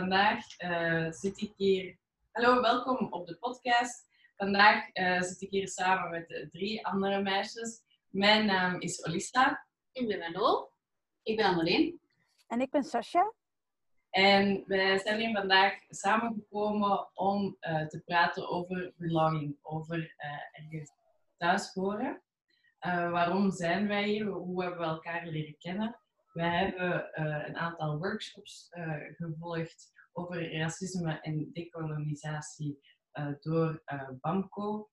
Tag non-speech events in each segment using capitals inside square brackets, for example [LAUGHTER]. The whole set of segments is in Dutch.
vandaag uh, zit ik hier. Hallo, welkom op de podcast. Vandaag uh, zit ik hier samen met drie andere meisjes. Mijn naam is Olisa. Ik ben Manol. Ik ben Annelien. En ik ben Sascha. En wij zijn hier vandaag samengekomen om uh, te praten over belonging, over ergens thuis horen. waarom zijn wij hier? Hoe hebben we elkaar leren kennen? Wij hebben uh, een aantal workshops uh, gevolgd over racisme en decolonisatie uh, door BAMCO,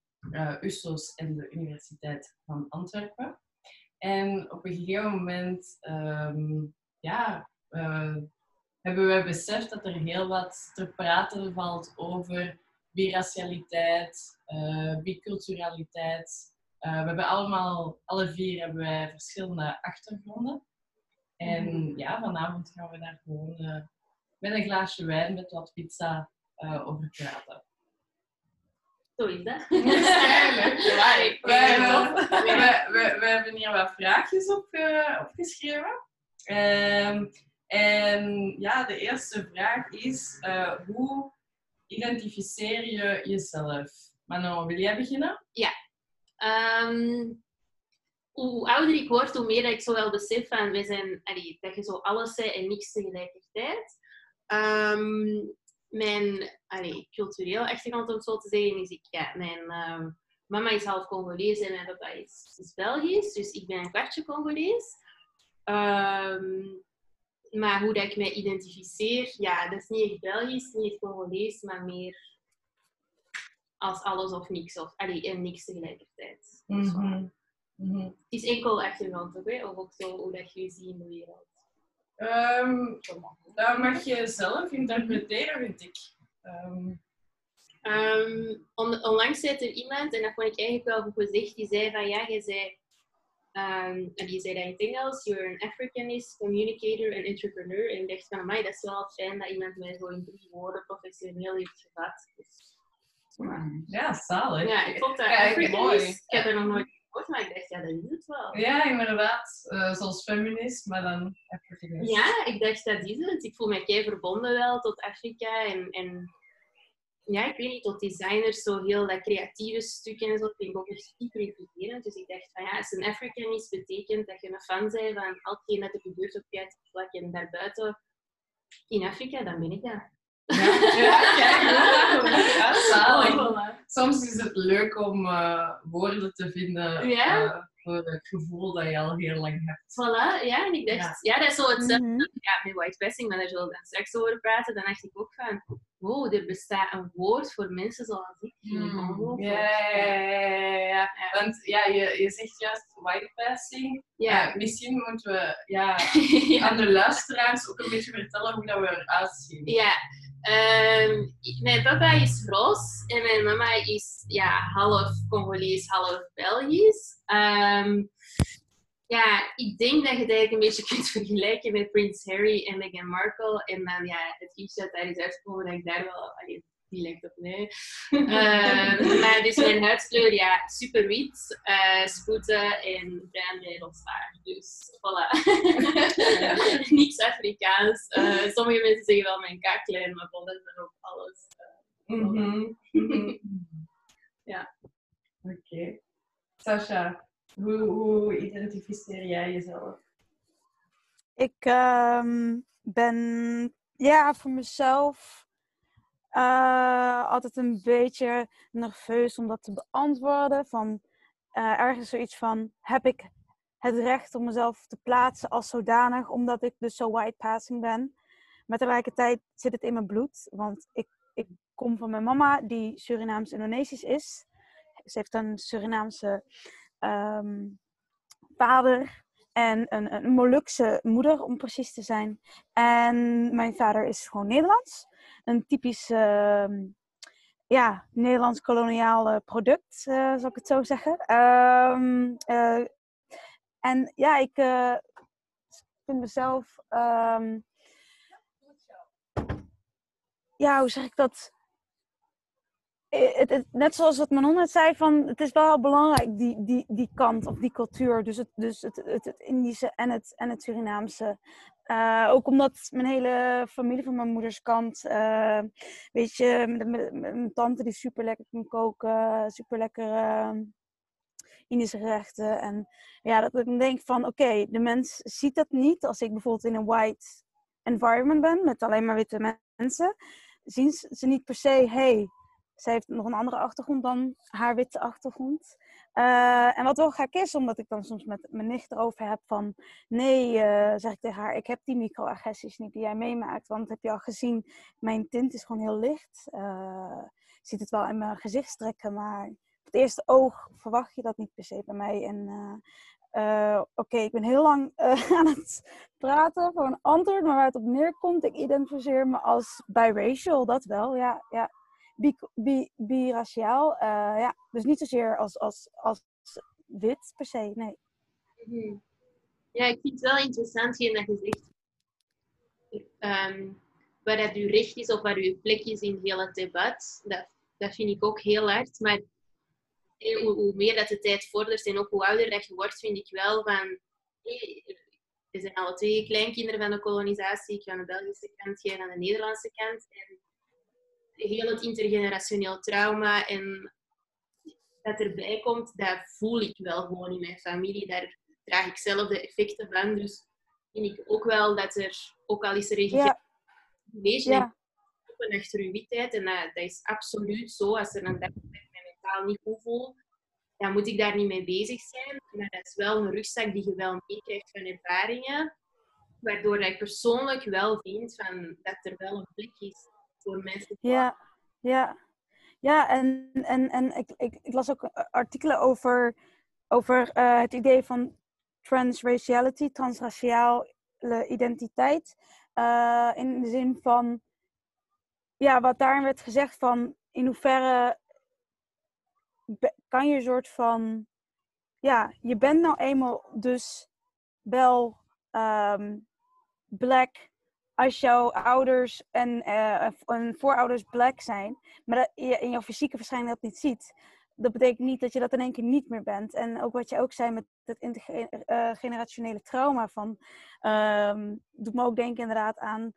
USOS en de Universiteit van Antwerpen. En op een gegeven moment um, ja, hebben we beseft dat er heel wat te praten valt over biracialiteit, biculturaliteit. we hebben allemaal, alle vier hebben wij verschillende achtergronden. En mhm. ja, vanavond gaan we daar gewoon uh, met een glaasje wijn met wat pizza uh, over praten. Zo is dat. [LAUGHS] we, we, we, we, hebben hier wat vraagjes op, uh, opgeschreven. Um, en ja, de eerste vraag is: uh, hoe identificeer je jezelf? Manon, wil jij beginnen? Ja. Um, hoe ouder ik word, hoe meer dat ik zo wel besef van, we zijn, allee, dat je zo alles zei en niks tegelijkertijd. Um, mijn allee, cultureel achtergrond, om zo te zeggen, is ik, ja, mijn um, mama is half Congolees en mijn papa is, is Belgisch, dus ik ben een kwartje Congolees. Um, maar hoe dat ik mij identificeer, ja, dat is niet echt Belgisch, niet echt Congolees, maar meer als alles of niks, of allee, en niks tegelijkertijd. Mm -hmm. Mm -hmm. Het is enkel achtergrond, hè? of ook zo hoe dat je je ziet in de wereld? Um, dat mag je zelf interpreteren, vind ik. Um. Um, on, onlangs zei er iemand, en dat vond ik eigenlijk wel goed gezegd, die zei van ja, je zei, um, en die zei dat in het Engels, you're an Africanist, communicator en entrepreneur. En ik dacht van, mij dat is wel fijn dat iemand mij zo in drie woorden professioneel heeft gevat. Dus, ja, zalig. Ja, ik vond dat ja, mooi. Ik heb er nog nooit maar ik dacht, ja, dat is het wel. Ja, inderdaad. Uh, zoals feminist, maar dan Afrikaans. Ja, ik dacht, dat is het. Ik voel me kei verbonden wel tot Afrika. En, en ja, ik weet niet, tot designers, zo heel dat creatieve stukken en zo, vind ik ook echt super intrigerend. Dus ik dacht van ja, als een Africanist betekent dat je een fan bent van al hetgeen dat er gebeurt op vlak en daarbuiten in Afrika, dan ben ik dat. Ja, ja, ja, Soms is het leuk om uh, woorden te vinden uh, voor het gevoel dat je al heel lang hebt. Voilà, ja, en ik dacht, ja, dat is zo hetzelfde. Mm -hmm. Ja, met whitewashing, maar daar zullen we dan straks over praten. Dan dacht ik ook van, wow, er bestaat een woord voor mensen zoals ik. Mm. Ja, ja, ja, ja, Want ja, je, je zegt juist whitepassing. Ja. Uh, misschien moeten we ja, [LAUGHS] aan de luisteraars ook een beetje vertellen hoe dat we eruit zien. Ja, Um, mijn papa is Ros en mijn mama is ja, half Congolees, half Belgisch. Um, ja, ik denk dat je het eigenlijk een beetje [LAUGHS] kunt vergelijken met Prins Harry en Meghan Markle. En dan ja, het iets dat daar is uitgekomen dat ik daar wel allee, die lijkt op mij. uh, [LAUGHS] maar dus mijn huidskleur, ja, super wit, uh, spoeten en bruin. Dus voilà. [LAUGHS] Niks Afrikaans. Uh, sommige mensen zeggen wel mijn kaak klein, maar dat is dan ook alles. Mm -hmm. [LAUGHS] ja. Oké. Okay. Sasha, hoe, hoe identificeer jij jezelf? Ik um, ben ja, voor mezelf uh, altijd een beetje nerveus om dat te beantwoorden. Van uh, ergens zoiets van: heb ik het recht om mezelf te plaatsen als zodanig, omdat ik dus zo white passing ben? Maar tegelijkertijd zit het in mijn bloed, want ik, ik kom van mijn mama, die Surinaams-Indonesisch is. Ze heeft een Surinaamse um, vader en een, een Molukse moeder, om precies te zijn. En mijn vader is gewoon Nederlands een typisch uh, ja, Nederlands koloniaal product, uh, zal ik het zo zeggen. Uh, en ja, ik vind mezelf. Um, ja, hoe zeg ik dat? Eh, net zoals wat Manon net zei, van, het is wel belangrijk, die, die, die kant of die cultuur. Dus het, dus het, het, Indische en het, en het Surinaamse. Eh, ook omdat mijn hele familie van mijn moeders kant, eh, weet je, mijn tante die super lekker kan koken, super lekker Indische gerechten. En ja, dat ik denk van, oké, de mens ziet dat niet. Als ik bijvoorbeeld in een white environment ben, met alleen maar witte mensen, zien ze niet per se, hey, zij heeft nog een andere achtergrond dan haar witte achtergrond. Eh, en wat wel gek is, omdat ik dan soms met mijn nicht erover heb van... Nee, eh, zeg ik tegen haar, ik heb die microagressies niet die jij meemaakt. Want heb je al gezien, mijn tint is gewoon heel licht. Je ziet het wel in mijn gezichtstrekken, maar op het eerste oog verwacht je dat niet per se bij mij. En oké, ik ben heel lang [LAUGHS] aan het praten voor een antwoord, maar waar het op neerkomt, ik identificeer me als biracial, dat wel, ja. ja bi, bi, biraciaal. eh, ja, dus niet zozeer als, als, als wit per se, nee. Mhm. Ja, ik vind het wel interessant hetgeen dat je zegt. Ehm, waar dat uw recht is of waar uw plek is in heel het debat. Dat, dat vind ik ook heel hard. Maar eh, hoe, hoe meer dat de tijd vordert en ook hoe ouder dat je wordt, vind ik wel van... eh, We zijn alle twee kleinkinderen van de kolonisatie. Ik aan de Belgische kant, jij aan de Nederlandse kant. En heel het intergenerationeel trauma en dat erbij komt, dat voel ik wel gewoon in mijn familie. Daar draag ik zelf de effecten van. Dus vind ik ook wel dat er, ook al is er een Ja, gegeven ja, open achter uw witheid, en dat, dat is absoluut zo. Als er een dag dat ik mij mentaal niet goed voel, dan moet ik daar niet mee bezig zijn. Maar dat is wel een rugzak die je wel meekrijgt van ervaringen. Waardoor ik persoonlijk wel vind van, dat er wel een plek is ja, ja. Ja, en, en, en ik, ik, ik las ook eh, artikelen over, over eh, het idee van transraciality, transraciale identiteit. Eh, in de zin van, ja, wat daarin werd gezegd van, in hoeverre kan je een soort van, ja, je bent nou eenmaal dus wel ehm, black als jouw ouders en, eh, en voorouders black zijn, maar dat je in jouw fysieke verschijning dat niet ziet. Dat betekent niet dat je dat in één keer niet meer bent. En ook wat je ook zei met het intergenerationele trauma van, ehm, doet me ook denken inderdaad aan,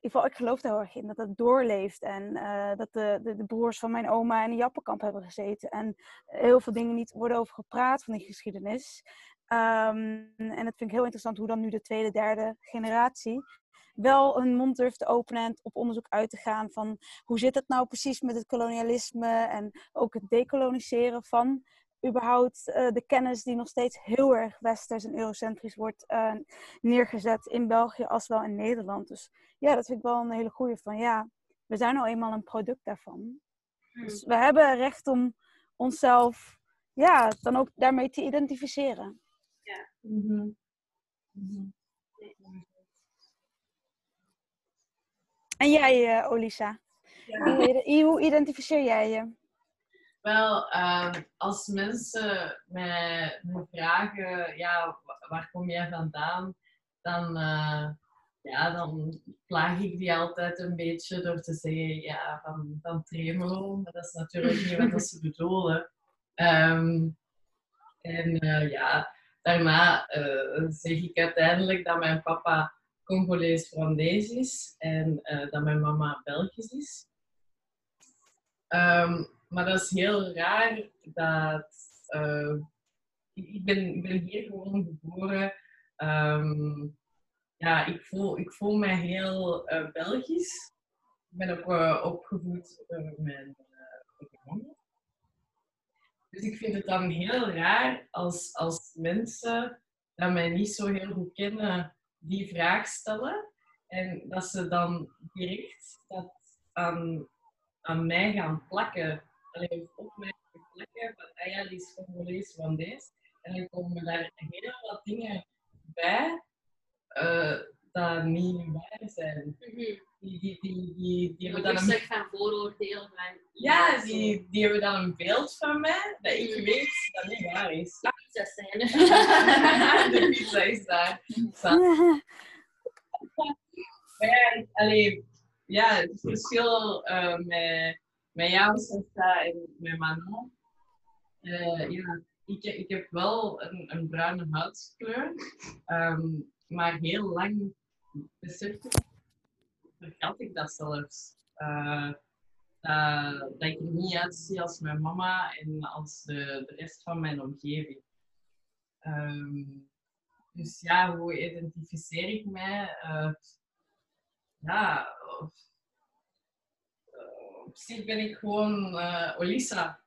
in ik geloof er heel erg in, dat het doorleeft. En eh, dat de, de, de broers van mijn oma in een jappenkamp hebben gezeten. En heel veel dingen niet worden over gepraat van die geschiedenis. Ehm, en dat vind ik heel interessant hoe dan nu de tweede, derde generatie wel een mond durft te openen en op onderzoek uit te gaan van hoe zit het nou precies met het kolonialisme en ook het decoloniseren van überhaupt eh, de kennis die nog steeds heel erg westers en eurocentrisch wordt eh, neergezet in België als wel in Nederland. Dus ja, dat vind ik wel een hele goeie van ja, we zijn nou eenmaal een product daarvan. Dus we hebben recht om onszelf ja, dan ook daarmee te identificeren. Mhm. Mhm. En jij, eh, Olisa? Ja. Hoe, ide- hoe identificeer jij je? Wel, ehm, als mensen mij, me vragen, ja, wa- waar kom jij vandaan? Dan, eh, ja, dan plaag ik die altijd een beetje door te zeggen, ja, van, van Tremelo. Maar dat is natuurlijk niet wat ze bedoelen. Ehm, en eh, ja, daarna zeg ik uiteindelijk dat mijn papa Congolees-Frandees is en eh, dat mijn mama Belgisch is. Ehm, maar dat is heel raar dat eh, ik, ben, ben hier gewoon geboren. Ehm, ja, ik voel, ik voel mij heel eh, Belgisch. Ik ben ook opgevoed door mijn uh, mama. Dus ik vind het dan heel raar als, als mensen dat mij niet zo heel goed kennen, die vraag stellen. En dat ze dan direct dat aan, aan mij gaan plakken. Alleen op mij gaan plakken van ah ja, die is Congolees van deze. En dan komen daar heel wat dingen bij uh, dat niet waar zijn. Mhm. Die, die, die, die, hebben dan een van vooroordeel. Van ja, die, die hebben dan een beeld van mij dat ik Mm. weet dat niet waar is. Pizza's zijn. de pizza is daar. Maar allee, ja, het verschil eh, met, ja, staat en mijn Manon. Uh, ja, ik, ik heb wel een, een bruine huidskleur, um, maar heel lang besefte vergat ik dat zelfs. Dat, dat ik er niet uitzie als mijn mama en als de, de rest van mijn omgeving. Um, dus ja, hoe identificeer ik mij? Ja, op zich ben ik gewoon uh, Olisa.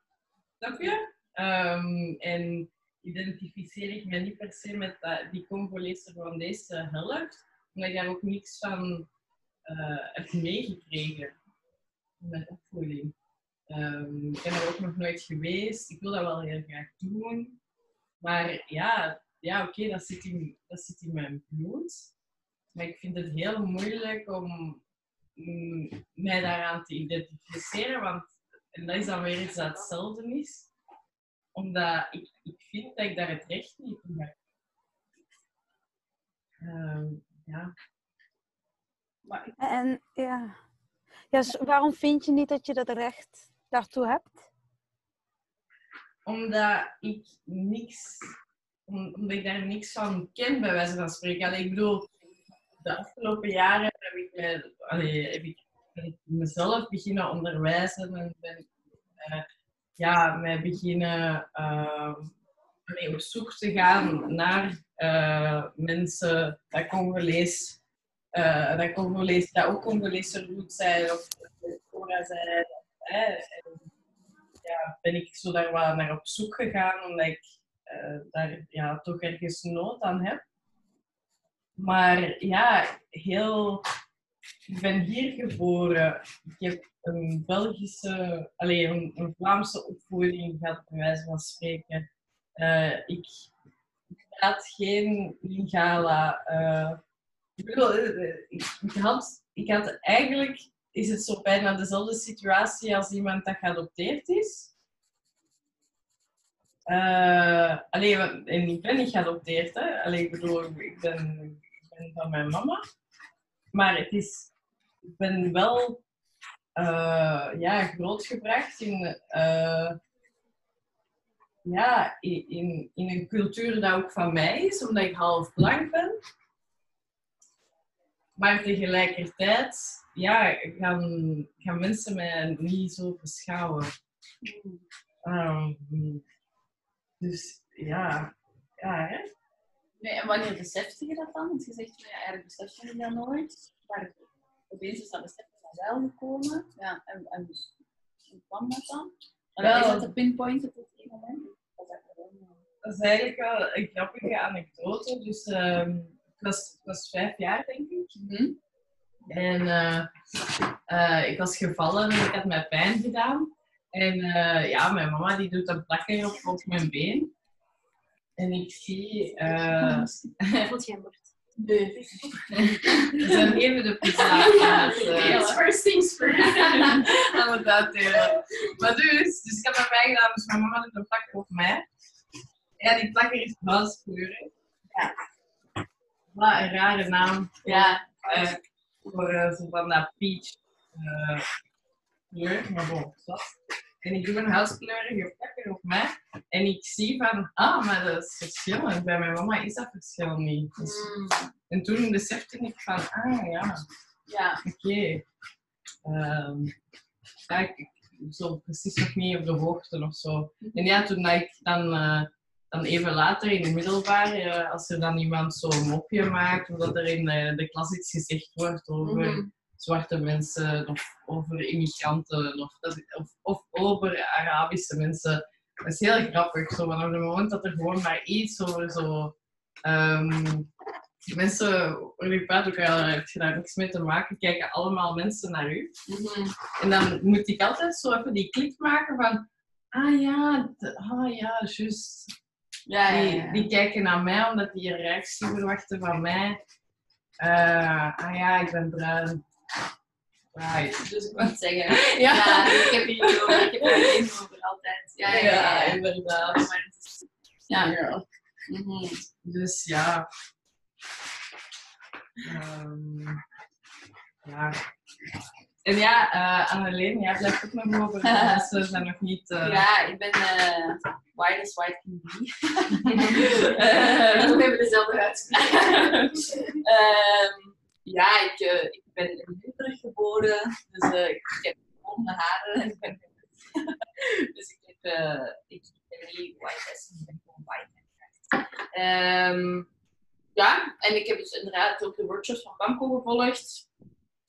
Snap je? Um, en identificeer ik me niet per se met uh, die Congolese van deze helft, omdat ik daar ook niks van uh, heb meegekregen mijn opvoeding. Um, ik ben er ook nog nooit geweest. Ik wil dat wel heel graag doen. Maar ja, ja oké, dat, zit in, dat zit in mijn bloed. Maar ik vind het heel moeilijk om mm, mij daaraan te identificeren. Want, en dat is dan weer iets dat hetzelfde is. Omdat ik, ik vind dat ik daar het recht niet toe heb. Um, ja. Maar En ja. ja, waarom vind je niet dat je dat recht daartoe hebt? Omdat ik niks, omdat ik daar niks van ken, bij wijze van spreken. Allee, ik bedoel, de afgelopen jaren heb ik, me, allee, heb ik mezelf beginnen onderwijzen en ben uh, ja, mij beginnen uh, op zoek te gaan naar uh, mensen dat Congolees dat Congolees, dat ook Congolese roots zijn of Cora zijn. Ja, ben ik zo daar wel naar op zoek gegaan, omdat ik uh, daar ja, toch ergens nood aan heb. Maar ja, heel... Ik ben hier geboren. Ik heb een Belgische, alleen een, een, Vlaamse opvoeding gehad, bij wijze van spreken. Uh, ik, praat geen Lingala. Uh, ik eh, eh, ik had, ik had eigenlijk, is het zo bijna dezelfde situatie als iemand dat geadopteerd is. Uh, alleen, en ik ben niet geadopteerd, hè. Alleen, ik bedoel, ik ben, ik ben van mijn mama. Maar het is, ik ben wel uh, ja, grootgebracht in, uh, ja, in, in een cultuur dat ook van mij is, omdat ik half blank ben. Maar tegelijkertijd ja, gaan, gaan mensen mij niet zo beschouwen. Um, dus ja, ja hè. Nee, en wanneer besefte je dat dan? Want je zegt, ja, eigenlijk besefte je dat nooit. Maar opeens is dat besef wel gekomen. Ja, en, en hoe kwam dat dan? En is dat de pinpoint op het moment? Dat is eigenlijk wel een grappige anekdote. Dus um, was, was vijf jaar, denk ik. Mm En uh, uh, ik was gevallen en ik had mij pijn gedaan. En uh, ja, mijn mama die doet een plakker op, op mijn been. En ik zie... [LAUGHS] Voelt jij bord? Nee. We zijn even de pizza [LAUGHS] het... first things first. [LAUGHS] aan het uitdelen. Maar dus, dus ik heb mijn pijn gedaan, dus mijn mama doet een plakker op mij. Ja, die plakker is bruiskleurig. Ja. Wat een rare naam. Ja. Uh, voor uh, zo van dat peach uh, kleur. Maar bon, dat. En ik doe een huidskleurige plakker op mij. En ik zie van, ah, maar dat is verschillend. Bij mijn mama is dat verschil niet. Dus, mm. En toen besefte ik van, ah ja. Ja. Oké. Okay. Um, ja, ik, ik zo precies nog niet op de hoogte of zo. En ja, toen ik dan dan even later in het middelbaar, eh, als er dan iemand zo'n mopje maakt, of dat er in de, de klas iets gezegd wordt over mhm. zwarte mensen, of over immigranten, of, of, of, over Arabische mensen. Dat is heel grappig, zo vanaf het moment dat er gewoon maar iets over zo... Um, mensen, je praat ook al, heb je daar niks mee te maken, kijken allemaal mensen naar u. Mhm. En dan moet ik altijd zo even die klik maken van, ah ja, ah ja, juist. Ja, die, die, kijken naar mij omdat die een reactie verwachten van mij. Uh, ah ja, ik ben bruin. Right. [LAUGHS] Dus ik moet zeggen, [LAUGHS] ja. ja, ik heb hier over, ik heb hier over altijd. Ja, ja, ja, ja inderdaad. Ja, girl. Mm -hmm. Dus ja. Um, ja. En ja, uh, Anneleen, jij blijft ook nog over. Mensen zijn nog niet... Uh... Ja, ik ben uh, white as white can be. [LAUGHS] [LAUGHS] we hebben dezelfde huidskleur. [LAUGHS] um, ja, ik, ik ben in Limburg geboren. Dus ik, ik heb blonde haren. dus ik, heb, ik ben niet white as, ik ben gewoon white. Um, ja, en ik heb dus inderdaad ook de workshops van Bamco gevolgd.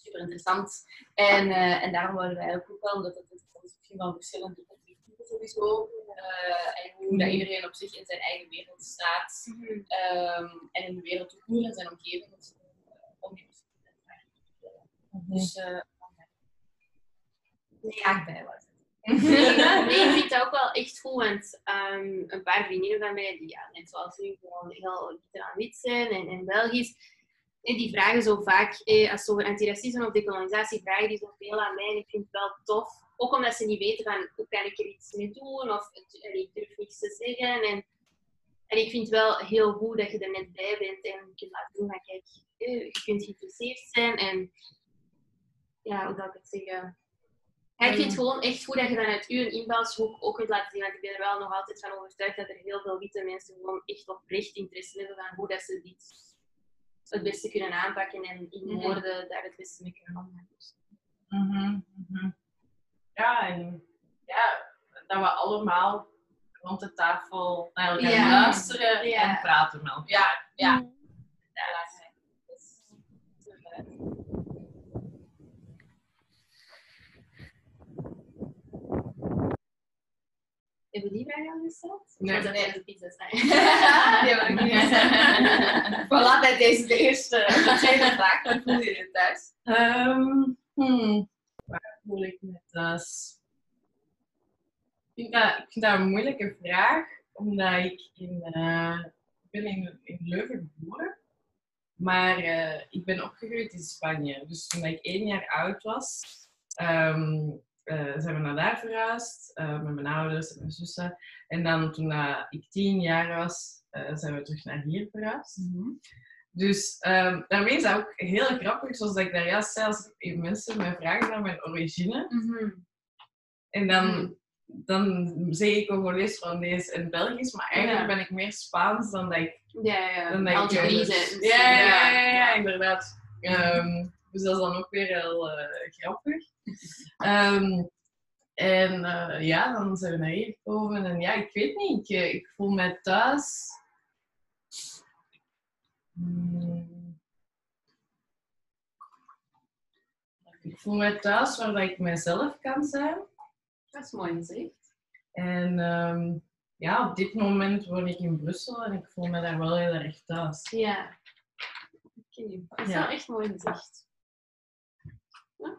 Super interessant. En, uh, en daarom wilden wij ook wel, omdat het misschien van verschillende perspectieven sowieso. Uh, en hoe dat iedereen op zich in zijn eigen wereld staat. Um, en in de wereld te voelen, in zijn omgeving. Dus, uh, om die. Dus uh, bij was. nee, ik vind het ook wel echt goed, want um, een paar vriendinnen van mij, die ja, net zoals u, gewoon heel aan wit zijn en, en Belgisch, en die vragen zo vaak, eh, als het over antiracisme of decolonisatie vragen die zoveel aan mij. Ik vind het wel tof, ook omdat ze niet weten van hoe kan ik er iets mee doen of ik durf niks te zeggen. En, ik vind het wel heel goed dat je er net bij bent en kunt laten doen van kijk, eh, je kunt geïnteresseerd zijn en ja, hoe zou ik het zeggen? Ja, ik vind het gewoon echt goed dat je vanuit u een invalshoek ook kunt laten zien. Want ik ben er wel nog altijd van overtuigd dat er heel veel witte mensen gewoon echt oprecht interesse hebben van hoe dat ze dit het beste kunnen aanpakken en in Mhm. woorden daar het beste mee kunnen omgaan. Dus. Mhm, mhm. Ja, en ja, dat we allemaal rond de tafel naar elkaar Ja. luisteren Ja. en praten met elkaar. Ja, ja. Hebben die vraag al gesteld? Nee. Dat tijdens de pizza zijn? [LAUGHS] Die ik niet. [LAUGHS] Voilà, bij deze de eerste, de tweede vraag. Waar voel je je thuis? Ehm, hmm, waar voel ik me thuis? Ik vind, dat, ik vind dat een moeilijke vraag, omdat ik in, eh, ik ben in, in Leuven geboren, maar eh, ik ben opgegroeid in Spanje. Dus toen ik één jaar oud was, ehm, eh, zijn we naar daar verhuisd, eh, met mijn ouders en mijn zussen. En dan toen ik tien jaar was, eh, zijn we terug naar hier verhuisd. Dus ehm, daarmee is dat ook heel grappig, zoals dat ik daar juist zei, als ik- mensen mij vragen naar mijn origine. En dan, Hmm. dan zeg ik Congolees, Frondees en Belgisch, maar eigenlijk Ja. ben ik meer Spaans dan dat ik... Ja, ja. Dan Al ik, ja, ja, ja, inderdaad. Ehm, dus dat is dan ook weer heel eh, grappig. Ehm, en eh, ja, dan zijn we naar hier gekomen en ja, ik weet niet, ik, eh, ik voel mij thuis. Hmm. Ik voel mij thuis waar ik mezelf kan zijn. Dat is mooi gezegd. En ehm, ja, op dit moment woon ik in Brussel en ik voel me daar wel heel erg thuis. Ja. Oké, dat is Ja. wel echt mooi gezegd.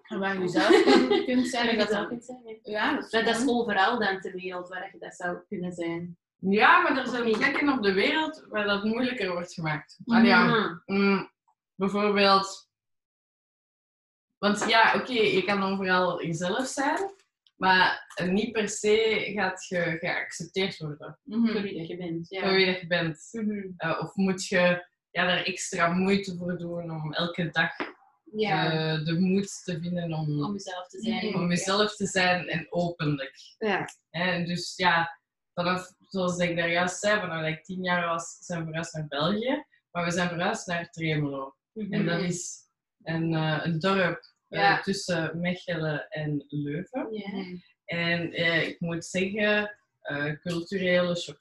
En waar je zelf [LAUGHS] kunt- zijn. Dat dat zou zijn. Ja, dat is, Maar dat is mooi. overal dan ter wereld waar je dat zou kunnen zijn. Ja, maar er zijn niet? plekken op de wereld waar dat moeilijker wordt gemaakt. Ah, ja, Mhm. mm, bijvoorbeeld. Want ja, oké, je kan overal jezelf zijn, maar niet per se gaat je geaccepteerd worden Voor Mhm. wie dat je bent. Ja. voor wie dat je bent. Mhm. Eh, of moet je ja, daar extra moeite voor doen om elke dag ja. eh, de moed te vinden om, Om jezelf te zijn. om jezelf te zijn en openlijk. Ja. En dus ja, vanaf, zoals ik daar juist zei, vanaf dat ik tien jaar was, zijn we verhuisd naar België. Maar we zijn verhuisd naar Tremelo. En dat is een, eh, een dorp eh, tussen Mechelen en Leuven. Ja. En eh, ik moet zeggen, eh, culturele shock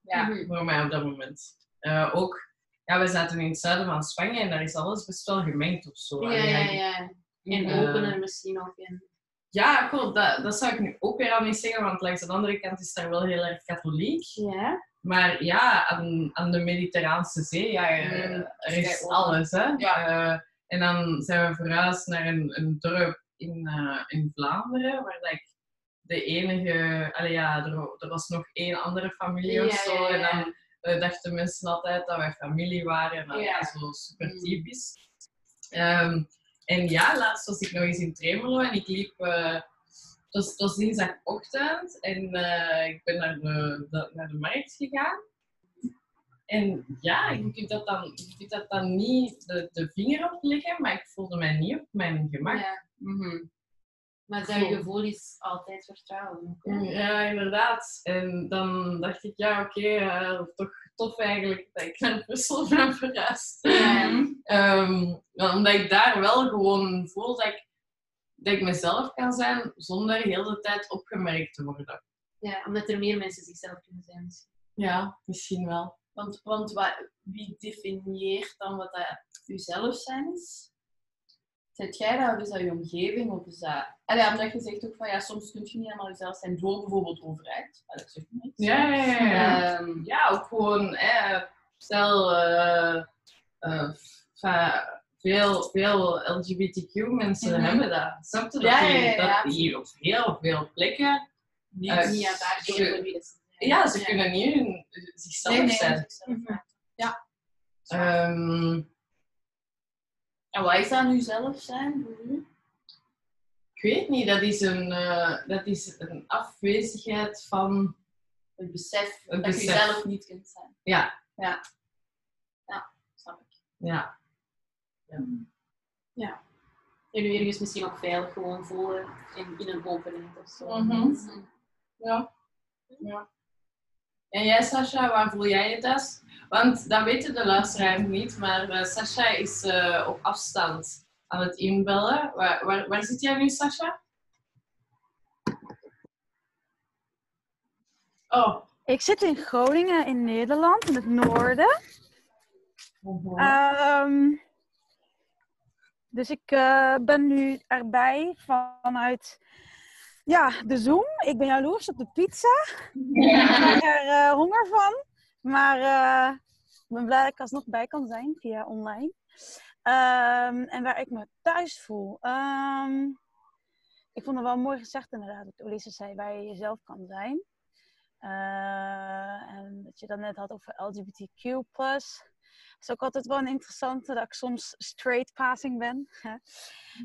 Ja. Mhm. voor mij op dat moment. Eh, ook, ja, we zaten in het zuiden van Spanje en daar is alles best wel gemengd of zo. Ja, ja, ja. En eh, opener misschien ook. En... Ja, klopt. Dat, dat zou ik nu ook weer al niet zeggen, want langs de andere kant is daar wel heel erg katholiek. Ja. Maar ja, aan, aan de Mediterraanse Zee, ja, eh, er is alles. Hè? Ja. Eh, en dan zijn we verhuisd naar een, een dorp in, in Vlaanderen, waar dat ik de enige... Allee, ja, er, er was nog één andere familie of zo. ja, En dan dachten mensen altijd dat wij familie waren. En Ja. dat is zo super Mm. typisch. Ehm, en ja, laatst was ik nog eens in Tremelo en ik liep... eh, het was, het was dinsdagochtend en eh, ik ben naar de, de- naar de markt gegaan. En ja, je kunt dat dan, je kunt dat dan niet de, de vinger op leggen, maar ik voelde mij niet op mijn gemak. Ja. Mhm. Maar zijn Cool. gevoel is altijd vertrouwen. Ja, inderdaad. En dan dacht ik, ja, oké, eh, toch tof eigenlijk dat ik naar Brussel ben [LAUGHS] verhuisd. Ja. Ehm, omdat ik daar wel gewoon voel dat ik, dat ik mezelf kan zijn zonder heel de tijd opgemerkt te worden. Ja, omdat er meer mensen zichzelf kunnen zijn. Ja, misschien wel. Want, want wa- wie definieert dan wat dat jezelf zijn is? Zet jij dat of is dat je omgeving? Of is dat... Allee, omdat je zegt ook van ja, soms kun je niet helemaal jezelf zijn door bijvoorbeeld overheid. Ja, dat zegt niks. Ja, ja, ja. ja. Ehm, ja, ook gewoon, eh, stel, eh, veel, veel LGBTQ-mensen Mhm. hebben dat. Snap je? Dat, Ja, ja, ja, ja, dat die op heel veel plekken, niet, Eh, Niet ze ja, ze kunnen niet hun, zichzelf Nee, nee, zijn. zichzelf zijn. Ehm, En wat is dat nu zelf zijn voor u? ik weet niet, dat is een, eh, dat is een afwezigheid van, Het besef Het dat besef. je jezelf niet kunt zijn. ja, Snap ik. ja. En nu ergens misschien ook veilig gewoon voelen in, in een openheid of zo. Mhm. Ja. ja. En jij, Sascha, waar voel jij je thuis? Want dat weten de luisteraars niet, maar eh, Sascha is eh, op afstand aan het inbellen. Waar, waar, waar zit jij nu, Sascha? Oh. Ik zit in Groningen in Nederland, in het noorden. Ehm, dus ik eh, ben nu erbij vanuit ja, de Zoom. Ik ben jaloers op de pizza. Ik krijg er eh, honger van. Maar eh, ik ben blij dat ik alsnog bij kan zijn via online. Ehm, en waar ik me thuis voel. Ehm, ik vond het wel mooi gezegd inderdaad, dat Olise zei, waar je jezelf kan zijn. Eh, en dat je dat net had over LGBTQ+. Het is ook altijd wel een interessante dat ik soms straight passing ben. hè.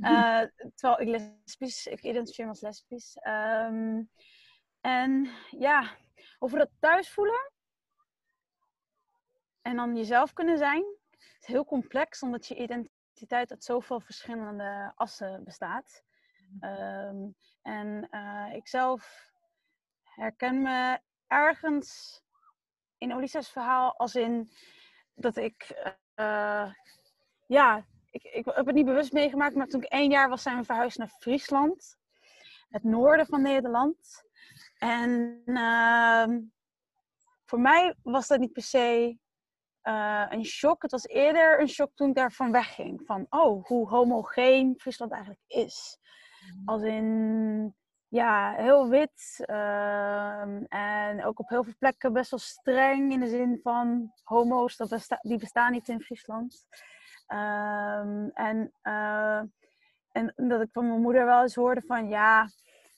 Eh, terwijl ik lesbisch, ik identificeer me als lesbisch. Ehm, en ja, over dat thuis voelen en dan jezelf kunnen zijn, is heel complex, omdat je identiteit uit zoveel verschillende assen bestaat. Ehm, en eh, ik zelf herken me ergens in Olisa's verhaal als in dat ik, eh, ja, ik, ik heb het niet bewust meegemaakt, maar toen ik één jaar was, zijn we verhuisd naar Friesland, het noorden van Nederland. En ehm, voor mij was dat niet per se eh, een shock. Het was eerder een shock toen ik daarvan wegging. Van, oh, hoe homogeen Friesland eigenlijk is. Als in, ja, heel wit. ehm, en ook op heel veel plekken best wel streng. In de zin van, homo's, dat die bestaan niet in Friesland. Ehm, en, eh, en dat ik van mijn moeder wel eens hoorde van, ja...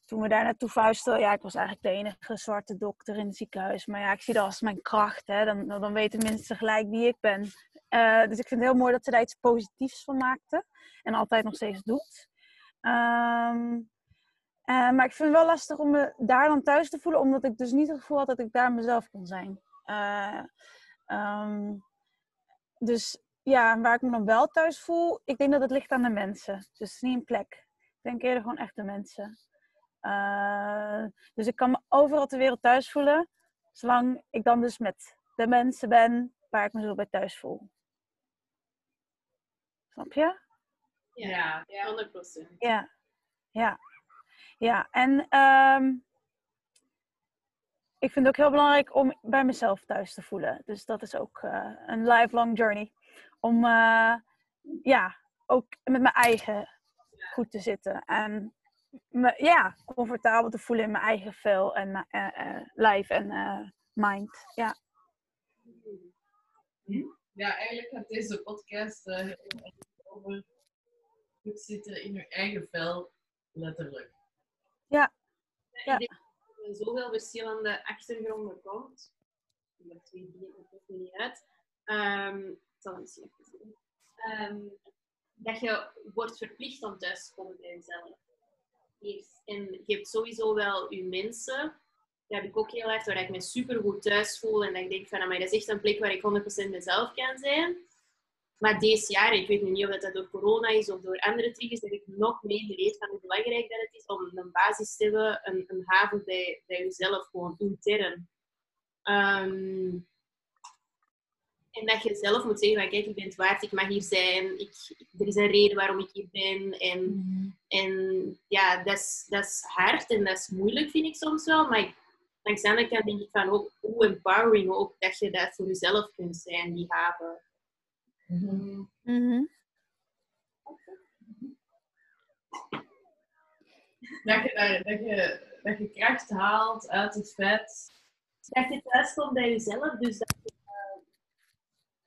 Toen we daar naartoe verhuisden, ja, ik was eigenlijk de enige zwarte dokter in het ziekenhuis. Maar ja, ik zie dat als mijn kracht, hè. Dan, dan weten mensen gelijk wie ik ben. Eh, dus ik vind het heel mooi dat ze daar iets positiefs van maakte. En altijd nog steeds doet. Ehm, eh, maar ik vind het wel lastig om me daar dan thuis te voelen, omdat ik dus niet het gevoel had dat ik daar mezelf kon zijn. Eh, ehm, dus ja, waar ik me dan wel thuis voel, ik denk dat het ligt aan de mensen. Dus het is niet een plek. Ik denk eerder gewoon echt de mensen. Eh, dus ik kan me overal ter wereld thuis voelen, zolang ik dan dus met de mensen ben waar ik me zo bij thuis voel. Snap je? Ja, ja. 100%. Ja, ja, ja. En ehm, ik vind het ook heel belangrijk om bij mezelf thuis te voelen. Dus dat is ook eh, een lifelong journey. Om eh, ja, ook met mijn eigen goed te zitten. En me ja, comfortabel te voelen in mijn eigen vel en lijf en mind. Ja. Ja, eigenlijk gaat deze podcast heel over goed zitten in je eigen vel, letterlijk. Ja. Ik denk dat er zoveel verschillende achtergronden komt. Dat twee me niet uit. Ehm, ik zal misschien even zien. Ehm, dat je wordt verplicht om thuis te komen bij jezelf. Eerst. En je hebt sowieso wel je mensen dat heb ik ook heel erg, waar ik me super goed thuis voel. En dat ik denk van, maar dat is echt een plek waar ik 100% mezelf kan zijn. Maar deze jaar, ik weet niet of dat door corona is of door andere triggers, dat ik nog meer geleerd van hoe belangrijk dat het is om een basis te hebben, een, een haven bij, bij jezelf, gewoon intern. Ehm, en dat je zelf moet zeggen, kijk, ik ben het waard, ik mag hier zijn, ik, er is een reden waarom ik hier ben. En, en ja, dat is, hard en dat is moeilijk, vind ik soms wel. Maar langs de denk ik van, ook, hoe empowering ook, dat je dat voor jezelf kunt zijn, die haven. Mhm. Dat je, dat, je, dat je kracht haalt uit het vet. Dat je thuis komt bij jezelf, dus dat je...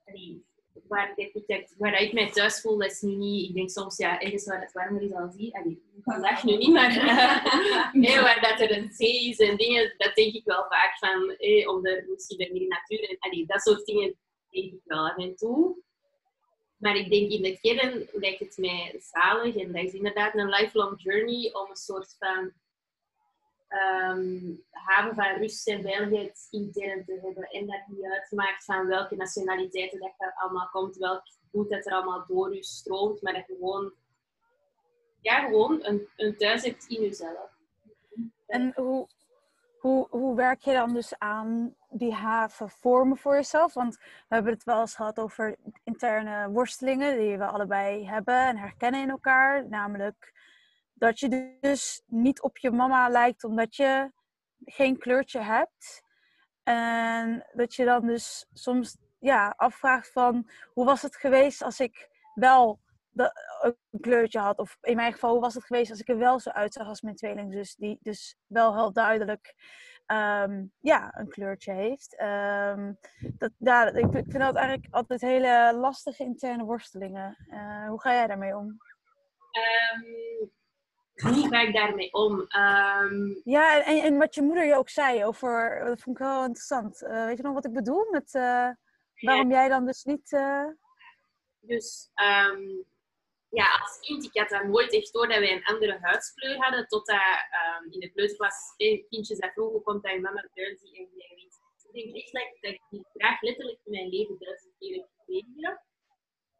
eh, waar, ik, ik- waar ik mij thuis voel, dat is nu niet... Ik denk soms, ja, ergens waar het warmer is dan zie. Allee, vandaag nu niet, maar... [LAUGHS] nee, waar dat er een zee is en dingen, dat denk ik wel vaak van... Eh, om er misschien bij meer natuur en... Allee, dat soort dingen denk ik wel af en toe. Maar ik denk in de kern lijkt het mij zalig. En dat is inderdaad een lifelong journey om een soort van ehm, haven van rust en veiligheid intern te hebben. En dat niet uitmaakt van welke nationaliteiten dat je allemaal komt, welk bloed dat er allemaal door je stroomt. Maar dat je gewoon, ja, gewoon een, een thuis hebt in jezelf. En hoe, hoe, hoe werk je dan dus aan die haven vormen voor jezelf? Want we hebben het wel eens gehad over interne worstelingen die we allebei hebben en herkennen in elkaar. Namelijk dat je dus niet op je mama lijkt omdat je geen kleurtje hebt. En dat je dan dus soms ja, afvraagt van hoe was het geweest als ik wel de, een kleurtje had. Of in mijn geval, hoe was het geweest als ik er wel zo uitzag als mijn tweelingzus. Die dus wel heel duidelijk ehm, ja, een kleurtje heeft. Ehm, dat, ja, ik, vind dat eigenlijk altijd hele lastige interne worstelingen. Eh, hoe ga jij daarmee om? Ehm, hoe ga ik daarmee om? Ja, en, en wat je moeder je ook zei over, dat vond ik wel interessant. Eh, weet je nog wat ik bedoel met eh, waarom jij dan dus niet. eh, Dus ja, als kind, ik had dat nooit echt door dat wij een andere huidskleur hadden. Totdat ehm in de kleuterklas kindjes dat vroegen, hoe komt dat je mama Duits en weet. Ik denk echt dat, dat ik die vraag letterlijk in mijn leven duizend keer gekregen.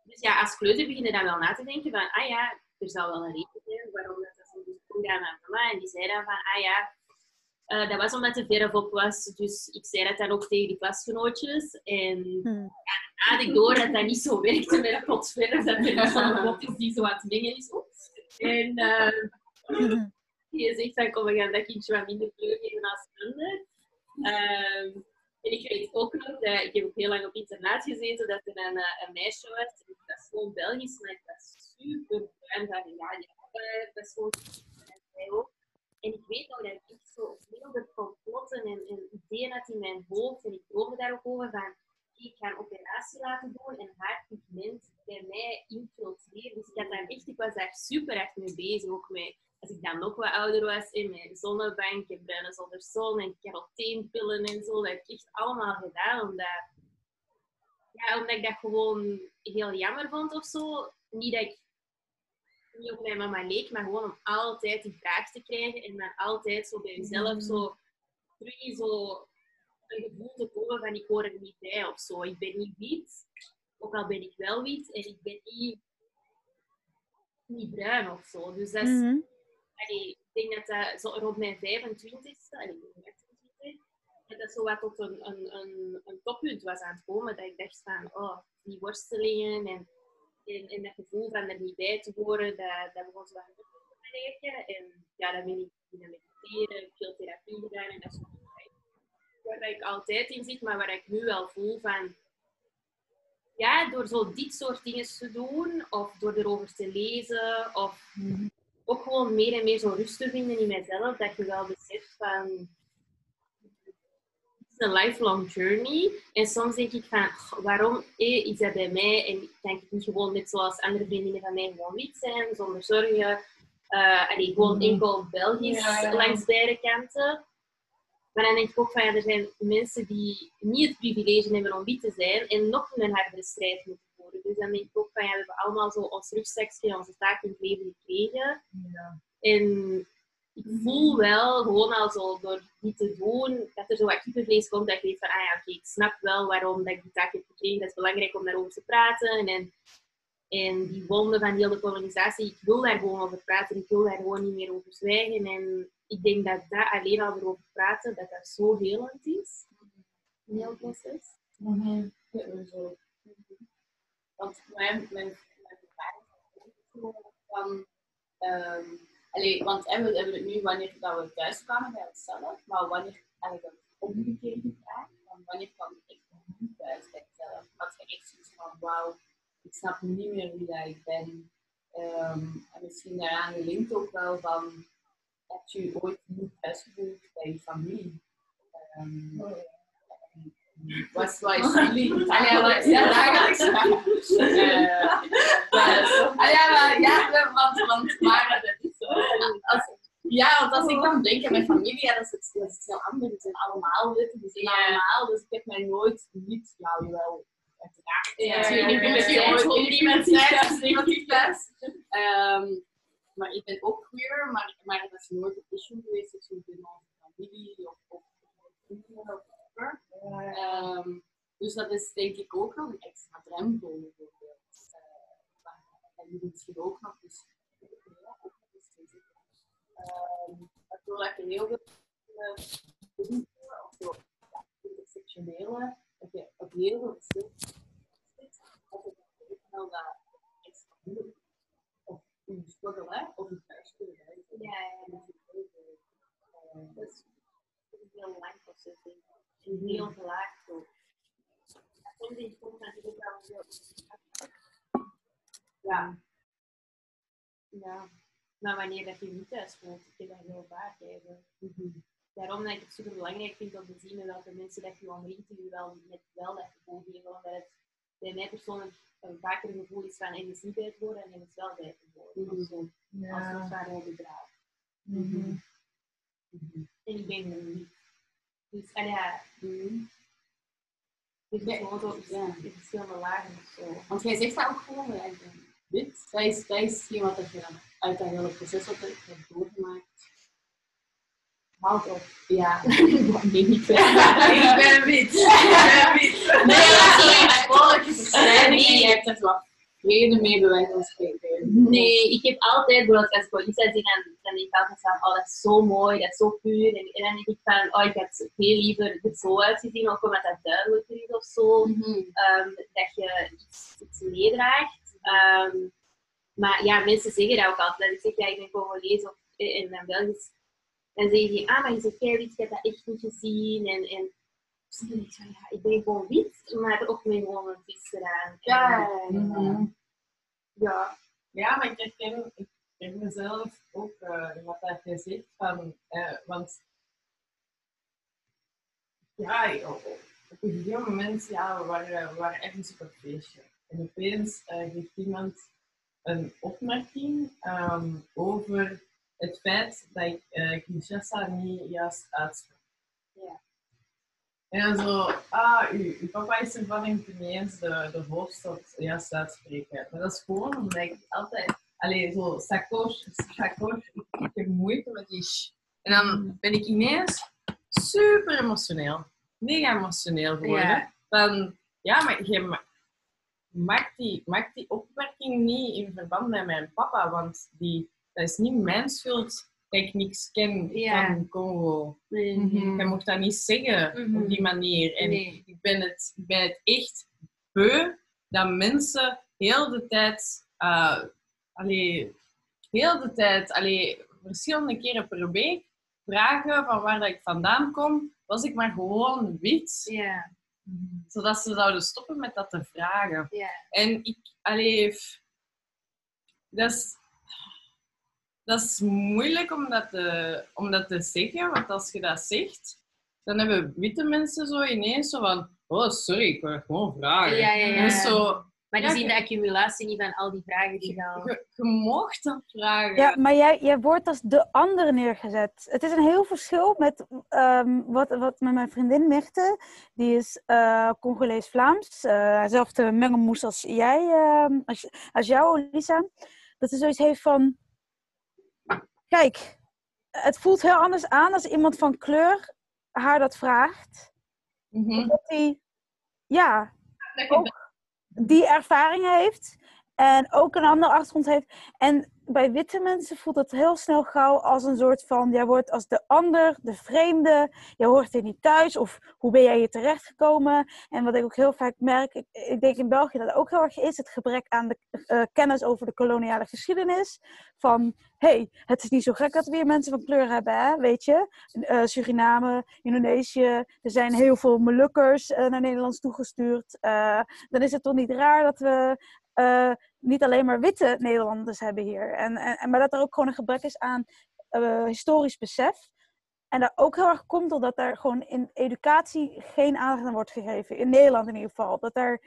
Dus ja, als kleuter begin je dan wel na te denken van, ah ja, er zal wel een reden zijn waarom dat, dat zo is. Vroeg aan mijn mama en die zei dan van, ah ja, eh, dat was omdat de verf op was. Dus ik zei dat dan ook tegen die klasgenootjes. En hmm. had ik door dat dat niet zo werkte met een pot verf, dat er niet zo'n pot is die zo aan het mengen is. En eh, Mhm. je zegt van, kom, we gaan dat kindje wat minder kleur geven als ander. Ehm, en ik weet ook nog, dat, ik heb ook heel lang op internaat gezeten, dat er een, eh, een meisje was, en dat is gewoon Belgisch, maar dat was super bruin van, ja, ja, eh, dat is gewoon... en zij ook. En ik weet nog dat ik echt zo wilde complotten en, ideeën had in mijn hoofd, en ik droomde daar ook over van, ik ga een operatie laten doen en haar pigment bij mij infiltreren. Dus ik, had daar echt, ik was daar super echt mee bezig, ook met, als ik dan nog wat ouder was, in mijn zonnebank, en bruine zonder zon en caroteenpillen en zo, dat heb ik echt allemaal gedaan, omdat, ja, omdat ik dat gewoon heel jammer vond of zo. Niet dat ik niet op mijn mama leek, maar gewoon om altijd die vraag te krijgen en dan altijd zo bij jezelf zo terug zo een gevoel te komen van ik hoor er niet bij of zo. Ik ben niet wit, ook al ben ik wel wit en ik ben niet, niet bruin of zo. Dus dat is, Mhm. allee, ik denk dat dat zo rond mijn 25ste, allee, ik ben 28, dat dat zo wat tot een, een, een, een toppunt was aan het komen. Dat ik dacht van, oh, die worstelingen en, en, en dat gevoel van er niet bij te horen, dat, dat begon zo wat te werken. En ja, dan ben ik beginnen mediteren, veel therapie gedaan en dat is waar ik altijd in zit, maar waar ik nu wel voel van ja, door zo dit soort dingen te doen, of door erover te lezen, of ook gewoon meer en meer zo rust te vinden in mezelf, dat je wel beseft van het een lifelong journey. En soms denk ik van, "Goh, waarom eh, is dat bij mij? En kan ik niet gewoon net zoals andere vriendinnen van mij gewoon wit zijn, zonder zorgen. Eh allee, gewoon Mhm. enkel Belgisch Ja, ja. langs beide kanten. Maar dan denk ik ook van, ja, er zijn mensen die niet het privilege hebben om wit te zijn en nog een hardere strijd moeten voeren. Dus dan denk ik ook van, ja, we hebben allemaal zo ons rugzakje, onze taak in het leven gekregen. Ja. En ik voel wel, gewoon al zo door die te doen, dat er zo wat kippenvlees komt, dat ik weet van, ah ja, oké, ik snap wel waarom dat ik die taak heb gekregen. Dat is belangrijk om daarover te praten. En, en die wonden van heel de kolonisatie, ik wil daar gewoon over praten. Ik wil daar gewoon niet meer over zwijgen. En ik denk dat dat alleen al erover praten, dat dat zo helend is. Een heel proces. Want mijn, mijn, mijn ook van... ehm allee, want hè, we hebben het nu wanneer dat we thuis kwamen bij onszelf, maar wanneer eigenlijk een omgekeerde vraag, van wanneer kwam ik niet thuis bij mezelf? Had je echt zoiets van, wauw, ik snap niet meer wie dat ik ben. Ehm, en misschien daaraan gelinkt ook wel van, heb je ooit niet thuis gevoeld bij je familie? Ehm, wat wat is jullie? [LAUGHS] Allee, wat, ja. Uh, [LAUGHS] ja, maar, ja, want, want, maar, als, ja, want als ik dan denk aan mijn familie, ja, dat, is, het- dat is heel anders. Die zijn allemaal wit, die zijn Ja. allemaal, dus ik heb mij nooit niet, nou wel, uiteraard. Ja, natuurlijk, ja, ik ben ja, ja. Ja. negatief thuis. Ehm, maar ik ben ook queer, maar, maar dat is nooit een issue geweest of zo binnen onze familie of, of, of. Ehm, dus dat is denk ik ook nog een extra drempel bijvoorbeeld. Uh, en misschien ook nog dus ja, ook nog eens te zeggen. Ehm, waardoor dat je heel veel eh, dingen of zo, ja, intersectionele, dat je op heel veel verschillende zit, dat je dan weet wel dat extra moeilijk is. Of je struggle, hè, of je thuis kunnen wijzen. Ja, ja. Eh, Dat is een heel lang proces, denk ik. En heel gelaagd ook. Dat komt in komt natuurlijk wel heel... Ja. Ja. Maar wanneer dat je niet thuis voelt, ik heb dat heel vaak eigenlijk. Daarom dat ik het super belangrijk vind om te zien met welke mensen dat je omringt die je wel met wel dat gevoel geven. Omdat het bij mij persoonlijk een vaker een gevoel is van en is niet bij het woorden en is wel bij het. Mhm. Of zo. Als het waar rode draad. Mhm. En ik ben er niet. Dus, en ja, het is Ja, gewoon zo, ja. in verschillende lagen of zo. Want jij zegt dat ook gewoon, wit. Dat is, dat is hetgeen wat je dan uit dat hele proces wat je hebt doorgemaakt. Haalt op. Ja. [LAUGHS] nee, niet ik ben wit. Ik ben wit. Nee, dat is geen volkje verstijving en je hebt er wat vrede mee, bij wijze van spreken. Nee, ik heb altijd, als ik iets zie, dan, dan denk ik altijd van, oh dat is zo mooi, dat is zo puur. En, en dan denk ik van, oh ik had veel liever het zo uitgezien, ook omdat dat duidelijker is of zo. Mhm. Ehm, dat je iets, iets meedraagt. Ehm, maar ja, mensen zeggen dat ook altijd. Ik zeg, ja, ik ben Congolees of in mijn Belgisch. Dan zeggen die, ah, maar je zegt jij wit, ik heb dat echt niet gezien. En, en dus dan denk ik ja, ik ben gewoon wit, maar ook met gewoon een vis gedaan. Ja, En, mhm. ja. Ja, maar ik herken, ik herken mezelf ook eh, wat dat je zegt. Van, eh, want ja, op op een gegeven moment, ja, we waren, we waren op een feestje. En opeens eh, geeft iemand een opmerking ehm, over het feit dat ik eh Kinshasa niet juist uitspreek. Ja. En dan zo, ah, uw, uw papa is ervan en kan niet eens de, de hoofdstad juist uitspreken. Maar dat is gewoon omdat ik altijd, alleen zo, sacoche, sacoche, ik, ik heb moeite met die sh. En dan ben ik ineens super emotioneel. Mega emotioneel geworden. Ja. Van, ja, maar je ma- maakt die, maakt die opmerking niet in verband met mijn papa, want die, dat is niet mijn schuld dat ik niks ken Ja. van Congo. Mhm. Je mocht dat niet zeggen Mhm. op die manier. En Nee. ik, ben het, ik ben het echt beu dat mensen heel de tijd, uh, allee, heel de tijd, allee, verschillende keren per week vragen van waar dat ik vandaan kom, was ik maar gewoon wit. Ja. Zodat ze zouden stoppen met dat te vragen. En ik, allee, dat is, dat is moeilijk om dat, te, om dat te zeggen, want als je dat zegt, dan hebben witte mensen zo ineens zo van, oh sorry, ik wil gewoon vragen. Ja, ja, ja. En zo, Maar die Ja, zien de accumulatie niet van al die vragen die dan... je, je mocht dat vragen. Ja, maar jij, jij wordt als de andere neergezet. Het is een heel verschil met ehm, wat, wat met mijn vriendin Mirte. Die is eh Congolees-Vlaams. eh dezelfde mengelmoes als jij, ehm, als, als jou, Lisa. Dat ze zoiets heeft van... Kijk, het voelt heel anders aan als iemand van kleur haar dat vraagt. Omdat die, ja, Dat ook die ervaring heeft. En ook een andere achtergrond heeft. En bij witte mensen voelt het heel snel gauw als een soort van... Jij wordt als de ander, de vreemde. Je hoort hier niet thuis. Of hoe ben jij hier terechtgekomen? En wat ik ook heel vaak merk... Ik, denk in België dat ook heel erg is. Het gebrek aan de eh, kennis over de koloniale geschiedenis. Van, hey, het is niet zo gek dat we hier mensen van kleur hebben, hè? Weet je? Eh, Suriname, Indonesië. Er zijn heel veel Molukkers eh, naar Nederland toegestuurd. Dan is het toch niet raar dat we niet alleen maar witte Nederlanders hebben hier. En, en, maar dat er ook gewoon een gebrek is aan eh, historisch besef. En dat ook heel erg komt doordat er gewoon in educatie geen aandacht aan wordt gegeven. In Nederland in ieder geval. Dat er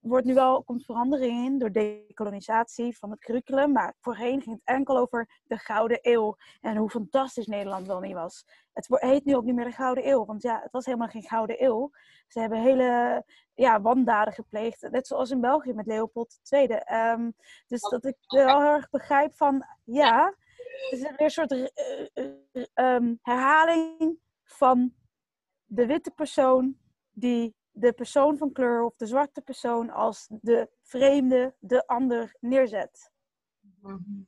wordt nu wel, komt verandering in door decolonisatie van het curriculum. Maar voorheen ging het enkel over de Gouden Eeuw. En hoe fantastisch Nederland wel niet was. Het heet nu ook niet meer de Gouden Eeuw. Want ja, het was helemaal geen Gouden Eeuw. Ze hebben hele ja, wandaden gepleegd. Net zoals in België met Leopold II. Ehm, dus dat ik wel heel erg begrijp van, ja, het is weer een soort eh, eh, eh, ehm, herhaling van de witte persoon die de persoon van kleur of de zwarte persoon als de vreemde, de ander neerzet. Mhm.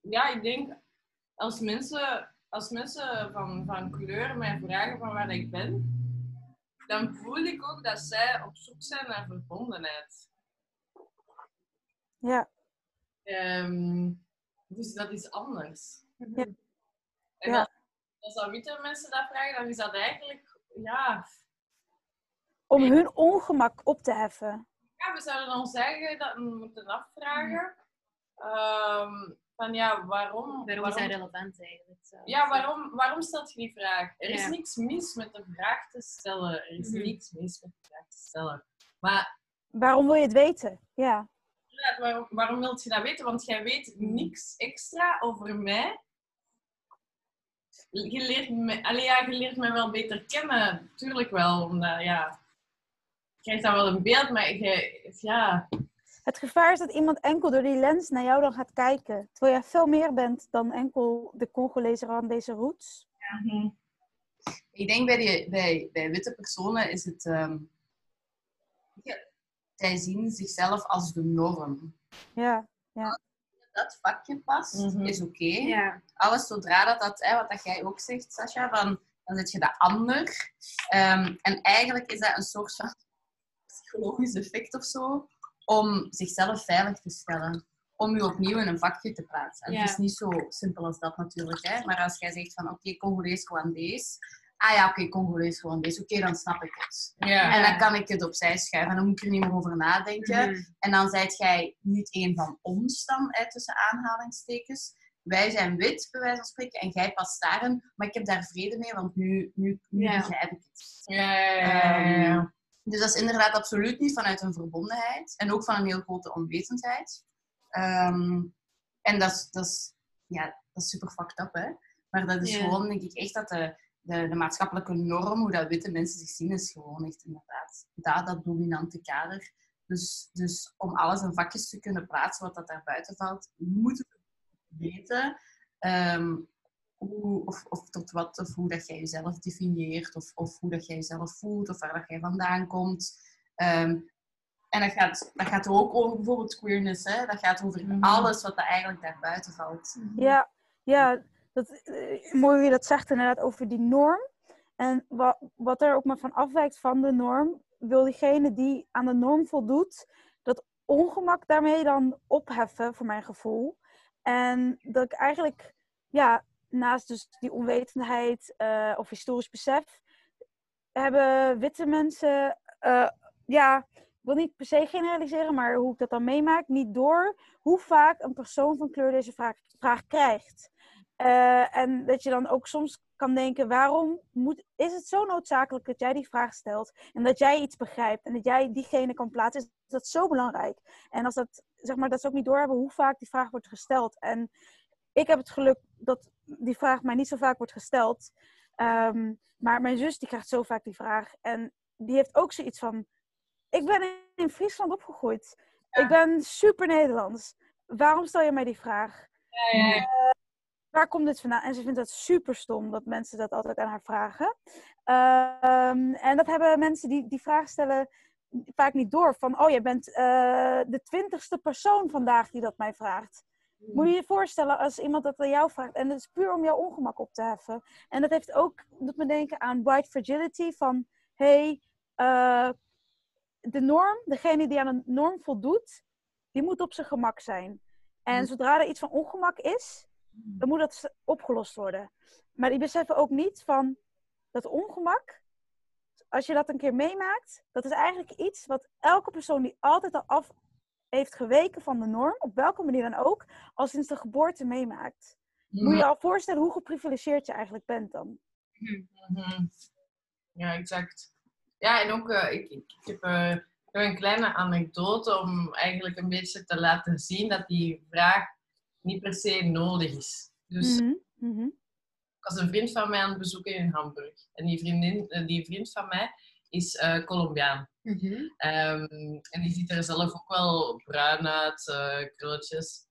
Ja, ik denk als mensen, als mensen van, van kleur mij vragen van waar ik ben, dan voel ik ook dat zij op zoek zijn naar verbondenheid. Ja, Ehm, dus dat is anders. Ja. En Ja. als, als witte mensen dat vragen, dan is dat eigenlijk, ja, om hun ongemak op te heffen. ja we zouden ons eigen dat moeten afvragen. Ehm, van ja, waarom? Waarom is dat relevant eigenlijk? Zo. Ja, waarom, waarom stelt je die vraag? Er is Ja. niks mis met de vraag te stellen. Er is Mhm. niks mis met de vraag te stellen. Maar Waarom wil je het weten? Ja, inderdaad, waarom, waarom wilt je dat weten? Want jij weet niks extra over mij. Je leert me, allee, ja, je leert mij wel beter kennen. Tuurlijk wel, omdat ja, je krijgt wel een beeld, maar je, ja, het gevaar is dat iemand enkel door die lens naar jou dan gaat kijken. Terwijl jij veel meer bent dan enkel de Congolezer aan deze roots. mhm. Ik denk bij, die, bij, bij witte personen is het... ehm, ja, zij zien zichzelf als de norm. Ja, Dat vakje past, Mhm. is oké. Ja. Alles zodra dat, dat hè, wat dat jij ook zegt, Sascha, van, dan zet je dat ander. Ehm, en eigenlijk is dat een soort van psychologisch effect of zo, om zichzelf veilig te stellen. Om je opnieuw in een vakje te plaatsen. En Ja. Het is niet zo simpel als dat natuurlijk. Hè? Maar als jij zegt van, oké, Congolees, Rwandees. Ah ja, oké, Congolees, Rwandees. Oké, dan snap ik het. En dan kan ik het opzij schuiven. En dan moet ik er niet meer over nadenken. Mhm. En dan zijt jij niet één van ons dan, hè, tussen aanhalingstekens. Wij zijn wit, bij wijze van spreken, en jij past daarin. Maar ik heb daar vrede mee, want nu, nu, nu begrijp ik het. Ja. Dus dat is inderdaad absoluut niet vanuit een verbondenheid. En ook van een heel grote onwetendheid. Ehm, en dat is, dat, is, ja, dat is super fucked up, hè. Maar dat is gewoon, denk ik, echt dat de, de, de maatschappelijke norm, hoe dat witte mensen zich zien, is gewoon echt inderdaad dat, dat dominante kader. Dus, dus om alles in vakjes te kunnen plaatsen wat dat daar buiten valt, moeten we weten ehm, hoe, of, of tot wat of hoe dat jij jezelf definieert, of, of hoe dat jij jezelf voelt, of waar dat jij vandaan komt. Ehm, en dat gaat, dat gaat ook over bijvoorbeeld queerness, hè? dat gaat over Mhm. alles wat er eigenlijk daar buiten valt. Ja, ja dat, eh, mooi hoe je dat zegt inderdaad over die norm. En wat, wat er ook maar van afwijkt van de norm, wil diegene die aan de norm voldoet, dat ongemak daarmee dan opheffen, voor mijn gevoel. En dat ik eigenlijk, ja, naast dus die onwetendheid eh, of historisch besef, hebben witte mensen, eh, ja, ik wil niet per se generaliseren, maar hoe ik dat dan meemaak, niet door hoe vaak een persoon van kleur deze vraag, vraag krijgt. Eh, en dat je dan ook soms kan denken, waarom moet, is het zo noodzakelijk dat jij die vraag stelt en dat jij iets begrijpt en dat jij diegene kan plaatsen, is dat zo belangrijk. En als dat, zeg maar, dat ze ook niet doorhebben hoe vaak die vraag wordt gesteld. En ik heb het geluk dat die vraag mij niet zo vaak wordt gesteld. Ehm, maar mijn zus die krijgt zo vaak die vraag. En die heeft ook zoiets van, ik ben in Friesland opgegroeid. Ik ben super Nederlands. Waarom stel je mij die vraag? Ja, ja, ja. Waar komt dit vandaan? En ze vindt dat super stom dat mensen dat altijd aan haar vragen. Ehm, en dat hebben mensen die die vraag stellen vaak niet door. Van, oh, je bent eh, de twintigste persoon vandaag die dat mij vraagt. Moet je je voorstellen als iemand dat aan jou vraagt. En dat is puur om jouw ongemak op te heffen. En dat heeft ook, doet me denken aan white fragility. Van, hey, eh, de norm, degene die aan een norm voldoet, die moet op zijn gemak zijn. En Mm. zodra er iets van ongemak is, dan moet dat opgelost worden. Maar die beseffen ook niet van dat ongemak, als je dat een keer meemaakt, dat is eigenlijk iets wat elke persoon die altijd al af heeft geweken van de norm, op welke manier dan ook, al sinds de geboorte meemaakt. Moet je je al voorstellen hoe geprivilegeerd je eigenlijk bent dan? Mhm. Ja, exact. Ja, en ook, eh, ik, ik, ik heb, eh, ik heb een kleine anekdote om eigenlijk een beetje te laten zien dat die vraag niet per se nodig is. Dus Mhm, mhm. ik was een vriend van mij aan het bezoeken in Hamburg. En die, vriendin, eh, die vriend van mij is eh, Colombiaan. Ehm, en die ziet er zelf ook wel bruin uit, eh krulletjes.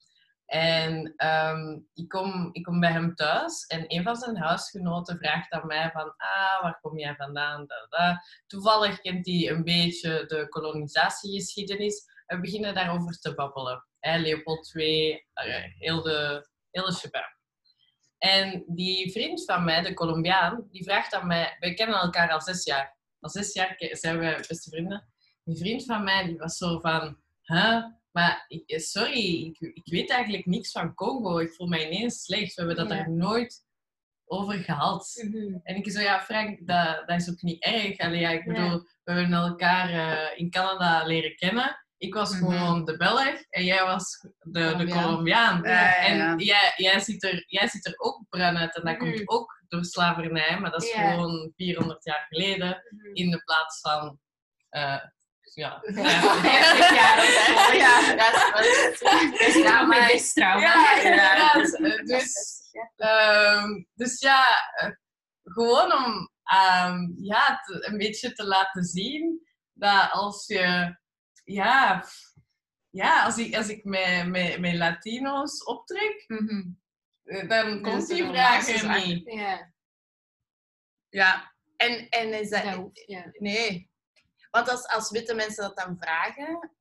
En ehm, ik, kom, ik kom bij hem thuis en een van zijn huisgenoten vraagt aan mij van ah, waar kom jij vandaan? Da, da. Toevallig kent hij een beetje de kolonisatiegeschiedenis. We beginnen daarover te babbelen. Hè, Leopold II, eh, heel de, heel de shabab. En die vriend van mij, de Colombiaan, die vraagt aan mij... We kennen elkaar al zes jaar. Al zes jaar zijn we beste vrienden. Die vriend van mij, die was zo van... Huh? Maar ik, eh, sorry, ik, ik weet eigenlijk niks van Congo. Ik voel mij ineens slecht. We hebben dat Ja. er nooit over gehad. En ik zo, ja, Frank, dat, dat is ook niet erg. Allee, ja, ik Ja. bedoel, we hebben elkaar eh, in Canada leren kennen. Ik was Mhm. gewoon de Belg en jij was de, de Colombiaan. Ja, ja. En jij, jij, ziet er, jij ziet er ook bruin uit en dat Mhm. komt ook door slavernij, maar dat is gewoon 400 jaar geleden in de plaats van. eh, ja. Ja, dat is wel- Ja, Ja, maar maar- is trauma. Ja, inderdaad. Dus, dus ja, eh, gewoon om ehm, ja, te- een beetje te laten zien dat als je, ja, ja als ik, als ik met, met, met Latino's optrek, Mhm. eh, dan komt die vraag er niet. Ja, Ja, en, en is dat... ja. Nee. Want als, als witte mensen dat dan vragen,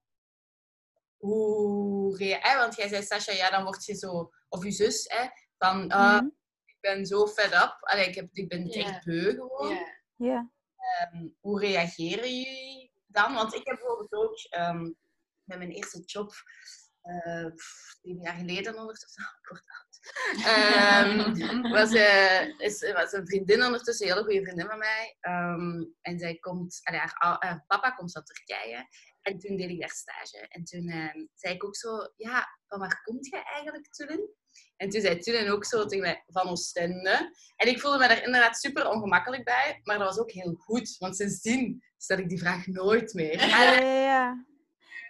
hoe hè, Want jij zei, Sascha, ja, dan word je zo... Of je zus, hè, van... ah, Mhm. Ik ben zo fed up. Allee, ik, heb, ik ben echt beu gewoon. Ja. Ja. Ehm, hoe reageren jullie dan? Want ik heb bijvoorbeeld ook ehm, met mijn eerste job, pff, tien jaar geleden ondertussen, [LAUGHS] word oud, Ehm, [LAUGHS] was, eh, is, was een vriendin ondertussen, een hele goede vriendin van mij. Ehm, en zij komt, allee, haar, papa komt van Turkije. En toen deed ik daar stage. En toen zei ik ook zo, ja, van waar komt jij eigenlijk, Tulin? En toen zei Tulin ook zo tegen mij, van Oostende. En ik voelde me daar inderdaad super ongemakkelijk bij. Maar dat was ook heel goed. Want sindsdien stel ik die vraag nooit meer. [LAUGHS] Ja, ja, [LAUGHS] ja.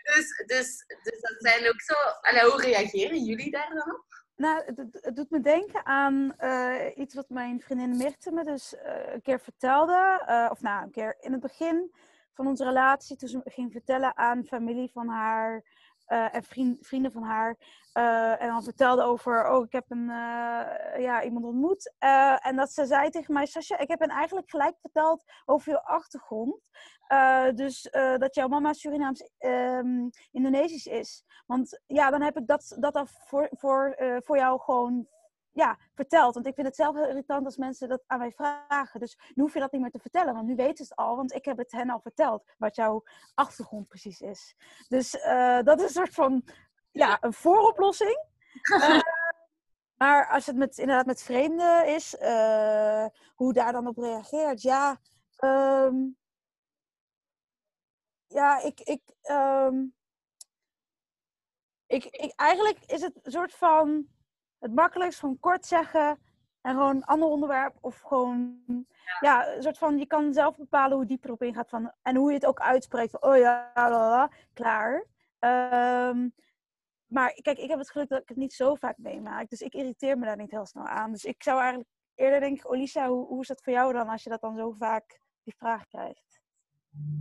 Dus, dus, dus dat zijn ook zo... Allee, hoe reageren jullie daar dan op? Nou, het, doet me denken aan eh, iets wat mijn vriendin Mirte me dus eh, een keer vertelde. eh, of nou, een keer in het begin van onze relatie, toen ze ging vertellen aan familie van haar en vriend, vrienden van haar. Eh, en dan vertelde over, oh, ik heb een, eh, ja, iemand ontmoet. Eh, en dat ze zei tegen mij, Sascha, ik heb hen eigenlijk gelijk verteld over je achtergrond. Dus dat jouw mama Surinaams ehm, Indonesisch is. Want ja, dan heb ik dat, dat al voor, voor, voor jou gewoon ja, verteld. Want ik vind het zelf heel irritant als mensen dat aan mij vragen. Dus nu hoef je dat niet meer te vertellen, want nu weten ze het al. Want ik heb het hen al verteld, wat jouw achtergrond precies is. Dus dat is een soort van, ja, een vooroplossing. [LAUGHS] Eh, maar als het met, inderdaad met vreemden is, eh, hoe daar dan op reageert, ja... ehm, ja, ik, ik, ehm, ik, ik, eigenlijk is het een soort van het makkelijkst gewoon kort zeggen en gewoon een ander onderwerp of gewoon ja. een soort van je kan zelf bepalen hoe dieper op ingaat van en hoe je het ook uitspreekt van oh ja, la, la, la, klaar. Ehm, maar kijk, ik heb het geluk dat ik het niet zo vaak meemaak, dus ik irriteer me daar niet heel snel aan. Dus ik zou eigenlijk eerder denken, Olisa, hoe, hoe is dat voor jou dan als je dat dan zo vaak die vraag krijgt?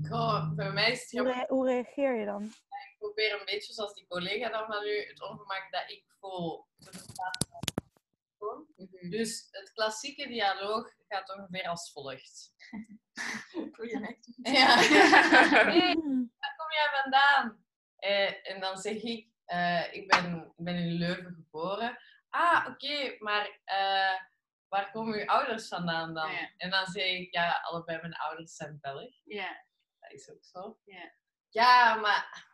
Goh, bij mij is het Hoe, reageer je dan? Ik probeer een beetje zoals die collega dan van u, het ongemak dat ik voel te verstaan. Dus het klassieke dialoog gaat ongeveer als volgt. [LAUGHS] Ja. [LAUGHS] Hey, Hmm. waar kom jij vandaan? Eh, en dan zeg ik, eh, ik, ben, ik ben in Leuven geboren. Ah, oké, maar eh, waar komen uw ouders vandaan dan? Ja. En dan zeg ik, ja, allebei mijn ouders zijn Belg. Ja. Dat is ook zo. Ja. Ja, maar...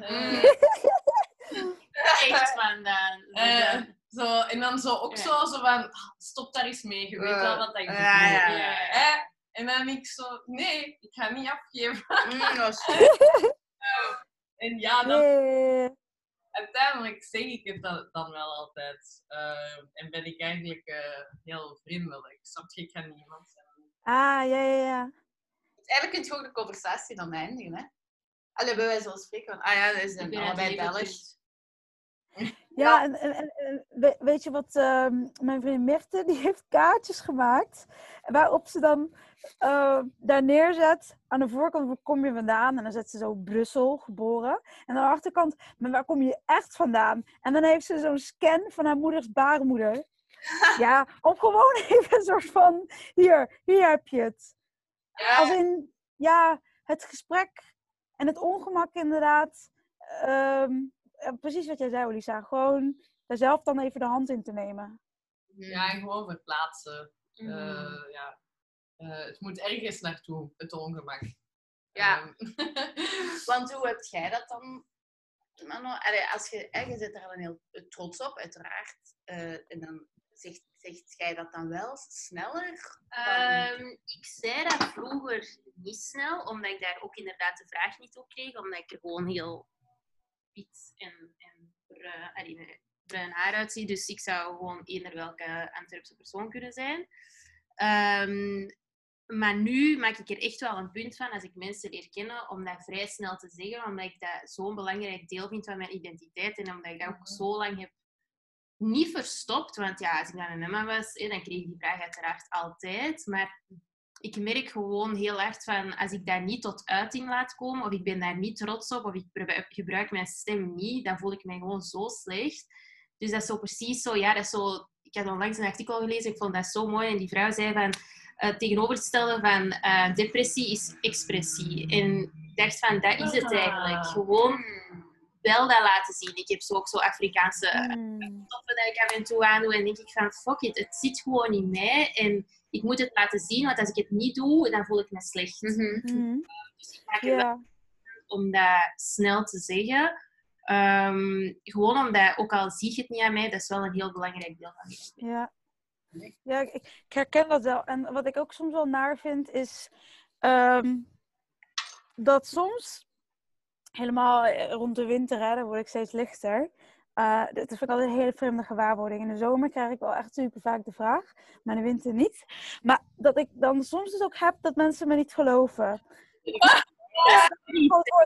eh, [LAUGHS] Echt vandaan. eh, zo, en dan zo ook Ja. zo, zo van, "Ah, stop daar eens mee, je weet wel wat dat ik bedoel. ja, ja, ja. Hè? En dan ik zo, nee, ik ga niet afgeven. Mm, dat is- [LAUGHS] En ja, dan, uiteindelijk zeg ik het dan, dan wel altijd. Eh, en ben ik eigenlijk eh, heel vriendelijk. Snap je? Ik ga niemand zijn. Ah, ja, ja, ja. Eigenlijk kun je ook de conversatie dan eindigen, hè? Allee, bij wijze van spreken. van, Ah ja, dat is een allebei Belg. Ja, en, en, en- en we- weet je wat, ehm, mijn vriendin Mirte, die heeft kaartjes gemaakt. Waarop ze dan eh, daar neerzet. Aan de voorkant, waar kom je vandaan? En dan zet ze zo Brussel, geboren. En aan de achterkant, maar waar kom je echt vandaan? En dan heeft ze zo'n scan van haar moeders baarmoeder. [LAUGHS] Ja, om gewoon even een soort van, hier, hier heb je het. Als in, ja, het gesprek en het ongemak inderdaad. Ehm, eh, precies wat jij zei, Olisa. Gewoon daar zelf dan even de hand in te nemen. Ja, en gewoon verplaatsen. Mhm. Eh, ja. Eh, het moet ergens naartoe, het ongemak. Ja. Ehm, [LAUGHS] [LAUGHS] Want hoe heb jij dat dan? Mano? Allee, als je, je zit er dan heel trots op, uiteraard. Eh, en dan zegt, zegt jij dat dan wel sneller? Ehm, ik zei dat vroeger niet snel, omdat ik daar ook inderdaad de vraag niet op kreeg, omdat ik er gewoon heel wit en, en bruin, allee, bruin haar uitzie. Dus ik zou gewoon eender welke Antwerpse persoon kunnen zijn. Ehm, maar nu maak ik er echt wel een punt van als ik mensen leer kennen, om dat vrij snel te zeggen, omdat ik dat zo'n belangrijk deel vind van mijn identiteit en omdat ik dat ook zo lang heb niet verstopt. Want ja, als ik dan een Emma was, dan kreeg ik die vraag uiteraard altijd. Maar ik merk gewoon heel hard van, als ik dat niet tot uiting laat komen, of ik ben daar niet trots op, of ik gebruik- mijn stem niet, dan voel ik me gewoon zo slecht. Dus dat is zo precies zo, ja, dat is zo... Ik had onlangs een artikel gelezen, ik vond dat zo mooi. En die vrouw zei van, eh tegenovergestelde van eh, depressie is expressie. En ik dacht van, dat is het eigenlijk. Gewoon wel dat laten zien. Ik heb zo ook zo Afrikaanse Hmm. stoffen dat ik af en toe aandoe. En denk ik van, fuck it, het zit gewoon in mij. En ik moet het laten zien, want als ik het niet doe, dan voel ik me slecht. Hmm. Dus ik maak er wel om dat snel te zeggen. Ehm, gewoon omdat, ook al zie je het niet aan mij, dat is wel een heel belangrijk deel van mij. Ja. Ja, ik, ik herken dat wel. En wat ik ook soms wel naar vind, is ehm, dat soms, helemaal eh, rond de winter, hè, dan word ik steeds lichter. Eh dat vind ik altijd een hele vreemde gewaarwording. In de zomer krijg ik wel echt super vaak de vraag, maar in de winter niet. Maar dat ik dan soms dus ook heb dat mensen me niet geloven. Ja,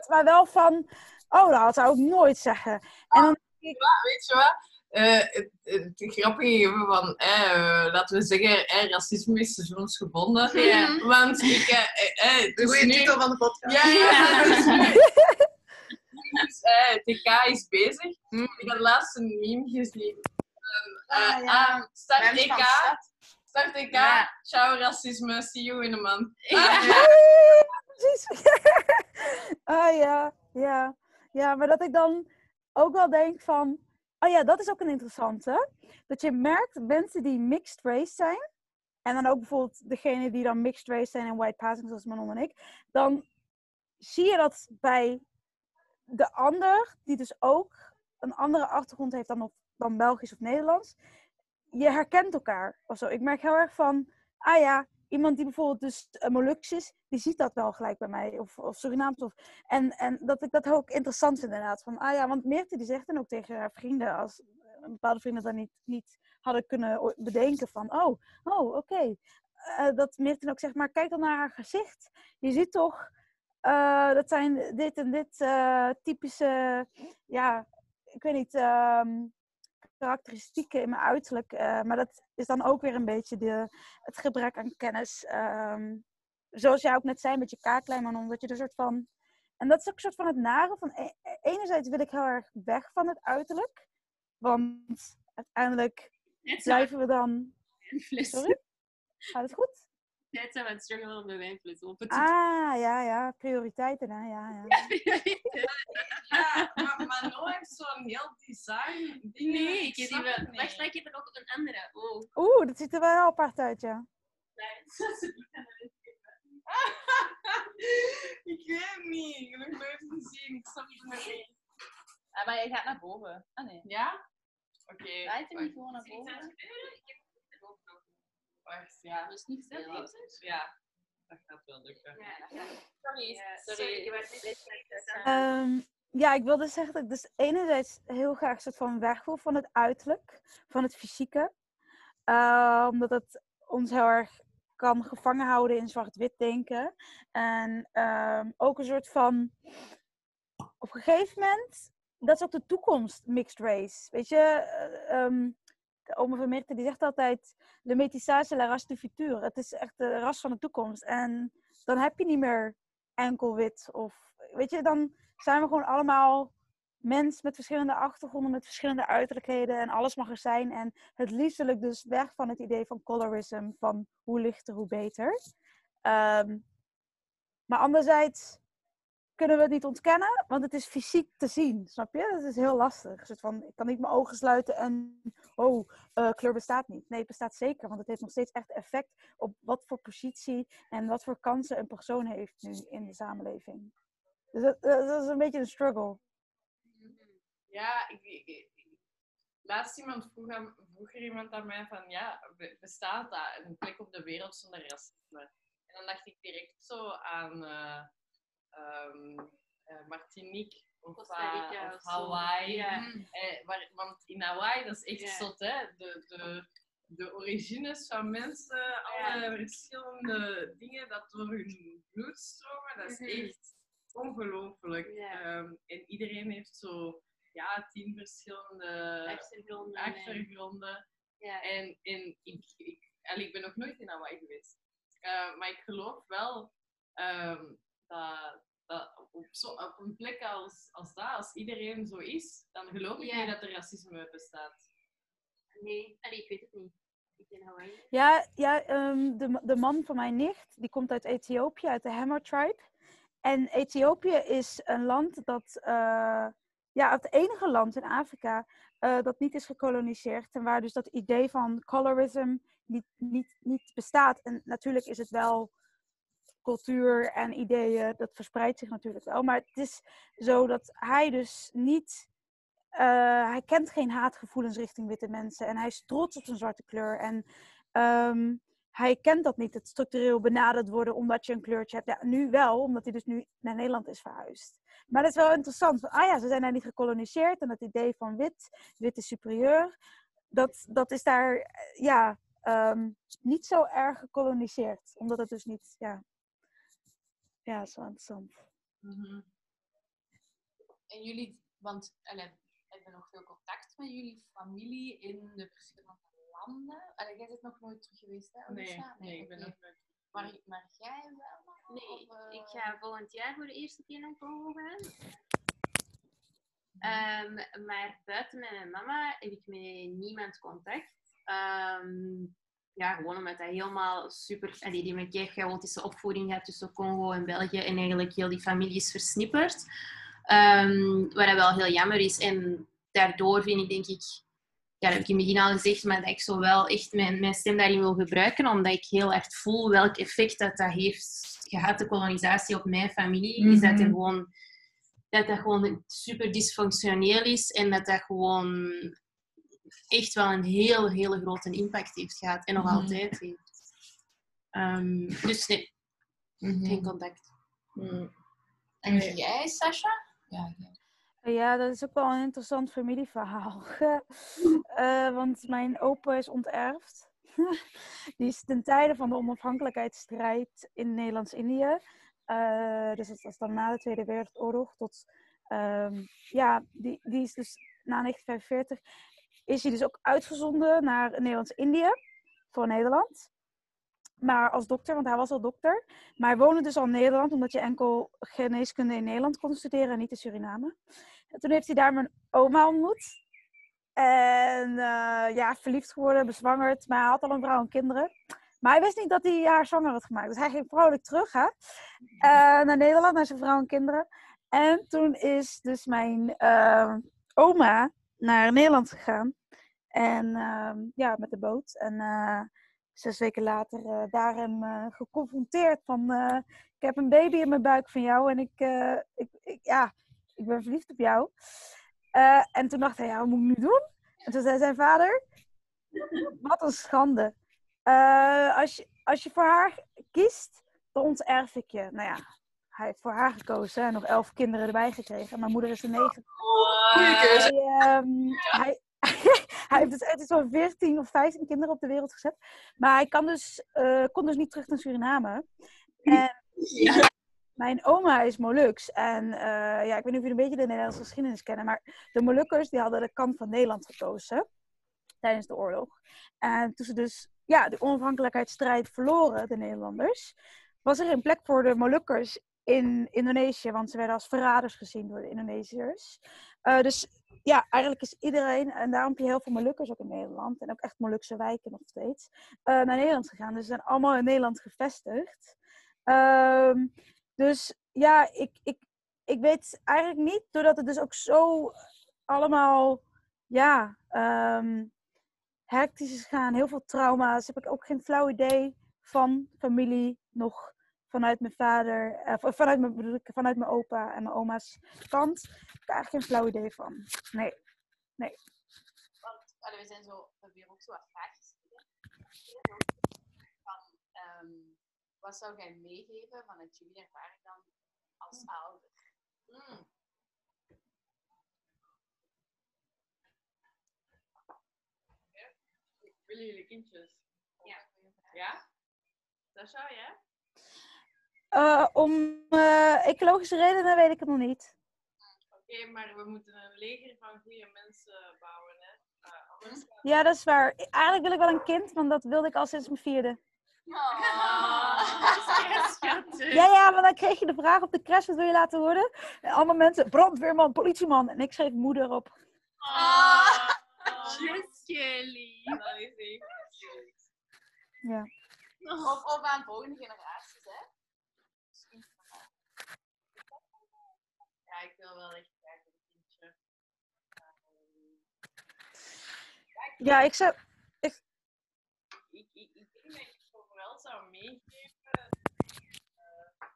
maar wel van, oh, dat zou ik nooit zeggen. En dan weet je wat? Eh, het, het grappige van, eh, laten we zeggen, eh, racisme is seizoensgebonden. Ja. Want ik, eh, eh, eh, het De is goede nu- titel van de podcast. Ja, ja, dus nu- [LAUGHS] dus, eh, TK is bezig. Ik had laatst een meme gezien. Ehm, eh, Ah, ja. ah, start van TK. Start TK. Ja. Ciao racisme. See you in a month. Ja, precies. [LAUGHS] ah ja, ja. Ja, maar dat ik dan ook wel denk van... Oh ja, dat is ook een interessante. Dat je merkt, mensen die mixed race zijn... En dan ook bijvoorbeeld degene die dan mixed race zijn en white passing, zoals Manon en ik. Dan zie je dat bij de ander, die dus ook een andere achtergrond heeft dan, of, dan Belgisch of Nederlands. Je herkent elkaar of. Ik merk heel erg van, ah ja, iemand die bijvoorbeeld dus uh, Molux is, die ziet dat wel gelijk bij mij. Of, of Surinaams. En, en dat ik dat ook interessant vind inderdaad. Van, ah ja, want Meerte die zegt dan ook tegen haar vrienden, als eh, bepaalde vrienden dat niet, niet hadden kunnen bedenken van, oh, oh oké. Eh, dat Meerte ook zegt, maar kijk dan naar haar gezicht. Je ziet toch, eh, dat zijn dit en dit eh, typische, ja, ik weet niet, ehm, karakteristieken in mijn uiterlijk. eh, maar dat is dan ook weer een beetje de, het gebrek aan kennis. ehm, zoals jij ook net zei, met je kaaklijn, Manon, dat je er soort van... En dat is ook een soort van het nare van... e- e- Enerzijds wil ik heel erg weg van het uiterlijk. Want uiteindelijk blijven we dan... Sorry? Gaat het goed? Net zijn we aan het struggelen om de wijnfles open te Ah, ja, ja. Prioriteiten, hè. Ja, [LAUGHS] ja. Ja, maar Manon heeft zo'n heel design ding. Nee, ik heb die wel. het niet. Wacht, ik heb er ook een andere. Oh. Oeh, dat ziet er wel heel apart uit, ja. [LAUGHS] [LAUGHS] ik weet niet. Ik heb nog nooit gezien. Ik snap het niet. Ah, maar jij gaat naar boven. Ah nee. Ja? Oké. Draait hij niet wacht. gewoon naar boven? het? Ik heb het. Wacht, ja. Dat is niet Ja, veel. Ja, dat gaat wel lukken. Ja. Sorry, Ja, sorry. sorry. Niet Ehm, ja, ik wilde zeggen dat ik dus enerzijds heel graag een soort van weg wil van het uiterlijk, van het fysieke. Eh, omdat het ons heel erg kan gevangen houden in zwart-wit denken. En ehm, ook een soort van, op een gegeven moment, dat is ook de toekomst, mixed race. Weet je, ehm, van Mirte die zegt altijd, le métissage la race du futur. Het is echt de ras van de toekomst. En dan heb je niet meer enkel wit of, weet je, dan zijn we gewoon allemaal mens met verschillende achtergronden, met verschillende uiterlijkheden en alles mag er zijn. En het liefst dus weg van het idee van colorism, van hoe lichter, hoe beter. Ehm, maar anderzijds kunnen we het niet ontkennen, want het is fysiek te zien, snap je? Dat is heel lastig. Soort van, ik kan niet mijn ogen sluiten en, oh, eh, kleur bestaat niet. Nee, het bestaat zeker, want het heeft nog steeds echt effect op wat voor positie en wat voor kansen een persoon heeft nu in de samenleving. Dus dat, is een beetje een struggle. Ja, ik, laatst iemand vroeg, aan, vroeg er iemand aan mij van, ja, be- bestaat dat een plek op de wereld zonder racisme? En dan dacht ik direct zo aan eh, ehm, eh, Martinique of, Costa eh, Rica of zo. Hawaii. Ja. Eh, waar, want in Hawaii, dat is echt Ja. zot, hè? De, de, de origines van mensen, alle verschillende dingen dat door hun bloed stromen, dat is Mhm. echt ongelooflijk. Ehm, en iedereen heeft zo, ja, tien verschillende Achtergronden. en- achtergronden. En, en ik, ik, ik ben nog nooit in Hawaii geweest. Eh, maar ik geloof wel ehm, dat, dat op, zo, op een plek als, als dat, als iedereen zo is, dan geloof ik Ja. niet dat er racisme bestaat. Nee, allee, ik weet het niet. Ik ben Hawaii. Ja, ja ehm, de, de man van mijn nicht, die komt uit Ethiopië, uit de Hammer Tribe. En Ethiopië is een land dat, eh, ja, het enige land in Afrika eh, dat niet is gekoloniseerd. En waar dus dat idee van colorism niet, niet, niet bestaat. En natuurlijk is het wel cultuur en ideeën, dat verspreidt zich natuurlijk wel. Maar het is zo dat hij dus niet eh, hij kent geen haatgevoelens richting witte mensen. En hij is trots op zijn zwarte kleur. En ehm, hij kent dat niet, het structureel benaderd worden omdat je een kleurtje hebt. Ja, nu wel, omdat hij dus nu naar Nederland is verhuisd. Maar dat is wel interessant. Ah ja, ze zijn daar niet gekoloniseerd. En het idee van wit, wit is superieur. Dat, dat is daar, eh, ja, ehm, niet zo erg gekoloniseerd. Omdat het dus niet, ja... Ja, wel interessant. En jullie, want allee, hebben nog veel contact met jullie familie in de verschillende landen? Allee, jij bent nog nooit terug geweest, hè? Nee, Odessa? nee, ik ben nog nooit. Maar, maar jij wel nog? Nee, Of, eh, ik ga volgend jaar voor de eerste keer naar Congo gaan. Ehm, maar buiten met mijn mama heb ik met niemand contact. Ehm, ja, gewoon omdat dat helemaal super... Allee, die een chaotische opvoeding had tussen Congo en België. En eigenlijk heel die familie is versnipperd. Ehm, wat dat wel heel jammer is. En daardoor vind ik, denk ik... Ja, dat heb ik in het begin al gezegd, maar dat ik zo wel echt mijn, mijn stem daarin wil gebruiken. Omdat ik heel erg voel welk effect dat, dat heeft gehad, de kolonisatie op mijn familie. Is dat er Mhm. gewoon dat dat gewoon super dysfunctioneel is en dat dat gewoon echt wel een heel, hele grote impact heeft gehad en nog Mhm. altijd heeft. Ehm, dus nee, geen contact. En jij, Sasha? Ja, jij. Ja, dat is ook wel een interessant familieverhaal. [LAUGHS] Eh, want mijn opa is onterfd. [LAUGHS] Die is ten tijde van de onafhankelijkheidsstrijd in Nederlands-Indië. eh, dus dat was dan na de Tweede Wereldoorlog. Tot, ehm, ja, die, die is dus na 1945 is hij dus ook uitgezonden naar Nederlands-Indië voor Nederland. maar als dokter, want hij was al dokter. Maar hij woonde dus al in Nederland, omdat je enkel geneeskunde in Nederland kon studeren en niet in Suriname. En toen heeft hij daar mijn oma ontmoet. En eh, ja, verliefd geworden, bezwangerd. Maar hij had al een vrouw en kinderen. Maar hij wist niet dat hij haar zwanger had gemaakt. Dus hij ging vrolijk terug hè? Eh, naar Nederland, naar zijn vrouw en kinderen. En toen is dus mijn eh, oma naar Nederland gegaan. En ehm, ja, met de boot. En eh, zes weken later eh, daar hem eh, geconfronteerd van... ik heb een baby in mijn buik van jou en ik, ik, ja, ik ben verliefd op jou. En toen dacht hij, ja, wat moet ik nu doen? En toen zei zijn vader, wat een schande. Als, je, als je voor haar kiest, dan onterf ik je. Nou ja, hij heeft voor haar gekozen en nog elf kinderen erbij gekregen. Mijn moeder is er negen. Hij, ehm, hij, [LAUGHS] hij heeft dus echt iets van 14 of 15 kinderen op de wereld gezet. Maar hij kan dus, eh, kon dus niet terug naar Suriname. En mijn oma is Moluks. En eh, ja, ik weet niet of jullie een beetje de Nederlandse geschiedenis kennen. Maar de Molukkers die hadden de kant van Nederland gekozen. Tijdens de oorlog. En toen ze dus ja, de onafhankelijkheidsstrijd verloren, de Nederlanders. Was er een plek voor de Molukkers in Indonesië. Want ze werden als verraders gezien door de Indonesiërs. Eh, dus ja, eigenlijk is iedereen, en daarom heb je heel veel Molukkers ook in Nederland, en ook echt Molukse wijken nog steeds, eh, naar Nederland gegaan. Dus ze zijn allemaal in Nederland gevestigd. Ehm, dus ja, ik, ik, ik weet eigenlijk niet, doordat het dus ook zo allemaal, ja, ehm, hectisch is gegaan, heel veel trauma's, heb ik ook geen flauw idee van familie nog vanuit mijn vader, eh, vanuit, mijn, bedoel ik, vanuit mijn opa en mijn oma's kant. heb ik eigenlijk geen flauw idee van. Nee. Want allee, we zijn zo, we hebben hier ook zo wat vraagjes van ehm, wat zou jij meegeven vanuit jullie ervaring dan als ouder? Mm. Willen jullie kindjes? Ja. Ja? Sascha, ja? Eh, om eh, ecologische redenen weet ik het nog niet. Oké, maar we moeten een leger van goede mensen bouwen, hè? Eh, anders gaat- Ja, dat is waar. Eigenlijk wil ik wel een kind, want dat wilde ik al sinds mijn vierde. [LAUGHS] Ja, ja, maar dan kreeg je de vraag op de crash, wat wil je laten worden? En allemaal mensen, brandweerman, politieman. En ik schreef moeder op. Ah, Just jullie. dat is cute. Ja. Of, of aan volgende generaties, hè? Misschien. Ik kindje. Ehm, Ja, ik zou... ik, ik, ik denk dat ik vooral zou meegeven. eh,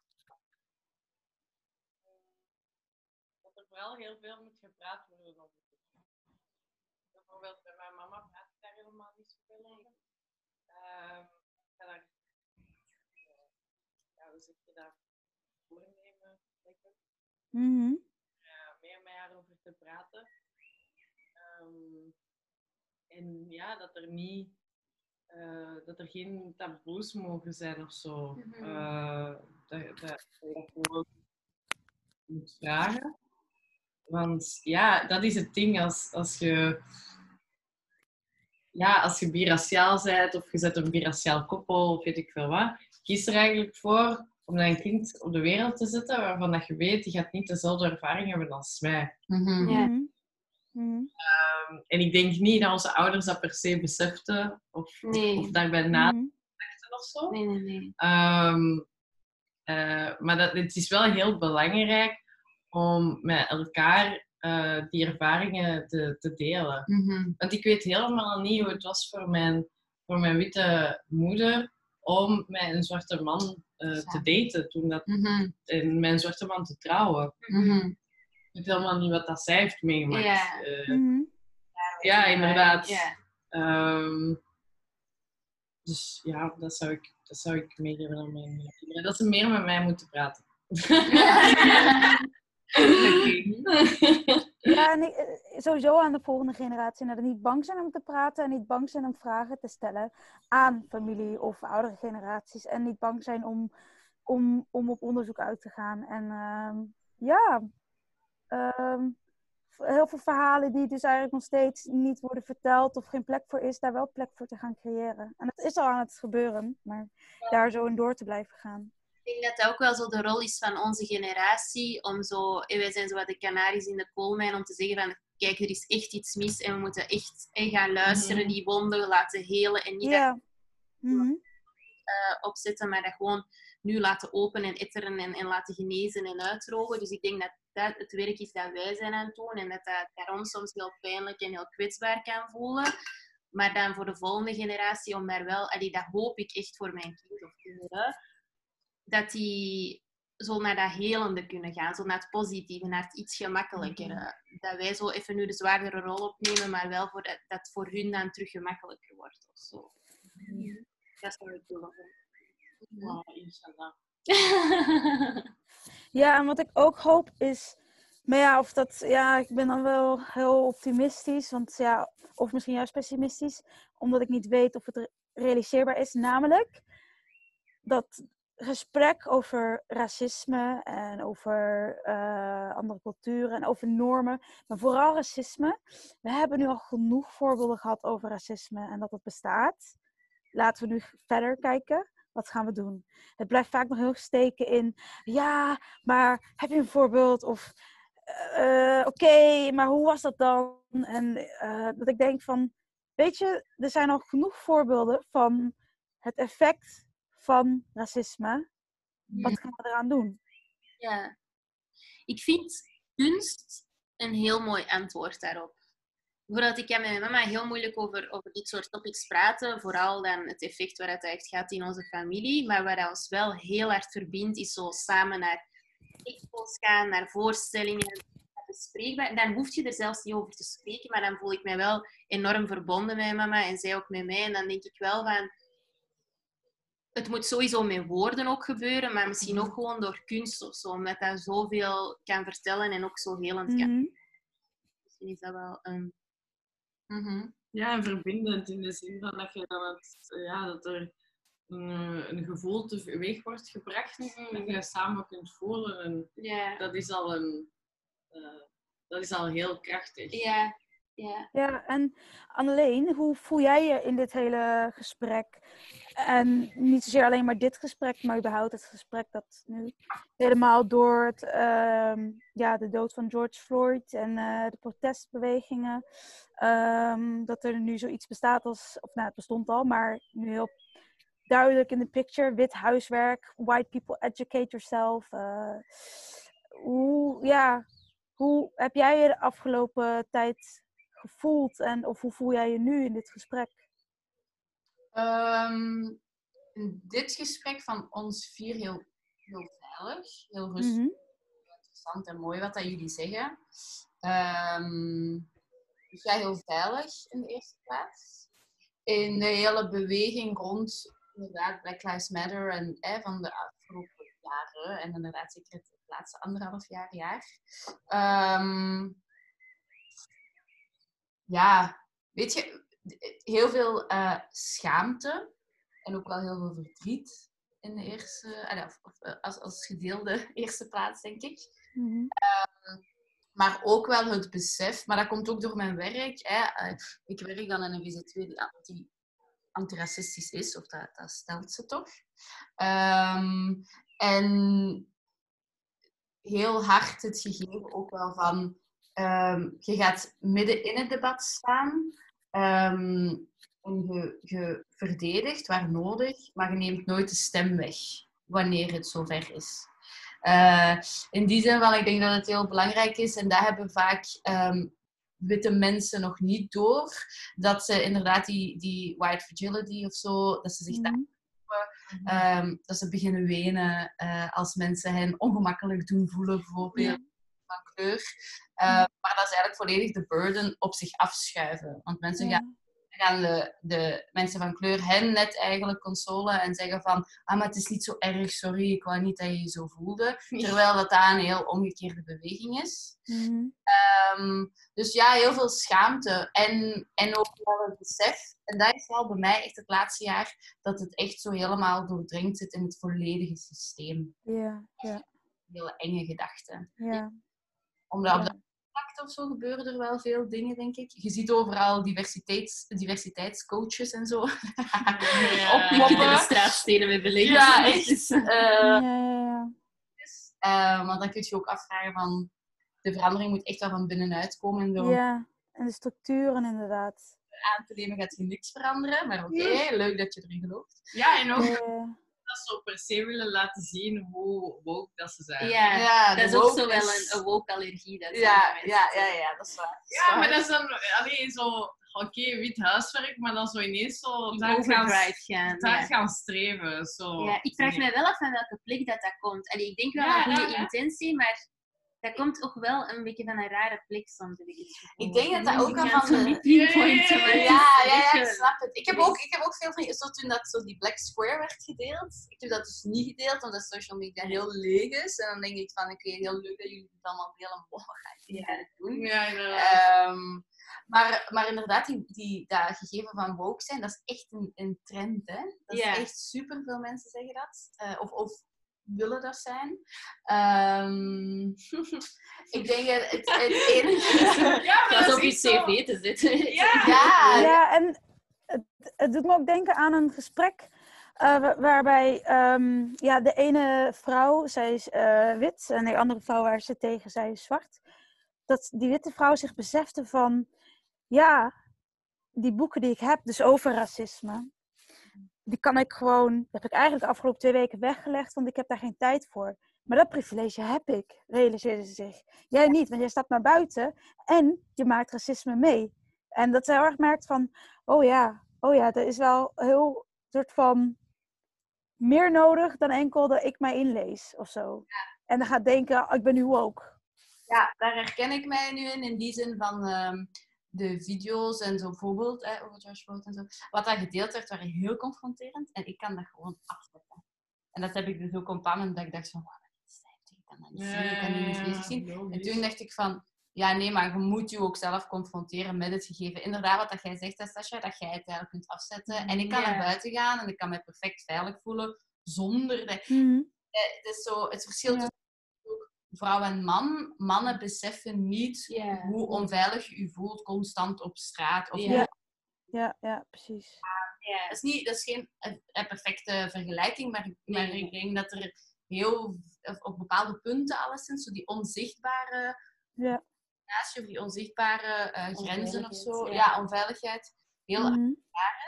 dat er vooral heel veel moet gepraat worden over. Bijvoorbeeld bij mijn mama praat ik daar helemaal niet zoveel over. Ehm, ik ga daar, ja, hoe zeg je dat, voornemen, denk ik ja, meer met haar over te praten. Ehm, en ja, dat er niet, eh, dat er geen taboes mogen zijn of zo. Mhm. Eh, dat, dat, dat je moet vragen. Want ja, dat is het ding als, als je. Ja, als je biraciaal bent of je zet een biraciaal koppel of weet ik veel wat, kies er eigenlijk voor om dan een kind op de wereld te zetten waarvan dat je weet, die gaat niet dezelfde ervaring hebben als wij. Ja. Mhm. Mhm. Ehm, en ik denk niet dat onze ouders dat per se beseften of, Nee. of daarbij nadachten Mhm. of zo. Nee, nee, nee. Ehm, eh, maar dat, het is wel heel belangrijk om met elkaar eh, die ervaringen te, te delen. Mhm. Want ik weet helemaal niet hoe het was voor mijn, voor mijn witte moeder om met een zwarte man eh, te daten toen dat, Mhm. en met een zwarte man te trouwen. Mhm. Ik weet helemaal niet wat dat zij heeft meegemaakt. Ja. Eh, Mhm. ja, inderdaad. Ehm, dus ja, dat zou ik, dat zou ik meegeven aan mijn kinderen. Dat ze meer met mij moeten praten. [LAUGHS] [LAUGHS] [LAUGHS] Ja, en ik- eh, sowieso aan de volgende generatie. Dat niet bang zijn om te praten en niet bang zijn om vragen te stellen aan familie of oudere generaties. En niet bang zijn om, om, om op onderzoek uit te gaan. En ehm, ja, ehm, heel veel verhalen die dus eigenlijk nog steeds niet worden verteld of geen plek voor is, daar wel plek voor te gaan creëren. En dat is al aan het gebeuren, maar daar zo in door te blijven gaan. Ik denk dat dat ook wel zo de rol is van onze generatie, om zo, en wij zijn zo wat de kanaries in de koolmijn, om te zeggen van, kijk, er is echt iets mis en we moeten echt en gaan luisteren, Mhm. die wonden laten helen en niet Ja. Mhm. eh, opzetten, maar dat gewoon nu laten open en etteren en, en laten genezen en uitdrogen. Dus ik denk dat dat het werk is dat wij zijn aan het doen en dat dat daarom soms heel pijnlijk en heel kwetsbaar kan voelen. Maar dan voor de volgende generatie, om daar wel, allee, dat hoop ik echt voor mijn kind of kinderen, dat die zo naar dat helende kunnen gaan, zo naar het positieve, naar het iets gemakkelijkere. Dat wij zo even nu de zwaardere rol opnemen, maar wel voor dat, dat voor hun dan terug gemakkelijker wordt of zo. Dat zou ik willen. Ja, inshallah. [LAUGHS] Ja, en wat ik ook hoop is. Maar ja, of dat, ja, ik ben dan wel heel optimistisch. Want ja, of misschien juist pessimistisch. Omdat ik niet weet of het re- realiseerbaar is. Namelijk dat gesprek over racisme en over eh, andere culturen en over normen. Maar vooral racisme. We hebben nu al genoeg voorbeelden gehad over racisme en dat het bestaat. Laten we nu verder kijken. Wat gaan we doen? Het blijft vaak nog heel steken in ja, maar heb je een voorbeeld? Of eh, oké, maar hoe was dat dan? En eh, dat ik denk van, weet je, er zijn al genoeg voorbeelden van het effect van racisme. Wat gaan we eraan doen? Ja. Ik vind kunst een heel mooi antwoord daarop. Bijvoorbeeld, ik kan met mijn mama heel moeilijk over, over dit soort topics praten. Vooral dan het effect waar het echt gaat in onze familie. Maar wat ons wel heel hard verbindt, is zo samen naar expos gaan, naar voorstellingen, bespreekbaar. Dan hoef je er zelfs niet over te spreken, maar dan voel ik mij wel enorm verbonden met mama en zij ook met mij. En dan denk ik wel van... Het moet sowieso met woorden ook gebeuren, maar misschien ook gewoon door kunst of zo. Omdat dat zoveel kan vertellen en ook zo helend kan. Mhm. Misschien is dat wel een... Mhm. Ja, en verbindend in de zin van dat, je dan het, ja, dat er een, een gevoel teweeg wordt gebracht dat je samen kunt voelen. En Ja. dat is al een... eh, dat is al heel krachtig. Ja. Ja. Ja, en Anneleen, hoe voel jij je in dit hele gesprek? En niet zozeer alleen maar dit gesprek, maar überhaupt het gesprek dat nu helemaal door het, ehm, ja, de dood van George Floyd en eh, de protestbewegingen, ehm, dat er nu zoiets bestaat als, of nou het bestond al, maar nu heel duidelijk in de picture, wit huiswerk, white people educate yourself. eh, hoe, ja, hoe heb jij je de afgelopen tijd gevoeld en of hoe voel jij je nu in dit gesprek? Ehm, in dit gesprek van ons vier heel, heel veilig, heel rustig, Mhm. interessant en mooi wat dat jullie zeggen. Ehm, dus ja, heel veilig in de eerste plaats. In de hele beweging rond inderdaad Black Lives Matter en eh, van de afgelopen jaren en inderdaad zeker het laatste anderhalf jaar, jaar. Ehm, ja, weet je, heel veel eh, schaamte en ook wel heel veel verdriet in de eerste, of, of, eh, als, als gedeelde [LAUGHS] eerste plaats, denk ik. Mhm. Maar ook wel het besef, maar dat komt ook door mijn werk. Hè. Eh, Ik werk dan in een VZ2 die anti, antiracistisch is, of dat, dat stelt ze toch. Ehm, en heel hard het gegeven ook wel van, ehm, je gaat midden in het debat staan ehm, en je, je verdedigt waar nodig, maar je neemt nooit de stem weg wanneer het zover is. Eh, in die zin wel, ik denk dat het heel belangrijk is. En dat hebben vaak ehm, witte mensen nog niet door. Dat ze inderdaad die, die white fragility of zo, dat ze zich daar, Mhm. ehm, dat ze beginnen wenen eh, als mensen hen ongemakkelijk doen voelen, bijvoorbeeld van kleur. Eh, Maar dat is eigenlijk volledig de burden op zich afschuiven. Want mensen gaan gaan de, de mensen van kleur hen net eigenlijk consolen en zeggen van ah, maar het is niet zo erg, sorry, ik wou niet dat je je zo voelde. [LAUGHS] Terwijl dat daar een heel omgekeerde beweging is. Mhm. Ehm, dus ja, heel veel schaamte en, en ook wel het besef. En dat is wel bij mij echt het laatste jaar dat het echt zo helemaal doordringd zit in het volledige systeem. Ja, ja, Hele enge gedachten. ja. Omdat op Ja. dat vlakte of zo gebeuren er wel veel dingen, denk ik. Je ziet overal diversiteits, diversiteitscoaches en zo. [LAUGHS] Oppikken in de straatstenen met beleggen. Ja, echt. [LAUGHS] Eh, Ja, ja, ja. eh, maar dan kun je je ook afvragen van... De verandering moet echt wel van binnenuit komen. En door Ja, en de structuren inderdaad. aan te nemen gaat je niks veranderen. Maar oké, leuk dat je erin gelooft. Ja, en ook Ja. Dat ze per se willen laten zien hoe woke dat ze zijn. Ja, dat is ook woke zo wel is- een, een woke-allergie. dat Ja, ja, ja, zeggen. ja, dat is waar. Ja, maar dat is dan alleen zo, oké, wit huiswerk, maar dan zo ineens zo daar gaan, gaan. daar ja. gaan streven. Zo. Ja, ik vraag Nee. mij wel af van welke plek dat, dat komt. Allee, ik denk wel Ja, een goede ja, ja. intentie, maar dat komt ook wel een beetje van een rare plek soms. Heb ik, het. Ik denk dat dat ook het van de- Ja, Ja, ja, ik snap het. Ik heb ook, ik heb ook veel van, zo toen dat zo die Black Square werd gedeeld. Ik heb dat dus niet gedeeld, omdat social media heel leeg is. En dan denk ik van, oké, heel leuk dat jullie het allemaal delen, maar wat ga ik doen? Ja. Ehm, maar, maar inderdaad, die, die, dat gegeven van woke zijn, dat is echt een, een trend. Hè? Dat is echt super veel mensen zeggen dat. Eh, of, of willen dat zijn. Ehm, [LAUGHS] ik denk het, het, [LAUGHS] het enige. ja, Dat is op je zo- cv te zetten. [LAUGHS] Ja, Ja, Ja, en het, het doet me ook denken aan een gesprek eh, wa- waarbij ehm, ja, de ene vrouw, zij is eh, wit, en de andere vrouw waar ze tegen, zij is zwart. Dat die witte vrouw zich besefte van, ja, die boeken die ik heb, dus over racisme, die kan ik gewoon, die heb ik eigenlijk de afgelopen twee weken weggelegd, want ik heb daar geen tijd voor. Maar dat privilege heb ik, realiseerde ze zich. Jij niet, want jij stapt naar buiten en je maakt racisme mee. En dat zij heel erg merkt van, oh ja, oh ja, er is wel heel soort van meer nodig dan enkel dat ik mij inlees of zo. En dan gaat denken, oh, ik ben nu ook. Ja, daar herken ik mij nu in, in die zin van ehm, de video's en zo bijvoorbeeld hè, over Josh Road en zo. Wat daar gedeeld werd, waren heel confronterend en ik kan dat gewoon afzetten. En dat heb ik dus ook op een bepaald moment dat ik dacht van, wow, dat is heftig, ik kan dat niet zien, ik kan niet bezig zien. En toen dacht ik van, ja nee, maar je moet je ook zelf confronteren met het gegeven. Inderdaad, wat dat jij zegt, Sascha, dat jij het eigenlijk kunt afzetten. En ik kan Ja. naar buiten gaan en ik kan me perfect veilig voelen zonder dat Mhm. het is zo het verschil tussen vrouw en man. Mannen beseffen niet hoe onveilig je je voelt constant op straat. Of Ja. Ja, ja, precies. Ja. dat, is niet, dat is geen eh, eh, perfecte vergelijking, maar, maar Nee. ik denk dat er heel, op bepaalde punten alleszins, zo die onzichtbare Ja. naast of die onzichtbare eh, grenzen of zo, Onveiligheid, ja. ja. onveiligheid, heel Mhm.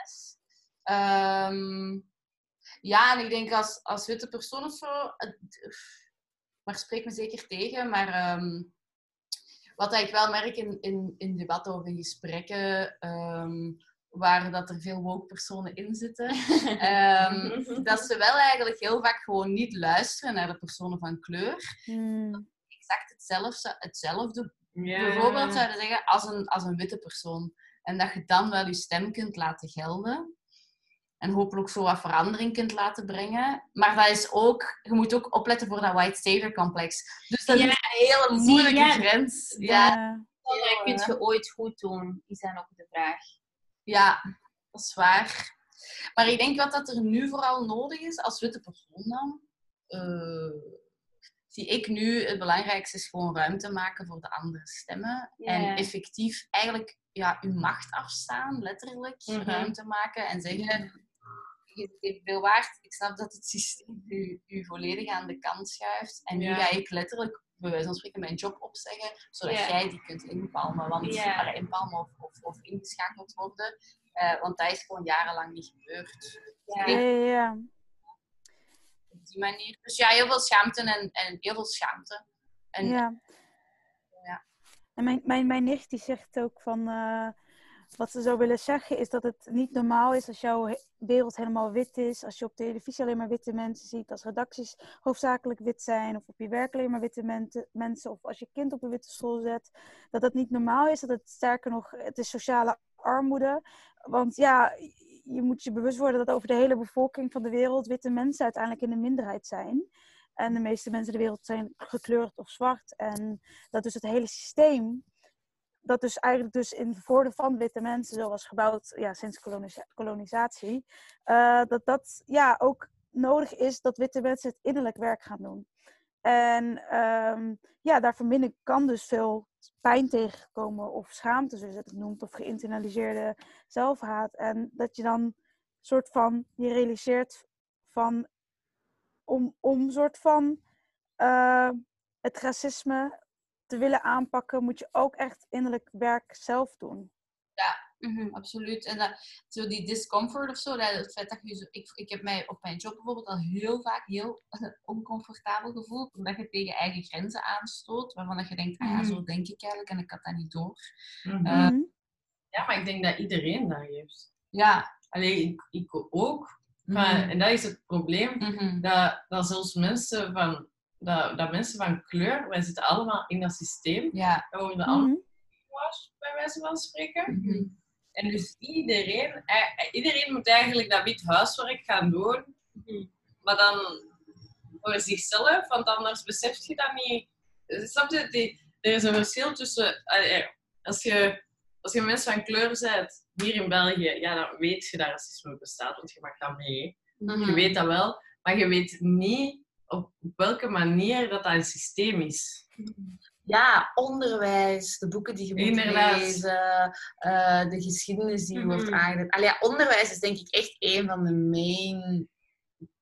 is. Ehm, ja, en ik denk als, als witte persoon of zo, het- maar spreek me zeker tegen, maar ehm, wat ik wel merk in, in, in debatten of in gesprekken, ehm, waar dat er veel woke personen in zitten, [LAUGHS] ehm, [LAUGHS] dat ze wel eigenlijk heel vaak gewoon niet luisteren naar de personen van kleur. Mhm. Exact hetzelfde, hetzelfde Ja. bijvoorbeeld zouden zeggen als een, als een witte persoon. En dat je dan wel je stem kunt laten gelden. En hopelijk zo wat verandering kunt laten brengen. Maar dat is ook, je moet ook opletten voor dat white savior complex. Dus dat Ja. is een hele moeilijke ja. grens. Ja, Ja. Dat kun je ooit goed doen, is dan ook de vraag. ja, dat is waar. Maar ik denk wat dat er nu vooral nodig is, als witte persoon dan, eh, zie ik nu het belangrijkste is gewoon ruimte maken voor de andere stemmen. En effectief eigenlijk ja, uw macht afstaan, letterlijk. Mhm. Ruimte maken en zeggen, je evenveel waard. Ik snap dat het systeem u, u volledig aan de kant schuift. En nu Ja. ga ik letterlijk, bij wijze van spreken, mijn job opzeggen, zodat Ja. jij die kunt inpalmen. Want, Ja. allee, inpalmen of, of, of ingeschakeld worden. Eh, want dat is gewoon jarenlang niet gebeurd. Ja. Ja, ja. Op die manier. Dus ja, heel veel schaamte en, en heel veel schaamte. En ja. ja. En mijn, mijn, mijn nicht die zegt ook van... eh, wat ze zou willen zeggen is dat het niet normaal is als jouw wereld helemaal wit is. Als je op televisie alleen maar witte mensen ziet. Als redacties hoofdzakelijk wit zijn. Of op je werk alleen maar witte mensen. Of als je kind op een witte school zet. Dat dat niet normaal is. Dat het sterker nog, het is sociale armoede. Want ja, je moet je bewust worden dat over de hele bevolking van de wereld witte mensen uiteindelijk in de minderheid zijn. En de meeste mensen in de wereld zijn gekleurd of zwart. En dat dus het hele systeem, dat dus eigenlijk dus in voordeel van witte mensen, zoals gebouwd ja, sinds kolonisa- kolonisatie, eh, dat dat ja ook nodig is dat witte mensen het innerlijk werk gaan doen. En ehm, ja, daar kan dus veel pijn tegenkomen of schaamte, zoals het noemt, of geïnternaliseerde zelfhaat. En dat je dan soort van je realiseert van om, om soort van eh, het racisme te willen aanpakken, moet je ook echt innerlijk werk zelf doen. Mhm, absoluut. En dat, zo die discomfort of zo, dat, het feit dat je zo, ik, ik heb mij op mijn job bijvoorbeeld al heel vaak heel [LAUGHS] oncomfortabel gevoeld, omdat je tegen eigen grenzen aanstoot, waarvan dat je denkt, ah ja, Mhm. zo denk ik eigenlijk en ik had dat niet door. Mhm. Eh, ja, maar ik denk dat iedereen dat heeft. Ja. Alleen ik, ik ook. Maar, en dat is het probleem. Dat, dat zelfs mensen van, dat, dat mensen van kleur, wij zitten allemaal in dat systeem. Ja. We worden allemaal Mhm. gewash, bij wijze van spreken. Mhm. En dus iedereen, eh, iedereen moet eigenlijk dat wit huiswerk gaan doen. Maar dan voor zichzelf, want anders besef je dat niet. Snap je? Die, er is een verschil tussen... eh, Als je, als je mensen van kleur bent, hier in België, ja, dan weet je dat racisme bestaat, want je mag dat mee. Mhm. Je weet dat wel, maar je weet niet op welke manier dat, dat een systeem is. Ja, onderwijs, de boeken die je moet Inderdaad. lezen, eh, de geschiedenis die wordt Mhm. aangeduid. Allee, ja, onderwijs is denk ik echt een van de main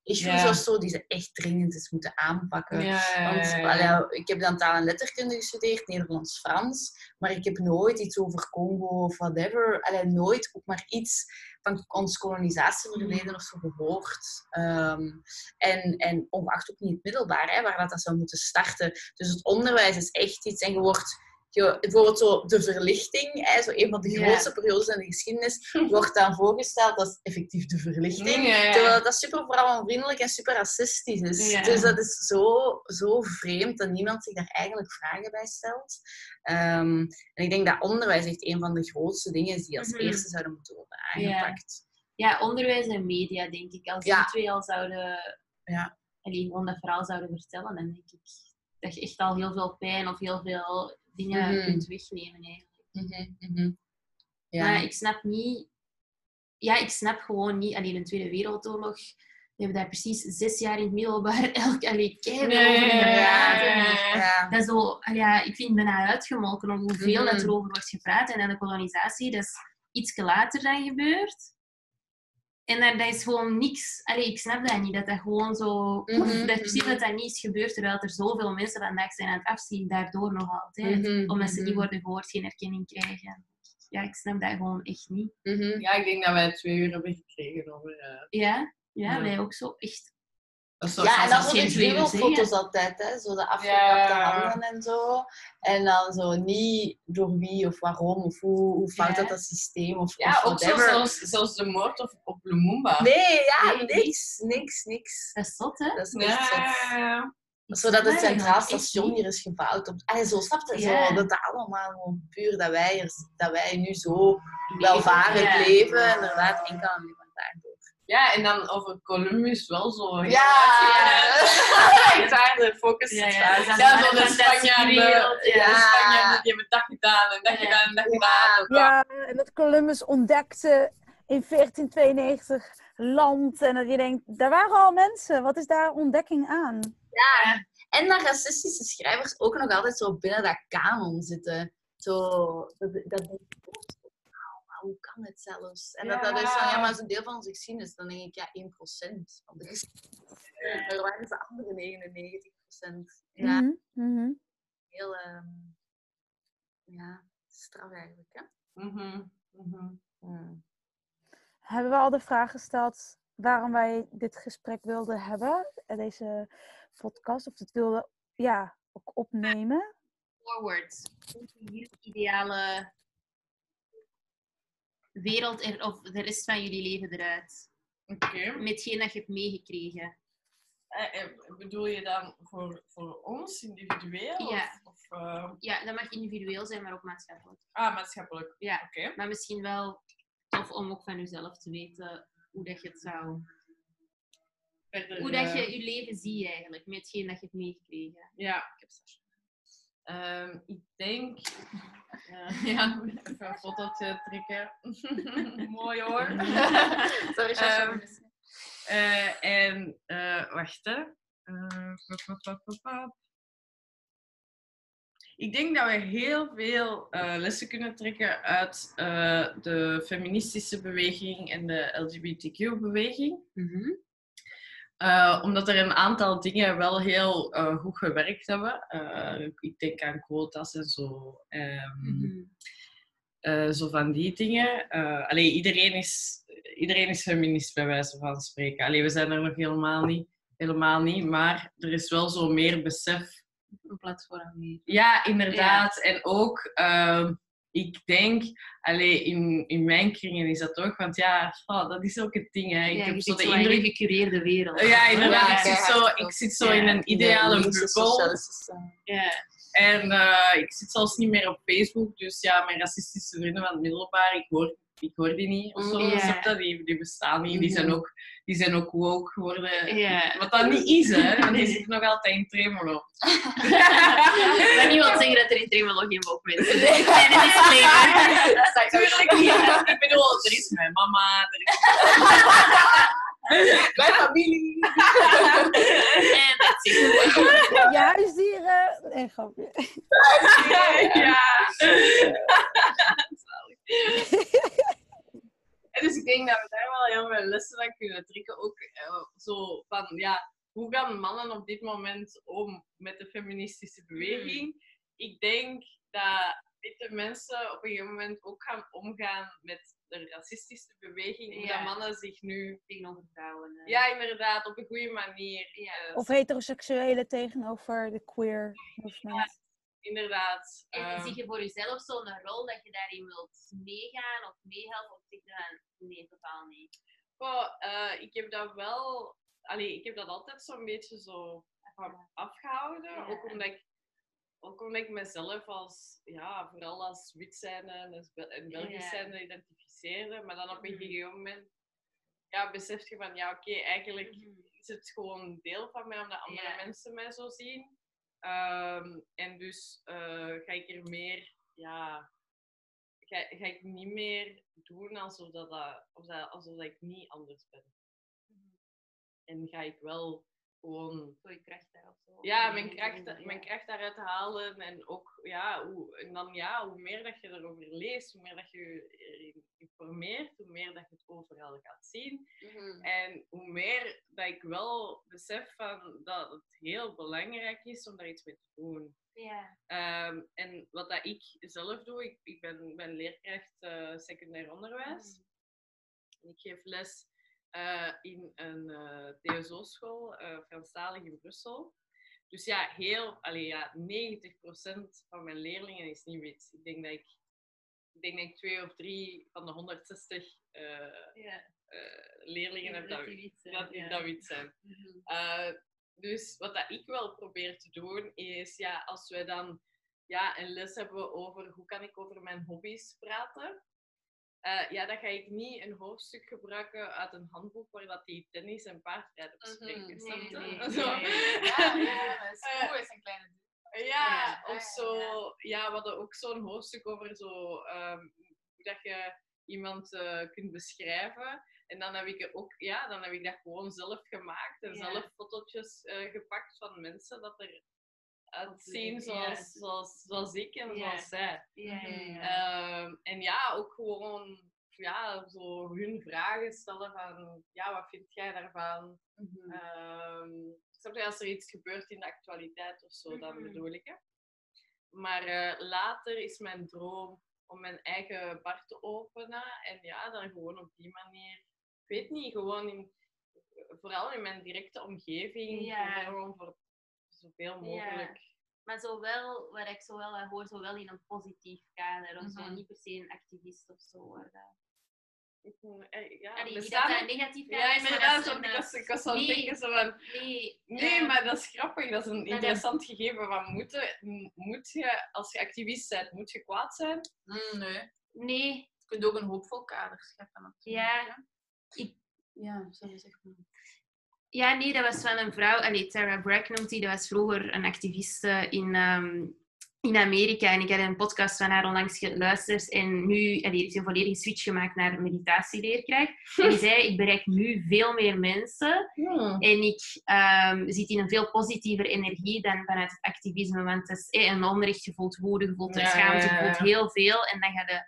issues Ja. of zo die ze echt dringend eens moeten aanpakken. Ja, Want allee, ik heb dan taal en letterkunde gestudeerd, Nederlands-Frans, maar ik heb nooit iets over Congo of whatever, allee, nooit ook maar iets van ons kolonisatieverleden of zo gehoord. Ehm, en, en ongeacht ook niet het middelbaar, hè, waar dat, dat zou moeten starten. Dus het onderwijs is echt iets, en je wordt... Je, bijvoorbeeld zo de verlichting, hè, zo een van de grootste periodes in de geschiedenis, wordt dan voorgesteld als effectief de verlichting. Ja. Terwijl dat super vrouwenvriendelijk en super racistisch is. Ja. Dus dat is zo, zo vreemd dat niemand zich daar eigenlijk vragen bij stelt. Ehm, en ik denk dat onderwijs echt een van de grootste dingen is die als Mhm. eerste zouden moeten worden aangepakt. Ja, onderwijs en media, denk ik. Als die twee al zouden... Ja. Allee, gewoon dat verhaal zouden vertellen, dan denk ik dat je echt al heel veel pijn of heel veel dingen Mhm. kunt wegnemen, eigenlijk. Mhm, mhm. Ja. Maar ik snap niet... Ja, ik snap gewoon niet... Alleen de Tweede Wereldoorlog... We hebben daar precies zes jaar in het middelbaar [LAUGHS] elk... Allee, keihard over gepraat. ja. Dat is zo... allee, Ja, ik vind het bijna uitgemolken om hoeveel Mhm. dat er over wordt gepraat. En dan de kolonisatie, dat is iets later dan gebeurd. En daar, dat is gewoon niks. Allee, ik snap dat niet, dat dat gewoon zo... Mhm, Dat precies mhm. dat dat niet is gebeurd, terwijl er zoveel mensen vandaag zijn aan het afzien, daardoor nog altijd. Mhm, Omdat ze niet worden gehoord, geen erkenning krijgen. Ja, ik snap dat gewoon echt niet. Mhm. Ja, ik denk dat wij twee uur hebben gekregen over... eh, Ja, ja, Ja. wij ook zo echt. Dat Ja, en dan zo gruwelfoto's zeggen. altijd, hè? zo de afgekapte Ja. handen en zo. En dan zo niet door wie of waarom of hoe, hoe fout Ja. dat dat systeem of, Ja, of ook zo whatever. zelfs, zelfs de moord op, op Lumumba. Nee, ja, Nee, niks, niks, niks. Dat is zot, hè? Dat is echt zot. Ja, Zodat het Centraal Station hier is gebouwd. Op, allee, zo snap je, zo, dat dat allemaal gewoon puur dat wij, er, dat wij nu zo welvarend leven, inderdaad, en maar daardoor. Ja, en dan over Columbus wel zo. Ja! [LAUGHS] Ik daar de focus Ja, ja, Ja, een zo de fantastische Spanjaarden. Ja, ja. de Spanjaarden die hebben dat gedaan en dat Ja. gedaan en dat Ja. gedaan. Dat- Ja, en dat Columbus ontdekte in 1492 land. En dat je denkt, daar waren al mensen. Wat is daar ontdekking aan? En dat racistische schrijvers ook nog altijd zo binnen dat kanon zitten. Zo, dat, dat denk ik ook zo, wauw, het zelfs? En dat, dat is van, ja, maar een deel van onze geschiedenis. Dan denk ik, ja, 1% van de [LAUGHS] geschiedenis. Maar waar is de andere 99%? Ja, Mhm, mhm. heel, ehm, ja, straf eigenlijk, hè? Mhm, mhm. Hmm. Hebben we al de vraag gesteld waarom wij dit gesprek wilden hebben? eh, Deze podcast, of het wilden ja, ook opnemen? Forward. Ideale wereld er, of de rest van jullie leven eruit? Oké. Met hetgeen dat je hebt meegekregen. Eh, eh, Bedoel je dan voor, voor ons individueel? Ja. Of, of, eh, Ja, dat mag individueel zijn, maar ook maatschappelijk. ah, maatschappelijk. Ja. Oké. Maar misschien wel tof om ook van jezelf te weten hoe dat je het zou... Verder, Hoe dat je je leven ziet eigenlijk, met hetgeen dat je hebt meegekregen. Ja, ik heb. Ehm, ik denk... eh, [LAUGHS] ja, even een fotootje trekken. [LAUGHS] Mooi hoor. [LAUGHS] Sorry. Ehm, Eh, en, eh wacht hè. Eh, pap, pap, pap, pap, pap. Ik denk dat we heel veel eh, lessen kunnen trekken uit eh, de feministische beweging en de LGBTQ-beweging. Mhm. Eh, omdat er een aantal dingen wel heel eh, goed gewerkt hebben. Eh, ik denk aan quota's en zo. Ehm, Mhm. zo van die dingen. Eh allee, iedereen, is, iedereen is feminist, bij wijze van spreken. Allee, we zijn er nog helemaal niet, helemaal niet. Maar er is wel zo meer besef Een platform hier. ja, inderdaad. En ook, ehm, ik denk, allee, in, in mijn kringen is dat ook, want ja, oh, dat is ook het ding. Hè. Ik ja, heb zo de indruk. gecureerde wereld. Ja, inderdaad. Ja, ik, zit zo, ik zit zo in een ideale bubbel. Ja. En eh, ik zit zelfs niet meer op Facebook. Dus ja, mijn racistische vrienden van het middelbaar, ik hoor, ik hoor die niet. Of zo, ja. snap je? die, die bestaan niet. Die zijn Mhm. ook, die zijn ook woke geworden. Wat dat niet is, hè. Want die zitten nog altijd in tremolo. Maar [LAUGHS] niemand zeggen dat er in Tremelo geen woke mensen zijn. [LAUGHS] Tuurlijk niet. Ik bedoel, er is mijn mama, er is [LAUGHS] [LAUGHS] Mijn familie. En dat is Je huisdieren. Nee, grapje. [LAUGHS] ja. [LAUGHS] En dus ik denk dat we daar wel heel veel lessen aan kunnen trekken. Ook eh, zo van, ja, hoe gaan mannen op dit moment om met de feministische beweging? Ik denk dat witte mensen op een gegeven moment ook gaan omgaan met de racistische beweging. Hoe Ja. dat mannen zich nu... tegenover vrouwen. eh. Ja, inderdaad, op een goede manier. Ja. eh, Of heteroseksuelen tegenover de queer movement. inderdaad. En ehm, zie je voor jezelf zo'n rol dat je daarin wilt meegaan of meehelpen? Of zeg je nee, totaal niet. Goh, eh, ik heb dat wel... Allee, ik heb dat altijd zo'n beetje zo van afgehouden. Ja. Ook omdat ik ook omdat ik mezelf als, ja, vooral als wit zijnde en en Belgisch Ja. zijnde identificeerde. Maar dan op een Mhm. gegeven moment ja, besef je van, ja, oké, eigenlijk Mhm. is het gewoon deel van mij, omdat andere mensen mij zo zien. Ehm, en dus eh, ga ik er meer, ja, ga, ga ik niet meer doen alsof, dat, dat, of dat, alsof dat ik niet anders ben. En ga ik wel gewoon Zo je kracht daar of zo. ja, mijn kracht, mijn kracht daaruit halen. En ook, ja, hoe, en dan ja, hoe meer dat je erover leest, hoe meer dat je informeert, hoe meer dat je het overal gaat zien. Mhm. En hoe meer dat ik wel besef van dat het heel belangrijk is om daar iets mee te doen. Ja. Ehm, en wat dat ik zelf doe, ik, ik ben, ben leerkracht eh, secundair onderwijs. En ik geef les eh, in een eh, TSO-school, eh Franstalig in Brussel. Dus ja, heel, allee, ja, 90% van mijn leerlingen is niet wit. Ik denk dat ik, ik, denk dat ik twee of drie van de 160 eh, Ja. eh, leerlingen heb dat, wit dat, dat wit zijn. Mhm. Dus wat dat ik wel probeer te doen, is ja, als wij dan ja, een les hebben over hoe kan ik over mijn hobby's praten, eh, ja, dan ga ik niet een hoofdstuk gebruiken uit een handboek waar dat die tennis en paardrijden bespreken. Snap Nee, je? nee, Zo. nee. Ja, [LAUGHS] ja, dat is Eh, is een kleine Ja, Ja, of zo. ja. Ja, we hadden ook zo'n hoofdstuk over zo, ehm, hoe dat je iemand eh, kunt beschrijven. En dan heb ik er ook, ja, dan heb ik dat gewoon zelf gemaakt en Ja. zelf fotootjes eh, gepakt van mensen dat er uitzien Ja. zoals, zoals, zoals ik en Ja. zoals zij. Ja, ja, ja. Ehm, en ja, ook gewoon ja, zo hun vragen stellen van, ja, wat vind jij daarvan? Mhm. Ehm, snap je, als er iets gebeurt in de actualiteit of zo, dan Mhm. bedoel ik. Hè. Maar eh, later is mijn droom om mijn eigen bar te openen. En ja, dan gewoon op die manier. Ik weet niet, gewoon in, vooral in mijn directe omgeving. Ja. Gewoon voor zoveel mogelijk. Maar zowel, waar ik zowel aan hoor, zowel in een positief kader of zo, Mhm. niet per se een activist of zo. waar dat- Ik, eh, ja, Allee, niet dat negatief ja, is, maar inderdaad. dat is want een, Ik was, ik was aan het nee. denken zo van, Nee, Nee, eh, maar dat is grappig. Dat is een dat- interessant gegeven. Van moeten, m- moet je, als je activist bent, moet je kwaad zijn? Mm, nee. nee, Je kunt ook een hoopvol kader scheppen natuurlijk. Ja. Ik- Ja, zo zeg maar. Ja, nee, dat was van een vrouw. Allee, Tara Bragg noemt die. Dat was vroeger een activiste in, ehm, in Amerika. En ik had een podcast van haar onlangs geluisterd. En nu allee, is een volledige switch gemaakt naar meditatieleerkracht. [LAUGHS] En die zei, ik bereik nu veel meer mensen. En ik ehm, zit in een veel positiever energie dan vanuit het activisme. Want het is eh, een onrecht, je voelt woede, je voelt Ja, schaamte, je ja, ja. voelt heel veel. En dan ga je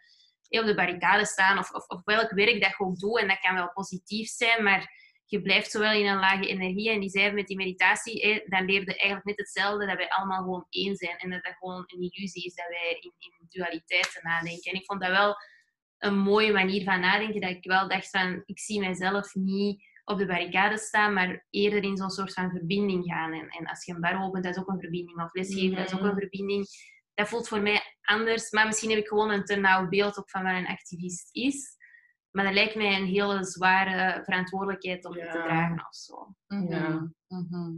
eh, op de barricade staan. Of, of, of welk werk dat je ook doet. En dat kan wel positief zijn, maar je blijft zowel in een lage energie. En die zei met die meditatie, eh, dan leer je eigenlijk net hetzelfde, dat wij allemaal gewoon één zijn. En dat dat gewoon een illusie is, dat wij in, in dualiteiten nadenken. En ik vond dat wel een mooie manier van nadenken, dat ik wel dacht van, ik zie mijzelf niet op de barricade staan, maar eerder in zo'n soort van verbinding gaan. En, en als je een bar opent, dat is ook een verbinding. Of lesgeven, dat is ook een verbinding. Dat voelt voor mij anders, maar misschien heb ik gewoon een te nauw beeld op van wat een activist is. Maar dat lijkt mij een hele zware verantwoordelijkheid om Ja. te dragen of zo. Ja. Mhm.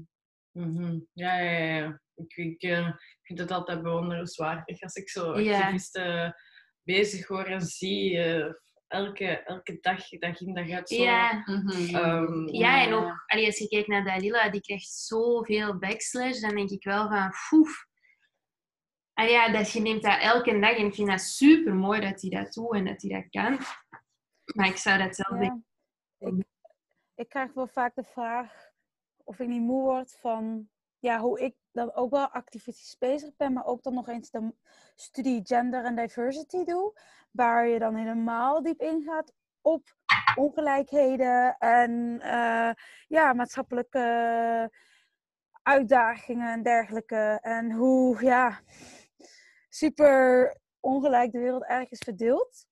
Mhm. Ja, ja, ja. ja. Ik, ik, eh, ik vind het altijd bewonderenswaardig als ik zo activisten bezig hoor en zie. eh, elke, elke dag, dag in dag uit. Zo. Ja, Mhm. Ehm, ja, en ook allee, als je kijkt naar Dalila, die krijgt zoveel backslash, dan denk ik wel van, foef. Ah ja, dat je neemt dat elke dag en ik vind dat super mooi dat hij dat doet en dat hij dat kan. Maar ik zou dat zelf Ja. Ik, ik krijg wel vaak de vraag of ik niet moe word van ja, hoe ik dan ook wel activistisch bezig ben, maar ook dan nog eens de studie gender en diversity doe, waar je dan helemaal diep ingaat op ongelijkheden en eh, ja, maatschappelijke uitdagingen en dergelijke. En hoe ja, super ongelijk de wereld eigenlijk is verdeeld.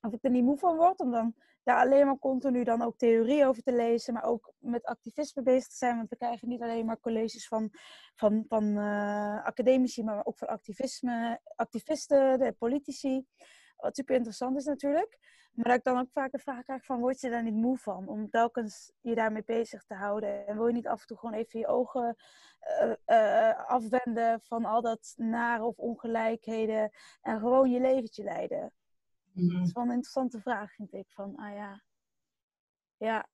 Of ik er niet moe van word om dan daar alleen maar continu dan ook theorie over te lezen, maar ook met activisme bezig te zijn. Want we krijgen niet alleen maar colleges van, van, van eh, academici, maar ook van activisme, activisten, de politici. Wat super interessant is natuurlijk. Maar dat ik dan ook vaak de vraag krijg van, word je daar niet moe van? Om telkens je daarmee bezig te houden. En wil je niet af en toe gewoon even je ogen eh, eh, afwenden van al dat nare of ongelijkheden. En gewoon je leventje leiden? Mhm. Dat is wel een interessante vraag, vind ik. Van, ah ja. Ja.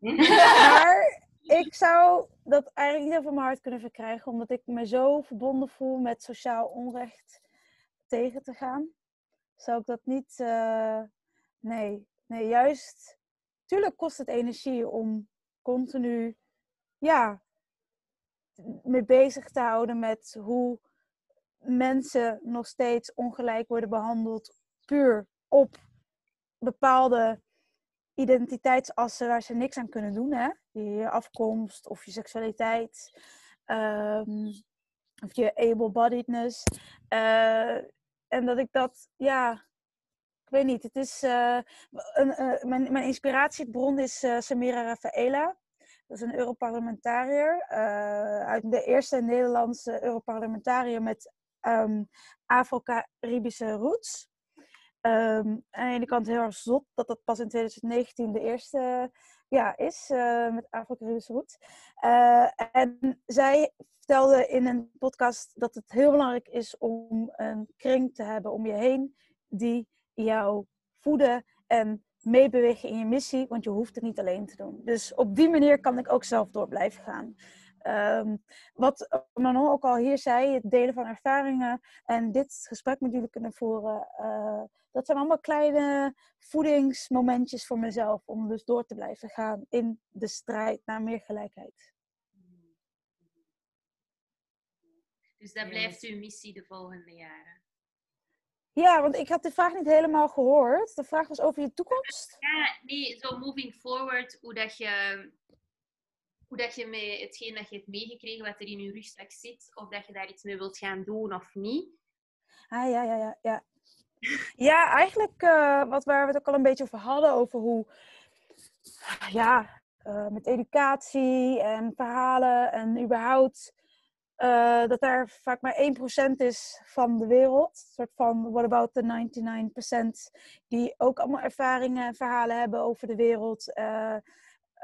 [LAUGHS] maar ik zou dat eigenlijk niet over mijn hart kunnen verkrijgen, omdat ik me zo verbonden voel met sociaal onrecht tegen te gaan. Zou ik dat niet. eh, nee, nee, juist. Tuurlijk kost het energie om continu. Ja. mee bezig te houden met hoe mensen nog steeds ongelijk worden behandeld. Puur op bepaalde identiteitsassen waar ze niks aan kunnen doen. Hè? Je afkomst of je seksualiteit. ehm, of je able-bodiedness. Eh, en dat ik dat, ja, ik weet niet. Het is, eh, een, eh, mijn, mijn inspiratiebron is Samira Rafaela. Dat is een Europarlementariër. uit de eerste Nederlandse Europarlementariër met ehm, Afro-Caribische roots. Ehm, aan de ene kant heel erg zot dat dat pas in 2019 de eerste ja, is eh, met Afro-Caribische roots. Eh, en zij vertelde in een podcast dat het heel belangrijk is om een kring te hebben om je heen die jou voeden en meebewegen in je missie, want je hoeft het niet alleen te doen. Dus op die manier kan ik ook zelf door blijven gaan. Ehm, wat Manon ook al hier zei, het delen van ervaringen en dit gesprek met jullie kunnen voeren, eh, dat zijn allemaal kleine voedingsmomentjes voor mezelf om dus door te blijven gaan in de strijd naar meer gelijkheid. Dus dat blijft uw missie de volgende jaren. Ja, want ik had de vraag niet helemaal gehoord. De vraag was over je toekomst. Ja, nee, zo moving forward, hoe dat je, hoe dat je met hetgeen dat je hebt meegekregen, wat er in je rugzak zit, of dat je daar iets mee wilt gaan doen of niet. Ah, ja, ja, ja. Ja, ja eigenlijk eh, wat waar we het ook al een beetje over hadden, over hoe, ja, eh, met educatie en verhalen en überhaupt, eh, dat daar vaak maar 1% is van de wereld. Een soort van, what about the 99% die ook allemaal ervaringen en verhalen hebben over de wereld.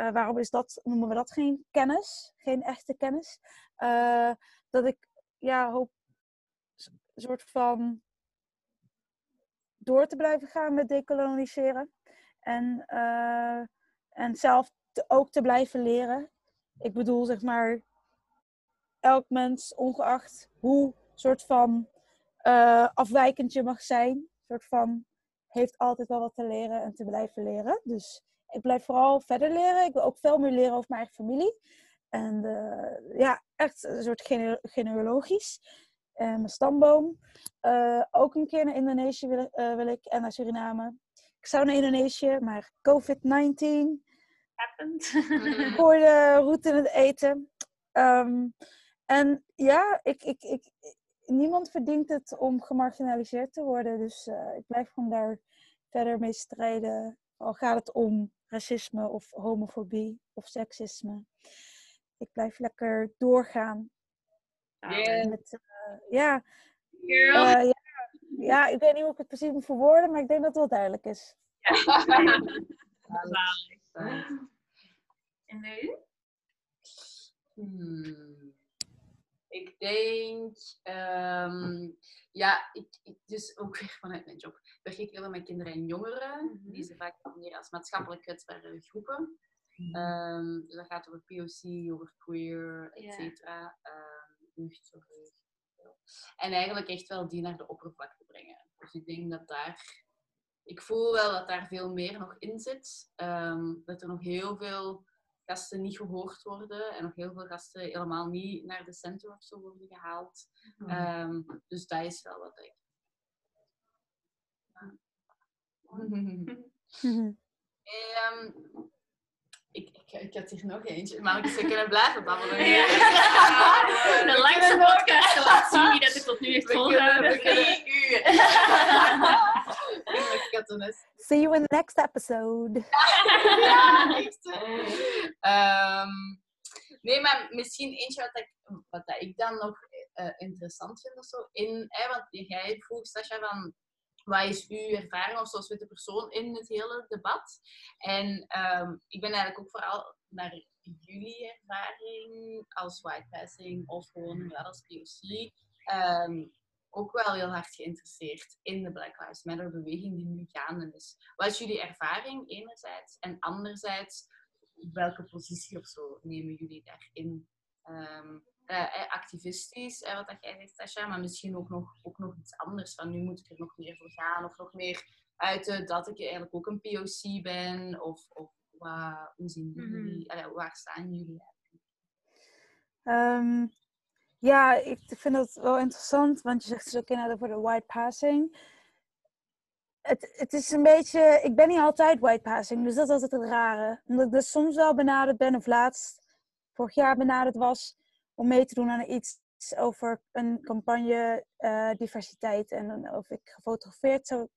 Eh, waarom is dat, noemen we dat geen kennis, geen echte kennis? Eh, dat ik, ja, hoop een soort van door te blijven gaan met dekoloniseren. En, eh, en zelf ook te blijven leren. Ik bedoel, zeg maar, elk mens, ongeacht hoe soort van afwijkend je mag zijn. soort van heeft altijd wel wat te leren en te blijven leren. Dus ik blijf vooral verder leren. Ik wil ook veel meer leren over mijn eigen familie. En eh, ja, echt een soort gene genealogisch. En mijn stamboom. Eh, ook een keer naar Indonesië wil, eh, wil ik en naar Suriname. Ik zou naar Indonesië, maar COVID-19 Happened. [LAUGHS] voor de route in het eten. Ehm, en ja, ik, ik, ik, niemand verdient het om gemarginaliseerd te worden. Dus eh, ik blijf gewoon daar verder mee strijden. Al gaat het om racisme of homofobie of seksisme. Ik blijf lekker doorgaan. Yeah. Met, eh, ja, eh, ja, ja, ik weet niet hoe ik het precies moet verwoorden, maar ik denk dat het wel duidelijk is. En nu? Hmm. Ik denk, ehm, ja, ik, ik, dus ook weer vanuit mijn job werk ik heel veel met kinderen en jongeren. Die ze vaak meer als maatschappelijk kwetsbare groepen. Ehm, dus dat gaat over POC, over queer, et cetera. Ehm, jeugdzorg. En eigenlijk echt wel die naar de oppervlakte brengen. Dus ik denk dat daar... Ik voel wel dat daar veel meer nog in zit. Dat er nog heel veel gasten niet gehoord worden. En nog heel veel gasten helemaal niet naar de center of zo worden gehaald. Ehm, dus dat is wel wat ik... [LAUGHS] Ehm, ik, ik, ik had hier nog eentje, maar ik zou kunnen blijven babbelen. Ja. [LAUGHS] De langste podcast laat zien wie dat het tot nu heeft volgehouden. we kunnen drie uur. [LAUGHS] Ik had toen eens- See you in the next episode. [LAUGHS] ja, echt. Ehm, nee, maar misschien eentje wat ik, wat dat ik dan nog eh, interessant vind of zo. In, hè, want jij vroeg, Sascha, van wat is uw ervaring of zoals witte persoon in het hele debat? En ehm, ik ben eigenlijk ook vooral naar jullie ervaring als white passing of gewoon inderdaad als POC ehm, ook wel heel hard geïnteresseerd in de Black Lives Matter beweging die nu gaande is. Wat is jullie ervaring enerzijds en anderzijds welke positie of zo nemen jullie daarin? Ehm, eh, eh, activistisch, eh, wat dat jij zegt, Sascha, maar misschien ook nog, ook nog iets anders. Van nu moet ik er nog meer voor gaan of nog meer uiten dat ik eigenlijk ook een POC ben of, of wa- hoe zien jullie, allee, waar staan jullie? Ehm, ja, ik vind dat wel interessant, want je zegt dus ook inderdaad over de white passing. Het, het is een beetje, ik ben niet altijd white passing, dus dat is altijd het rare. Omdat ik dus soms wel benaderd ben, of laatst, vorig jaar benaderd was, om mee te doen aan iets over een campagne eh, diversiteit en of ik gefotografeerd zou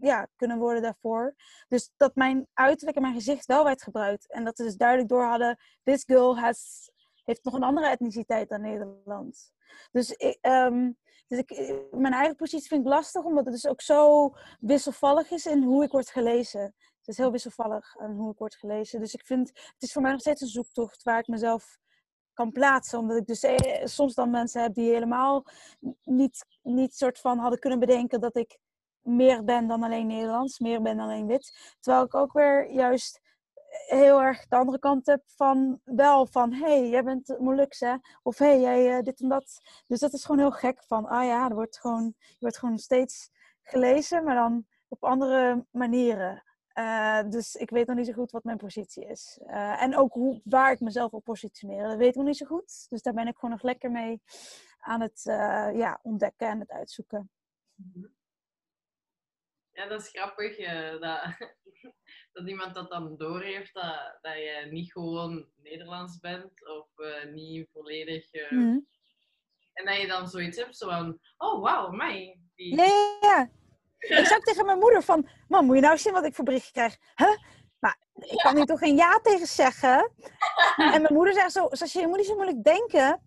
ja, kunnen worden daarvoor. Dus dat mijn uiterlijk en mijn gezicht wel werd gebruikt. En dat ze dus duidelijk door hadden, this girl has heeft nog een andere etniciteit dan Nederland. Dus, ik, ehm, dus ik, eh, mijn eigen positie vind ik lastig, omdat het dus ook zo wisselvallig is in hoe ik word gelezen. Het is heel wisselvallig aan hoe ik word gelezen. Dus ik vind, het is voor mij nog steeds een zoektocht waar ik mezelf kan plaatsen. Omdat ik dus eh, soms dan mensen heb die helemaal niet, niet soort van hadden kunnen bedenken dat ik meer ben dan alleen Nederlands, meer ben dan alleen wit. Terwijl ik ook weer juist heel erg de andere kant heb van wel van hey, jij bent Molux hè? Of hey, jij eh, dit en dat. Dus dat is gewoon heel gek van ah ja, er wordt gewoon, je wordt gewoon steeds gelezen, maar dan op andere manieren. Eh, dus ik weet nog niet zo goed wat mijn positie is. Eh, en ook hoe, waar ik mezelf op positioneer. Dat weet ik nog niet zo goed. Dus daar ben ik gewoon nog lekker mee aan het eh, ja, ontdekken en het uitzoeken. Ja, dat is grappig dat, [LAUGHS] dat iemand dat dan doorheeft dat, dat je niet gewoon Nederlands bent of niet volledig. Mhm. En dat je dan zoiets hebt zo van: oh wauw, mij. Die... Ja, ja, ja. Ik zei tegen mijn moeder van, mam, moet je nou zien wat ik voor berichtje krijg? Huh? Maar ik kan hier toch geen ja tegen zeggen? En mijn moeder zegt zo, Sascha, je moet niet zo moeilijk denken.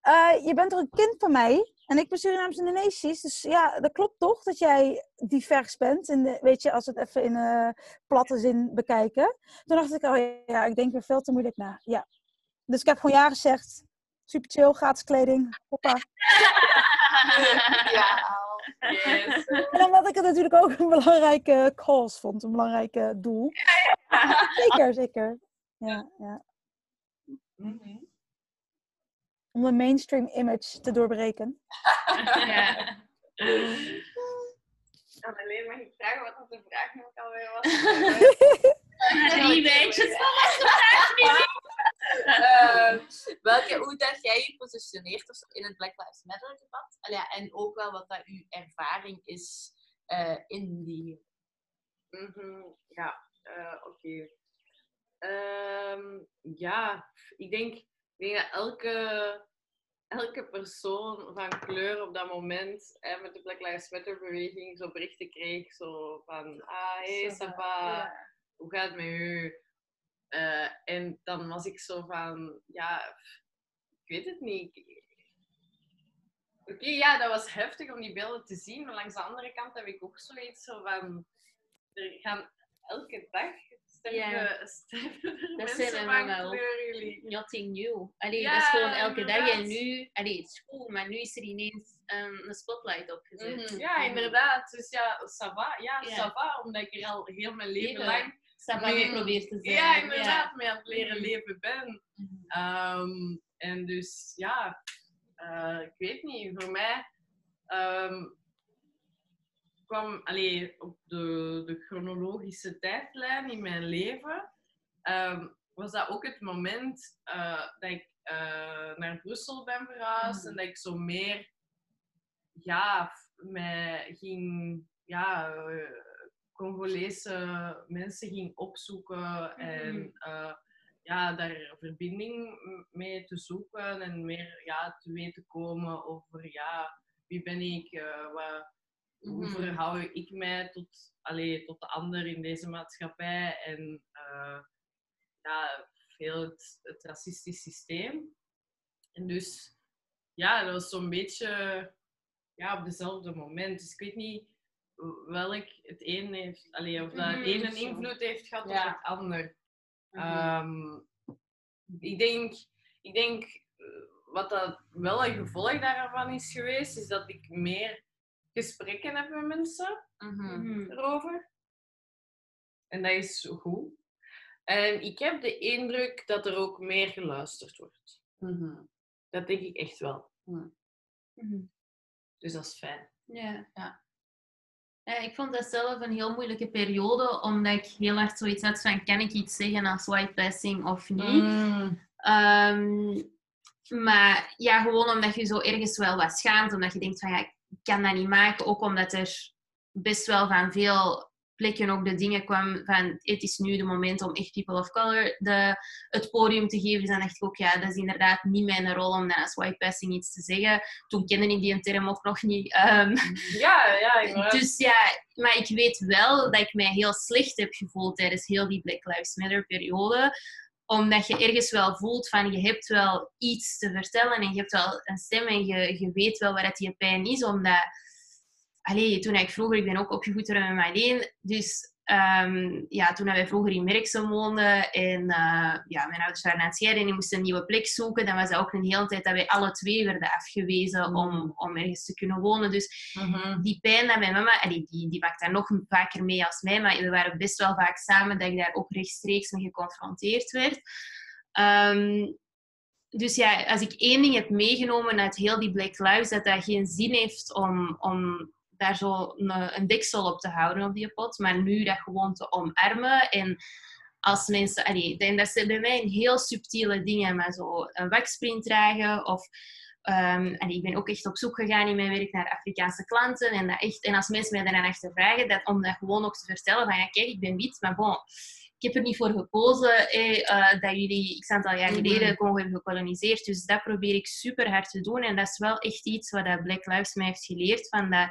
Eh, je bent toch een kind van mij? En ik ben Surinaams Indonesisch. Dus ja, dat klopt toch dat jij divers bent. De, weet je, als we het even in eh platte zin bekijken. Toen dacht ik, oh ja, ik denk weer veel te moeilijk na. Ja. Dus ik heb gewoon ja gezegd. Super chill, gratis kleding. Hoppa. Ja, Yes. En omdat ik het natuurlijk ook een belangrijke cause vond, een belangrijke doel. Zeker, zeker. Ja, ja. Mhm. om de mainstream image te doorbreken. Ja. Alleen mag ik vragen wat dat de vraag nog alweer was? [LAUGHS] Drie wijntjes. [LAUGHS] Eh, welke, hoe dat jij je positioneert of zo in het Black Lives Matter debat. Allee, ja, en ook wel wat dat uw ervaring is eh, in die. Mhm, Ja, eh, oké. Ehm, ja, ik denk, ik denk dat elke, elke persoon van kleur op dat moment hè, met de Black Lives Matter beweging zo berichten kreeg. Zo van, ah, hey, ja. hoe gaat het met u? Eh, en dan was ik zo van, ja, ik weet het niet. Oké, ja, dat was heftig om die beelden te zien, maar langs de andere kant heb ik ook zoiets zo van, er gaan elke dag sterven, sterven er Dat mensen van wel. kleur. Nothing new. Allee, Ja, dat is gewoon elke dag. En nu, allee, het is cool, maar nu is er ineens um, een spotlight opgezet. Mhm. Ja, inderdaad. Dus ja, ça va. Ja, Ja. ça va, omdat ik er al heel mijn leven Leven. Lang Saba Nee. geprobeerd te zijn. ja, inderdaad mee aan het leren Mhm. leven ben. Ehm, en dus ja, eh, ik weet niet, voor mij ehm, kwam allee, op de, de chronologische tijdlijn in mijn leven, ehm, was dat ook het moment eh, dat ik eh, naar Brussel ben verhuisd Mhm. en dat ik zo meer ja, mij ging ja, Congolese mensen ging opzoeken en eh, ja, daar verbinding mee te zoeken en meer ja, te weten komen over ja, wie ben ik, eh, wat, hoe Mhm. verhoud ik mij tot, allee, tot de ander in deze maatschappij en eh, ja, veel het, het racistisch systeem. En dus ja, dat was zo'n beetje ja, op dezelfde moment. Dus ik weet niet welk het een heeft, allee, of dat het Mhm, een invloed heeft gehad Ja. op het ander. Mhm. Ehm, ik denk, ik denk eh, wat dat wel een gevolg daarvan is geweest, is dat ik meer gesprekken heb met mensen. Mhm. erover. En dat is goed. En ik heb de indruk dat er ook meer geluisterd wordt. Dat denk ik echt wel. Dus dat is fijn. Ja. Ja. Ja, ik vond dat zelf een heel moeilijke periode, omdat ik heel hard zoiets had van, kan ik iets zeggen als white passing of niet? Mm. Ehm, maar ja, gewoon omdat je zo ergens wel wat schaamt, omdat je denkt van, ja, ik kan dat niet maken, ook omdat er best wel van veel plekken ook de dingen kwam van, het is nu de moment om echt people of color de, het podium te geven. Dus dan dacht ik ook, ja, dat is inderdaad niet mijn rol om dan als white passing iets te zeggen. Toen kende ik die term ook nog niet. Ehm, Ja, ja, inderdaad. [LAUGHS] dus ja, maar ik weet wel dat ik mij heel slecht heb gevoeld tijdens heel die Black Lives Matter periode. Omdat je ergens wel voelt van je hebt wel iets te vertellen en je hebt wel een stem en je, je weet wel waar het je pijn is. Omdat, allee, toen ik vroeger, ik ben ook opgevoed door mijn alleen, dus ehm, ja, toen wij vroeger in Merksem woonden en eh, ja, mijn ouders waren aan het scheiden en die moesten een nieuwe plek zoeken, dan was dat ook een hele tijd dat wij alle twee werden afgewezen om, om ergens te kunnen wonen. Dus Mhm. die pijn dat mijn mama, allee, die, die maakt daar nog vaker mee als mij, maar we waren best wel vaak samen dat ik daar ook rechtstreeks mee geconfronteerd werd. Ehm, dus ja, als ik één ding heb meegenomen uit heel die Black Lives, dat dat geen zin heeft om, om daar zo een, een deksel op te houden op die pot, maar nu dat gewoon te omarmen en als mensen, allee, en dat zijn bij mij een heel subtiele dingen, maar zo een waksprint dragen of en ik ben ook echt op zoek gegaan in mijn werk naar Afrikaanse klanten. En, dat echt, en als mensen mij daarna achter vragen, dat, om dat gewoon ook te vertellen van ja, kijk, ik ben wit, maar bon, ik heb er niet voor gekozen eh, dat jullie x aantal jaar geleden Congo hebben gekoloniseerd. Dus dat probeer ik super hard te doen. En dat is wel echt iets wat dat Black Lives mij heeft geleerd, van dat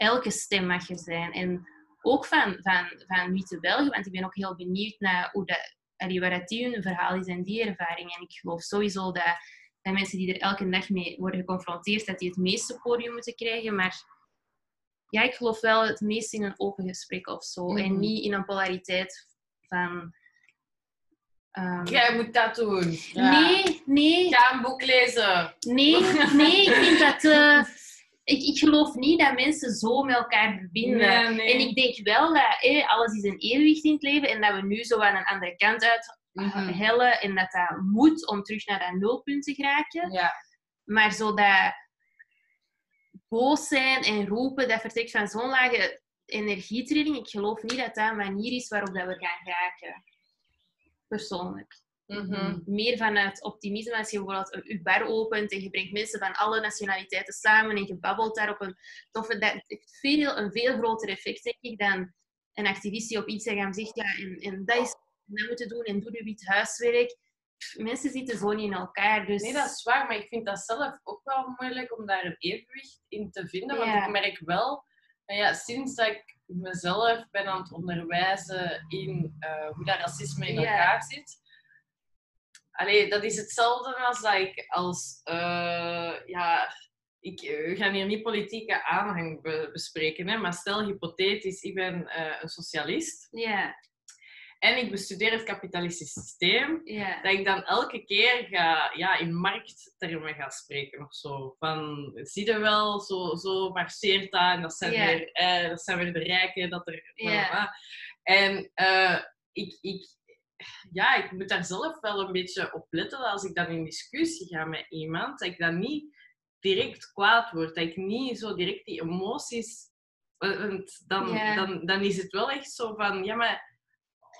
elke stem mag er zijn. En ook van, van, van witte Belgen, want ik ben ook heel benieuwd naar hoe dat, allee, wat dat die hun verhaal is en die ervaring. En ik geloof sowieso dat dat mensen die er elke dag mee worden geconfronteerd, dat die het meeste podium moeten krijgen. Maar ja, ik geloof wel het meest in een open gesprek of zo. En Mhm. niet in een polariteit van... ehm, Jij moet dat doen. Nee, nee, Ga een boek lezen. nee, nee. Ik vind dat... eh, [LAUGHS] ik, ik geloof niet dat mensen zo met elkaar verbinden. Nee, nee. En ik denk wel dat alles is een evenwicht in het leven en dat we nu zo aan een andere kant uit Mhm. hellen en dat dat moet om terug naar dat nulpunt te geraken. Ja. Maar zo dat boos zijn en roepen, dat vertrekt van zo'n lage energietrilling. Ik geloof niet dat dat een manier is waarop dat we gaan raken. Persoonlijk. Mhm. Meer vanuit optimisme. Als je bijvoorbeeld je bar opent en je brengt mensen van alle nationaliteiten samen en je babbelt daar op een toffe... Dat heeft veel, een veel groter effect, denk ik, dan een activist die op Instagram zegt ja, en, en dat is dat moeten doen en doe je wit huiswerk. Mensen zitten niet in elkaar. Dus... Nee, dat is waar, maar ik vind dat zelf ook wel moeilijk om daar een evenwicht in te vinden. Want Ja. ik merk wel, nou ja, sinds dat ik mezelf ben aan het onderwijzen in eh, hoe dat racisme in Ja. elkaar zit. Allee, dat is hetzelfde als dat ik als, eh, ja, ik, we gaan hier niet politieke aanhang be- bespreken, hè, maar stel hypothetisch, ik ben eh, een socialist Ja, en ik bestudeer het kapitalistisch systeem ja. dat ik dan elke keer ga, ja, in markttermen ga spreken of zo. Van, zie je wel, zo, zo marcheert dat en dat zijn, weer, eh, dat zijn weer de rijken. Dat er, Ja. En eh, ik, ik, ja, ik moet daar zelf wel een beetje op letten als ik dan in discussie ga met iemand, dat ik dan niet direct kwaad word. Dat ik niet zo direct die emoties... Want dan, dan, dan is het wel echt zo van, ja, maar...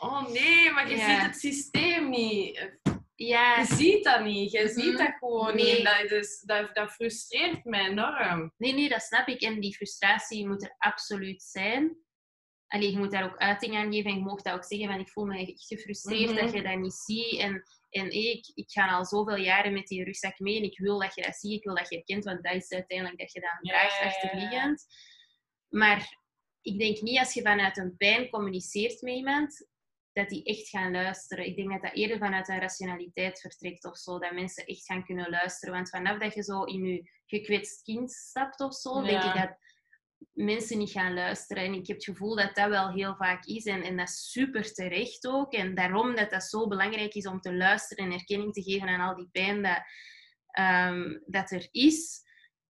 Oh nee, maar je ziet het systeem niet. Ja, Je ziet dat niet. Je Mhm. ziet dat gewoon Nee. niet. Dat, dus, dat, dat frustreert mij enorm. nee, nee, dat snap ik. En die frustratie moet er absoluut zijn. Allee, je moet daar ook uiting aan geven en je mag dat ook zeggen van ik voel me echt gefrustreerd Mhm. dat je dat niet ziet. En, en hey, ik, ik ga al zoveel jaren met die rugzak mee en ik wil dat je dat ziet, ik wil dat je herkent, want dat is uiteindelijk dat je Ja, draagt ja, ja, ja. achterliggend. Maar ik denk niet als je vanuit een pijn communiceert met iemand, dat die echt gaan luisteren. Ik denk dat dat eerder vanuit een rationaliteit vertrekt of zo, dat mensen echt gaan kunnen luisteren. Want vanaf dat je zo in je gekwetst kind stapt of zo, denk ik dat mensen niet gaan luisteren. En ik heb het gevoel dat dat wel heel vaak is. En, en dat is super terecht ook. En daarom dat dat zo belangrijk is om te luisteren en erkenning te geven aan al die pijn dat, ehm, dat er is.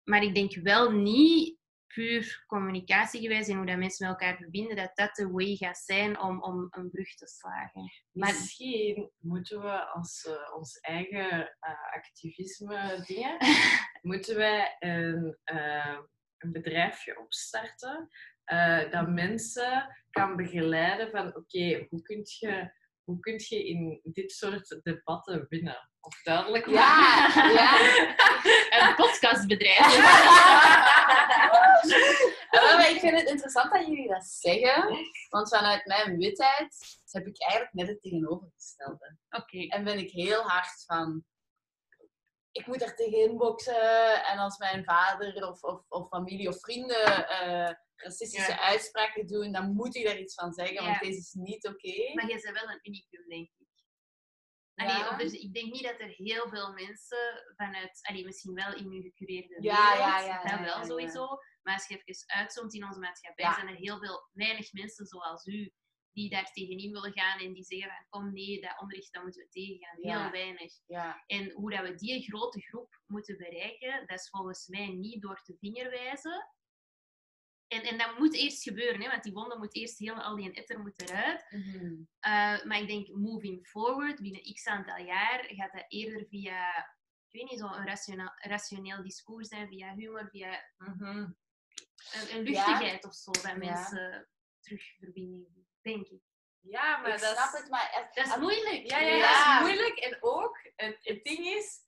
Maar ik denk wel niet puur communicatiegewijs en hoe dat mensen met elkaar verbinden, dat dat de way gaat zijn om, om een brug te slagen. Maar Misschien moeten we als eh, ons eigen eh, activisme dingen, [LAUGHS] moeten wij een, eh, een bedrijfje opstarten eh, dat mensen kan begeleiden van oké, hoe kun je hoe kun je in dit soort debatten winnen? Of duidelijk Ja, ja. [LAUGHS] een podcastbedrijf. [LAUGHS] Ja, maar ik vind het interessant dat jullie dat zeggen. Want vanuit mijn witheid heb ik eigenlijk net het tegenovergestelde. Oké. En ben ik heel hard van... Ik moet er tegenin boksen. En als mijn vader of, of, of familie of vrienden eh, racistische Ja. uitspraken doen, dan moet ik daar iets van zeggen. Want deze is niet oké. Maar jij bent wel een unicum, denk ik. Allee, Ja. dus, ik denk niet dat er heel veel mensen vanuit, allee, misschien wel in uw gecureerde Ja, wereld, ja, ja, dat wel sowieso. Maar als je even uitzoomt in onze maatschappij, zijn er heel veel, weinig mensen zoals u die daar tegenin willen gaan en die zeggen van kom nee, dat onrecht, dat moeten we tegengaan. Heel Ja. weinig. Ja, En hoe dat we die grote groep moeten bereiken, dat is volgens mij niet door te vinger wijzen. En, en dat moet eerst gebeuren, hè, want die wonden moet eerst heel, al die etter moet eruit. Mhm. Uh, maar ik denk, moving forward, binnen x aantal jaar, gaat dat eerder via, ik weet niet, zo'n rationeel, rationeel discours zijn, via humor, via Mhm. een, een luchtigheid of zo, dat mensen terug verbinding doen, denk ik. Ja, maar ik dat snap is, het, maar... als- Dat is als- moeilijk. Ja, ja, Ja. dat is moeilijk. En ook, het, het ding is,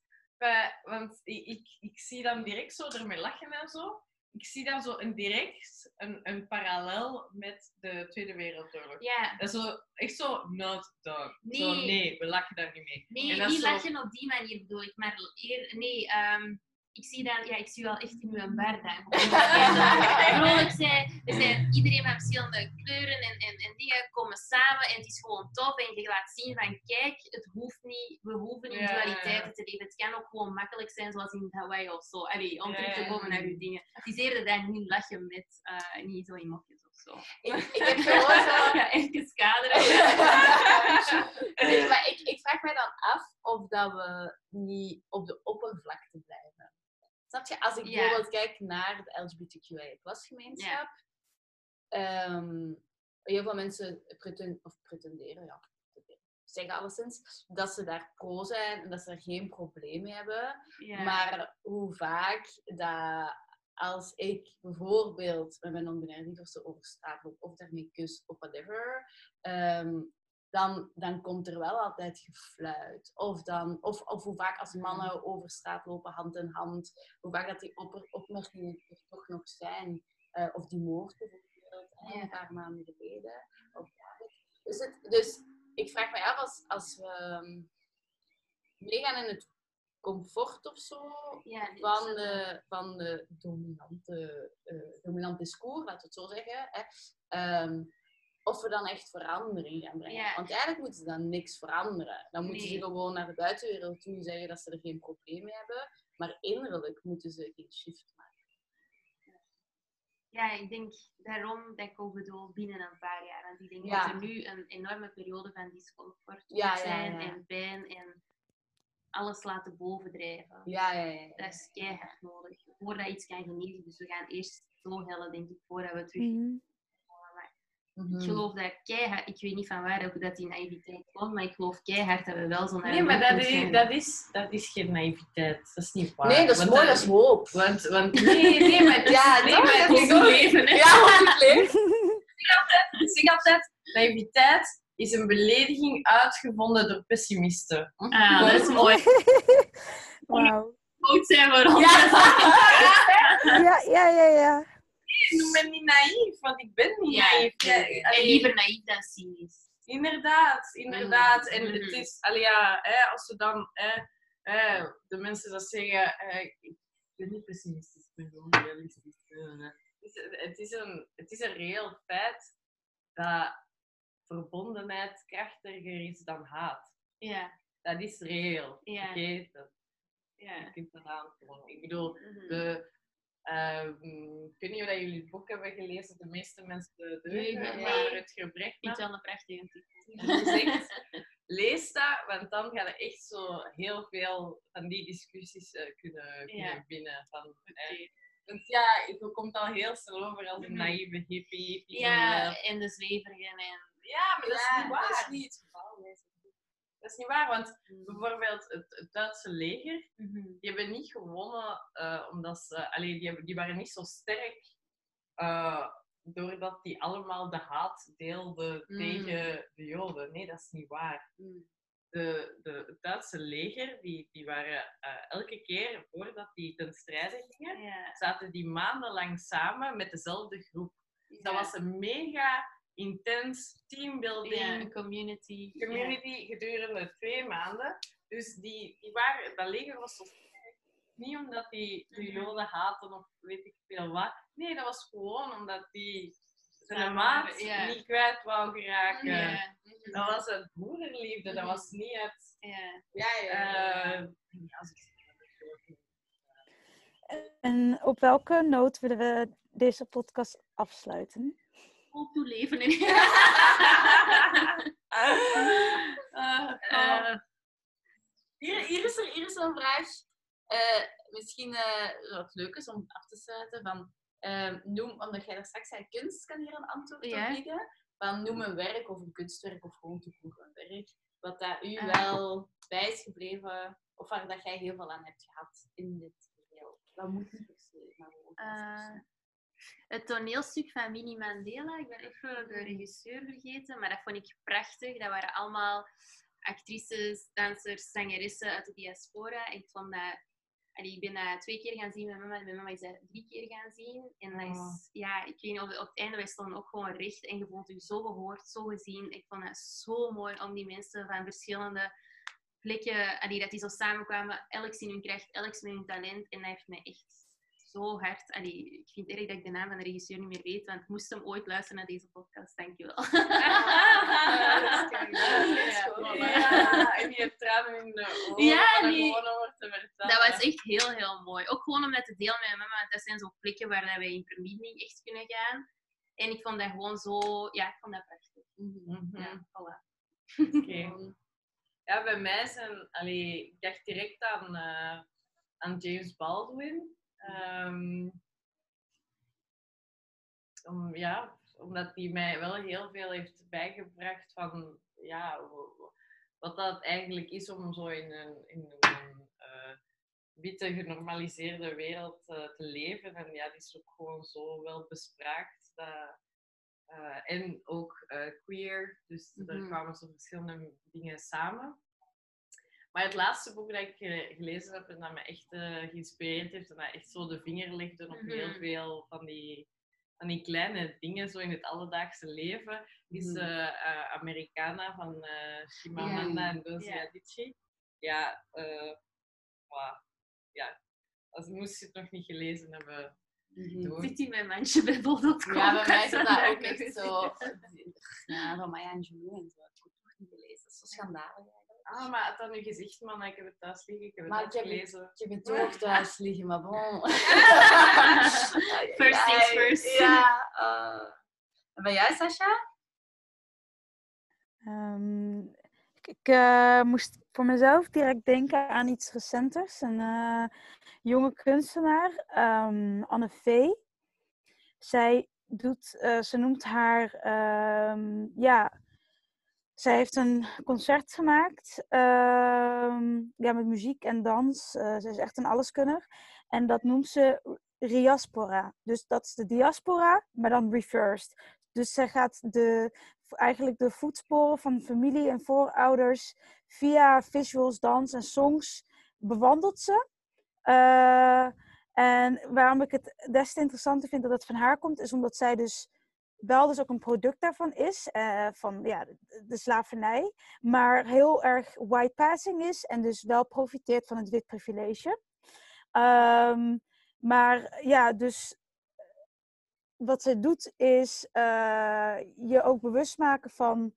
want ik, ik, ik zie dan direct zo ermee lachen en zo. Ik zie dan zo een direct een, een parallel met de Tweede Wereldoorlog. Ja, Dat is zo, echt zo, not done. Nee. Zo, nee, we lachen daar niet mee. nee, En dat is niet zo- lachen op die manier bedoel ik, maar eer, nee, ehm, ik zie dan, ja, ik zie wel echt in uw bar dan. Vrolijk zijn, er zijn iedereen met verschillende kleuren en, en, en dingen komen samen en het is gewoon tof en je laat zien van kijk, het hoeft niet, we hoeven niet dualiteiten te leven. Het kan ook gewoon makkelijk zijn zoals in Hawaii of zo. Allee, om terug te komen naar uw dingen. Het is eerder dan niet lachen met, eh, niet zo in mokjes of zo. Ik, ik heb [LAUGHS] gewoon zo... Ja, even kaderen. [LAUGHS] [LAUGHS] Nee, maar ik, ik vraag mij dan af of dat we niet op de oppervlakte blijven. Snap je? Als ik bijvoorbeeld kijk naar de LGBTQI-gemeenschap, ehm heel veel mensen preten, of pretenderen, ja, zeggen alleszins, dat ze daar pro zijn en dat ze er geen probleem mee hebben. Maar hoe vaak dat als ik bijvoorbeeld met mijn non-binaire liefde over straat loop of daarmee kus of whatever, ehm, dan, dan komt er wel altijd gefluit. Of, dan, of, of hoe vaak als mannen over straat lopen hand in hand, hoe vaak dat die op, opmerkingen er toch nog zijn. Eh, of die moord bijvoorbeeld, hè, een paar maanden geleden. Of, dus, het, dus ik vraag me af, als, als we ehm, meegaan in het comfort of zo Ja, van de, van de dominante, eh dominant discours, laten we het zo zeggen, hè, ehm, of we dan echt verandering gaan brengen. Ja. Want eigenlijk moeten ze dan niks veranderen. Dan moeten Nee. ze gewoon naar de buitenwereld toe zeggen dat ze er geen probleem mee hebben, maar innerlijk moeten ze geen shift maken. Ja, ik denk daarom dat ik ook bedoel binnen een paar jaar. Want ik denk Ja. dat er nu een enorme periode van discomfort Ja, moet ja, zijn ja. en pijn en alles laten bovendrijven. Ja, ja, ja. Dat is keihard nodig. Voordat iets kan genezen. Dus we gaan eerst zo hellen, denk ik, voordat we terug Mhm. Mhm. Ik geloof dat keihard, ik weet niet van waar ook dat die naïviteit komt, maar ik geloof keihard dat we wel zo naar Nee, maar dat is, dat, is, dat is geen naïviteit. Dat is niet waar. Nee, dat is Want mooi, dat is hoop. Want, want nee, nee, [LAUGHS] maar het is, Ja, nee, maar het Dat is leven. Hè. Ja, [LAUGHS] ik leef. Ik zeg altijd, naïviteit is een belediging uitgevonden door pessimisten. Ah, dat is mooi. [LAUGHS] Wauw. Goed zijn we rond. Ja, ja, ja, ja. Noem me niet naïef, want ik ben niet Ja, naïef. ja, En liever naïef dan cynisch. Inderdaad, inderdaad. En Mhm. het is, allee, ja, hè, als we dan, hè, hè, de mensen dat zeggen, hè, ik ben niet pessimistisch, ik ben gewoon realistisch. Het is, het is een, het is een reëel feit dat verbondenheid krachtiger is dan haat. Ja, Dat is reëel. Ja. Dat ja. je kunt dat aantonen. Ik bedoel, Mhm. de, ehm, ik weet niet of jullie het boek hebben gelezen, de meeste mensen de Nee, maar het gebrek het wel een prachtige titel. dus lees dat, want dan ga je echt zo heel veel van die discussies eh, kunnen, kunnen Ja. winnen. Van, eh, want ja, je komt al heel snel over als een Mhm. naïeve hippie. Ja, eh, en de zweverigen en... ja, maar dat is niet waar. dat is niet het geval. Dat is niet waar, want bijvoorbeeld het, het Duitse leger, Mhm. die hebben niet gewonnen eh, omdat ze, allee, die, hebben- die waren niet zo sterk eh, doordat die allemaal de haat deelden Mm. tegen de Joden. Nee, dat is niet waar. Mm. De, de, het Duitse leger, die, die waren eh, elke keer voordat die ten strijde gingen, zaten die maandenlang samen met dezelfde groep. Dat was een mega intens teambuilding Ja, community. ja. community gedurende twee maanden. Dus die, die waren, dat leger was zo. Niet omdat die de Mhm. Joden haten of weet ik veel wat. Nee, dat was gewoon omdat die zijn Samen maat ja. niet kwijt wou geraken. Ja. Dat was het moederliefde, dat Mhm. was niet het... Ja. Ja, eh, En op welke noot willen we deze podcast afsluiten? Vol toeleven in. [LAUGHS] Eh, Eh, Hier, hier, is er, hier is een vraag. Eh, misschien eh, wat leuk is om af te sluiten. Van, eh, noem, omdat jij daar straks zei, kunst kan hier een antwoord op bieden. Van, noem een werk of een kunstwerk of gewoon toevoegen een werk. Wat dat u Ah. wel bij is gebleven. Of waar dat jij heel veel aan hebt gehad in dit geheel. Dat moet niet per se, maar gewoon persoon. Het toneelstuk van Winnie Mandela, ik ben even de regisseur vergeten, maar dat vond ik prachtig. Dat waren allemaal actrices, dansers, zangeressen uit de diaspora. Ik vond dat... allee, ik ben dat twee keer gaan zien met mama. en Mijn mama is dat drie keer gaan zien. En dat Oh. is, ja, ik weet niet, op, op het einde, wij stonden ook gewoon recht en je voelt je zo gehoord, zo gezien. Ik vond het zo mooi om die mensen van verschillende plekken, allee, dat die zo samenkwamen, elk in hun kracht, elk met hun talent. En dat heeft mij echt zo hard. Allee, ik vind het erg dat ik de naam van de regisseur niet meer weet, want ik moest hem ooit luisteren naar deze podcast. Dankjewel. [LAUGHS] Ja, en je hebt tranen in de ogen. Ja, nee. Dat was echt heel, heel mooi. Ook gewoon om dat te delen met mijn mama. want Dat zijn zo plekken waar dat wij in verbinding echt kunnen gaan. En ik vond dat gewoon zo... Ja, ik vond dat prachtig. Mhm. Ja, voilà. Oké. Ja, bij mij zijn... Allee, ik dacht direct aan, eh, aan James Baldwin. Ehm, om, ja, omdat hij mij wel heel veel heeft bijgebracht van... Ja, wat dat eigenlijk is om zo in een, in een eh, witte genormaliseerde wereld eh, te leven. En ja, die is ook gewoon zo wel bespraakt. Dat, eh, en ook queer, dus er Mhm. kwamen zo verschillende dingen samen. Maar het laatste boek dat ik ge- gelezen heb en dat me echt eh, geïnspireerd heeft en dat echt zo de vinger legde op heel Mhm. veel van die, van die kleine dingen zo in het alledaagse leven, is Mhm. eh, eh, Americana van Chimamanda Ja. en Ngozi. Adichie. Ja, wauw. ja, als moest je het nog niet gelezen hebben, Mhm. doen. Zit in mijn mandje bij bol.com. Ja, bij [LAUGHS] mij is dat ook echt zo. [LAUGHS] Ja, van Maya Angelou en zo. Ik heb het nog niet gelezen. Dat is zo schandalig. Ah, maar het had nu gezegd, man, ik heb het thuis liggen, ik heb het Maar ik heb het- uitgelezen. Ik heb het ook thuis liggen, maar bon. [LAUGHS] First things first. Ja. eh. En bij jij, Sascha? Ehm, ik ik, eh, moest voor mezelf direct denken aan iets recenters. Een eh, jonge kunstenaar, ehm, Anne Vee. Zij doet, eh, ze noemt haar, ehm, ja, zij heeft een concert gemaakt ehm, ja, met muziek en dans. Eh, ze is echt een alleskunner. En dat noemt ze Riaspora. Dus dat is de diaspora, maar dan reversed. Dus zij gaat de, eigenlijk de voetsporen van familie en voorouders via visuals, dans en songs bewandelt ze. Eh, en waarom ik het des te interessanter vind dat het van haar komt, is omdat zij dus wel dus ook een product daarvan is, eh, van ja, de, slavernij, maar heel erg white passing is en dus wel profiteert van het wit privilege. Ehm, maar ja, dus wat ze doet is eh, je ook bewust maken van,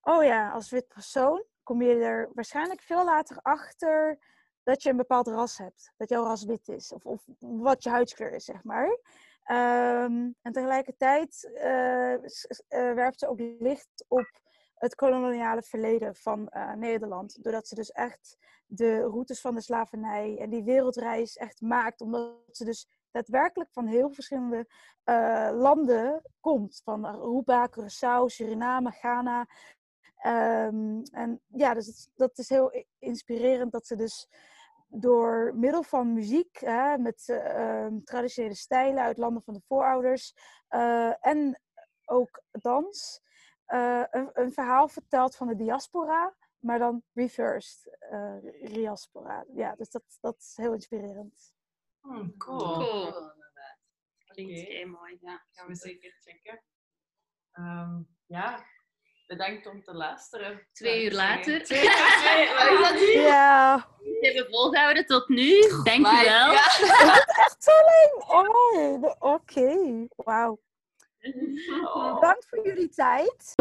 oh ja, als wit persoon kom je er waarschijnlijk veel later achter dat je een bepaald ras hebt. Dat jouw ras wit is. Of, of wat je huidskleur is, zeg maar. Ehm, en tegelijkertijd eh, werpt ze ook licht op het koloniale verleden van eh, Nederland. Doordat ze dus echt de routes van de slavernij en die wereldreis echt maakt. Omdat ze dus daadwerkelijk van heel verschillende landen komt. Van Aruba, Curaçao, Suriname, Ghana. Ehm, en ja, dus dat is heel inspirerend dat ze dus door middel van muziek, hè, met eh, ehm, traditionele stijlen uit landen van de voorouders eh, en ook dans, eh, een, een verhaal vertelt van de diaspora, maar dan reversed, eh diaspora. Ja, dus dat, dat is heel inspirerend. Hmm, cool. Cool. Klinkt Oké. kei mooi. Ja, gaan we zeker checken. Ehm, ja, bedankt om te luisteren. Twee uur later. Twee, [LAUGHS] twee, wat is dat nu? Ja, We hebben volgehouden tot nu. Dank u wel. [LAUGHS] echt zo lang. Oh, oké. Wauw. [LAUGHS] Bedankt voor jullie tijd.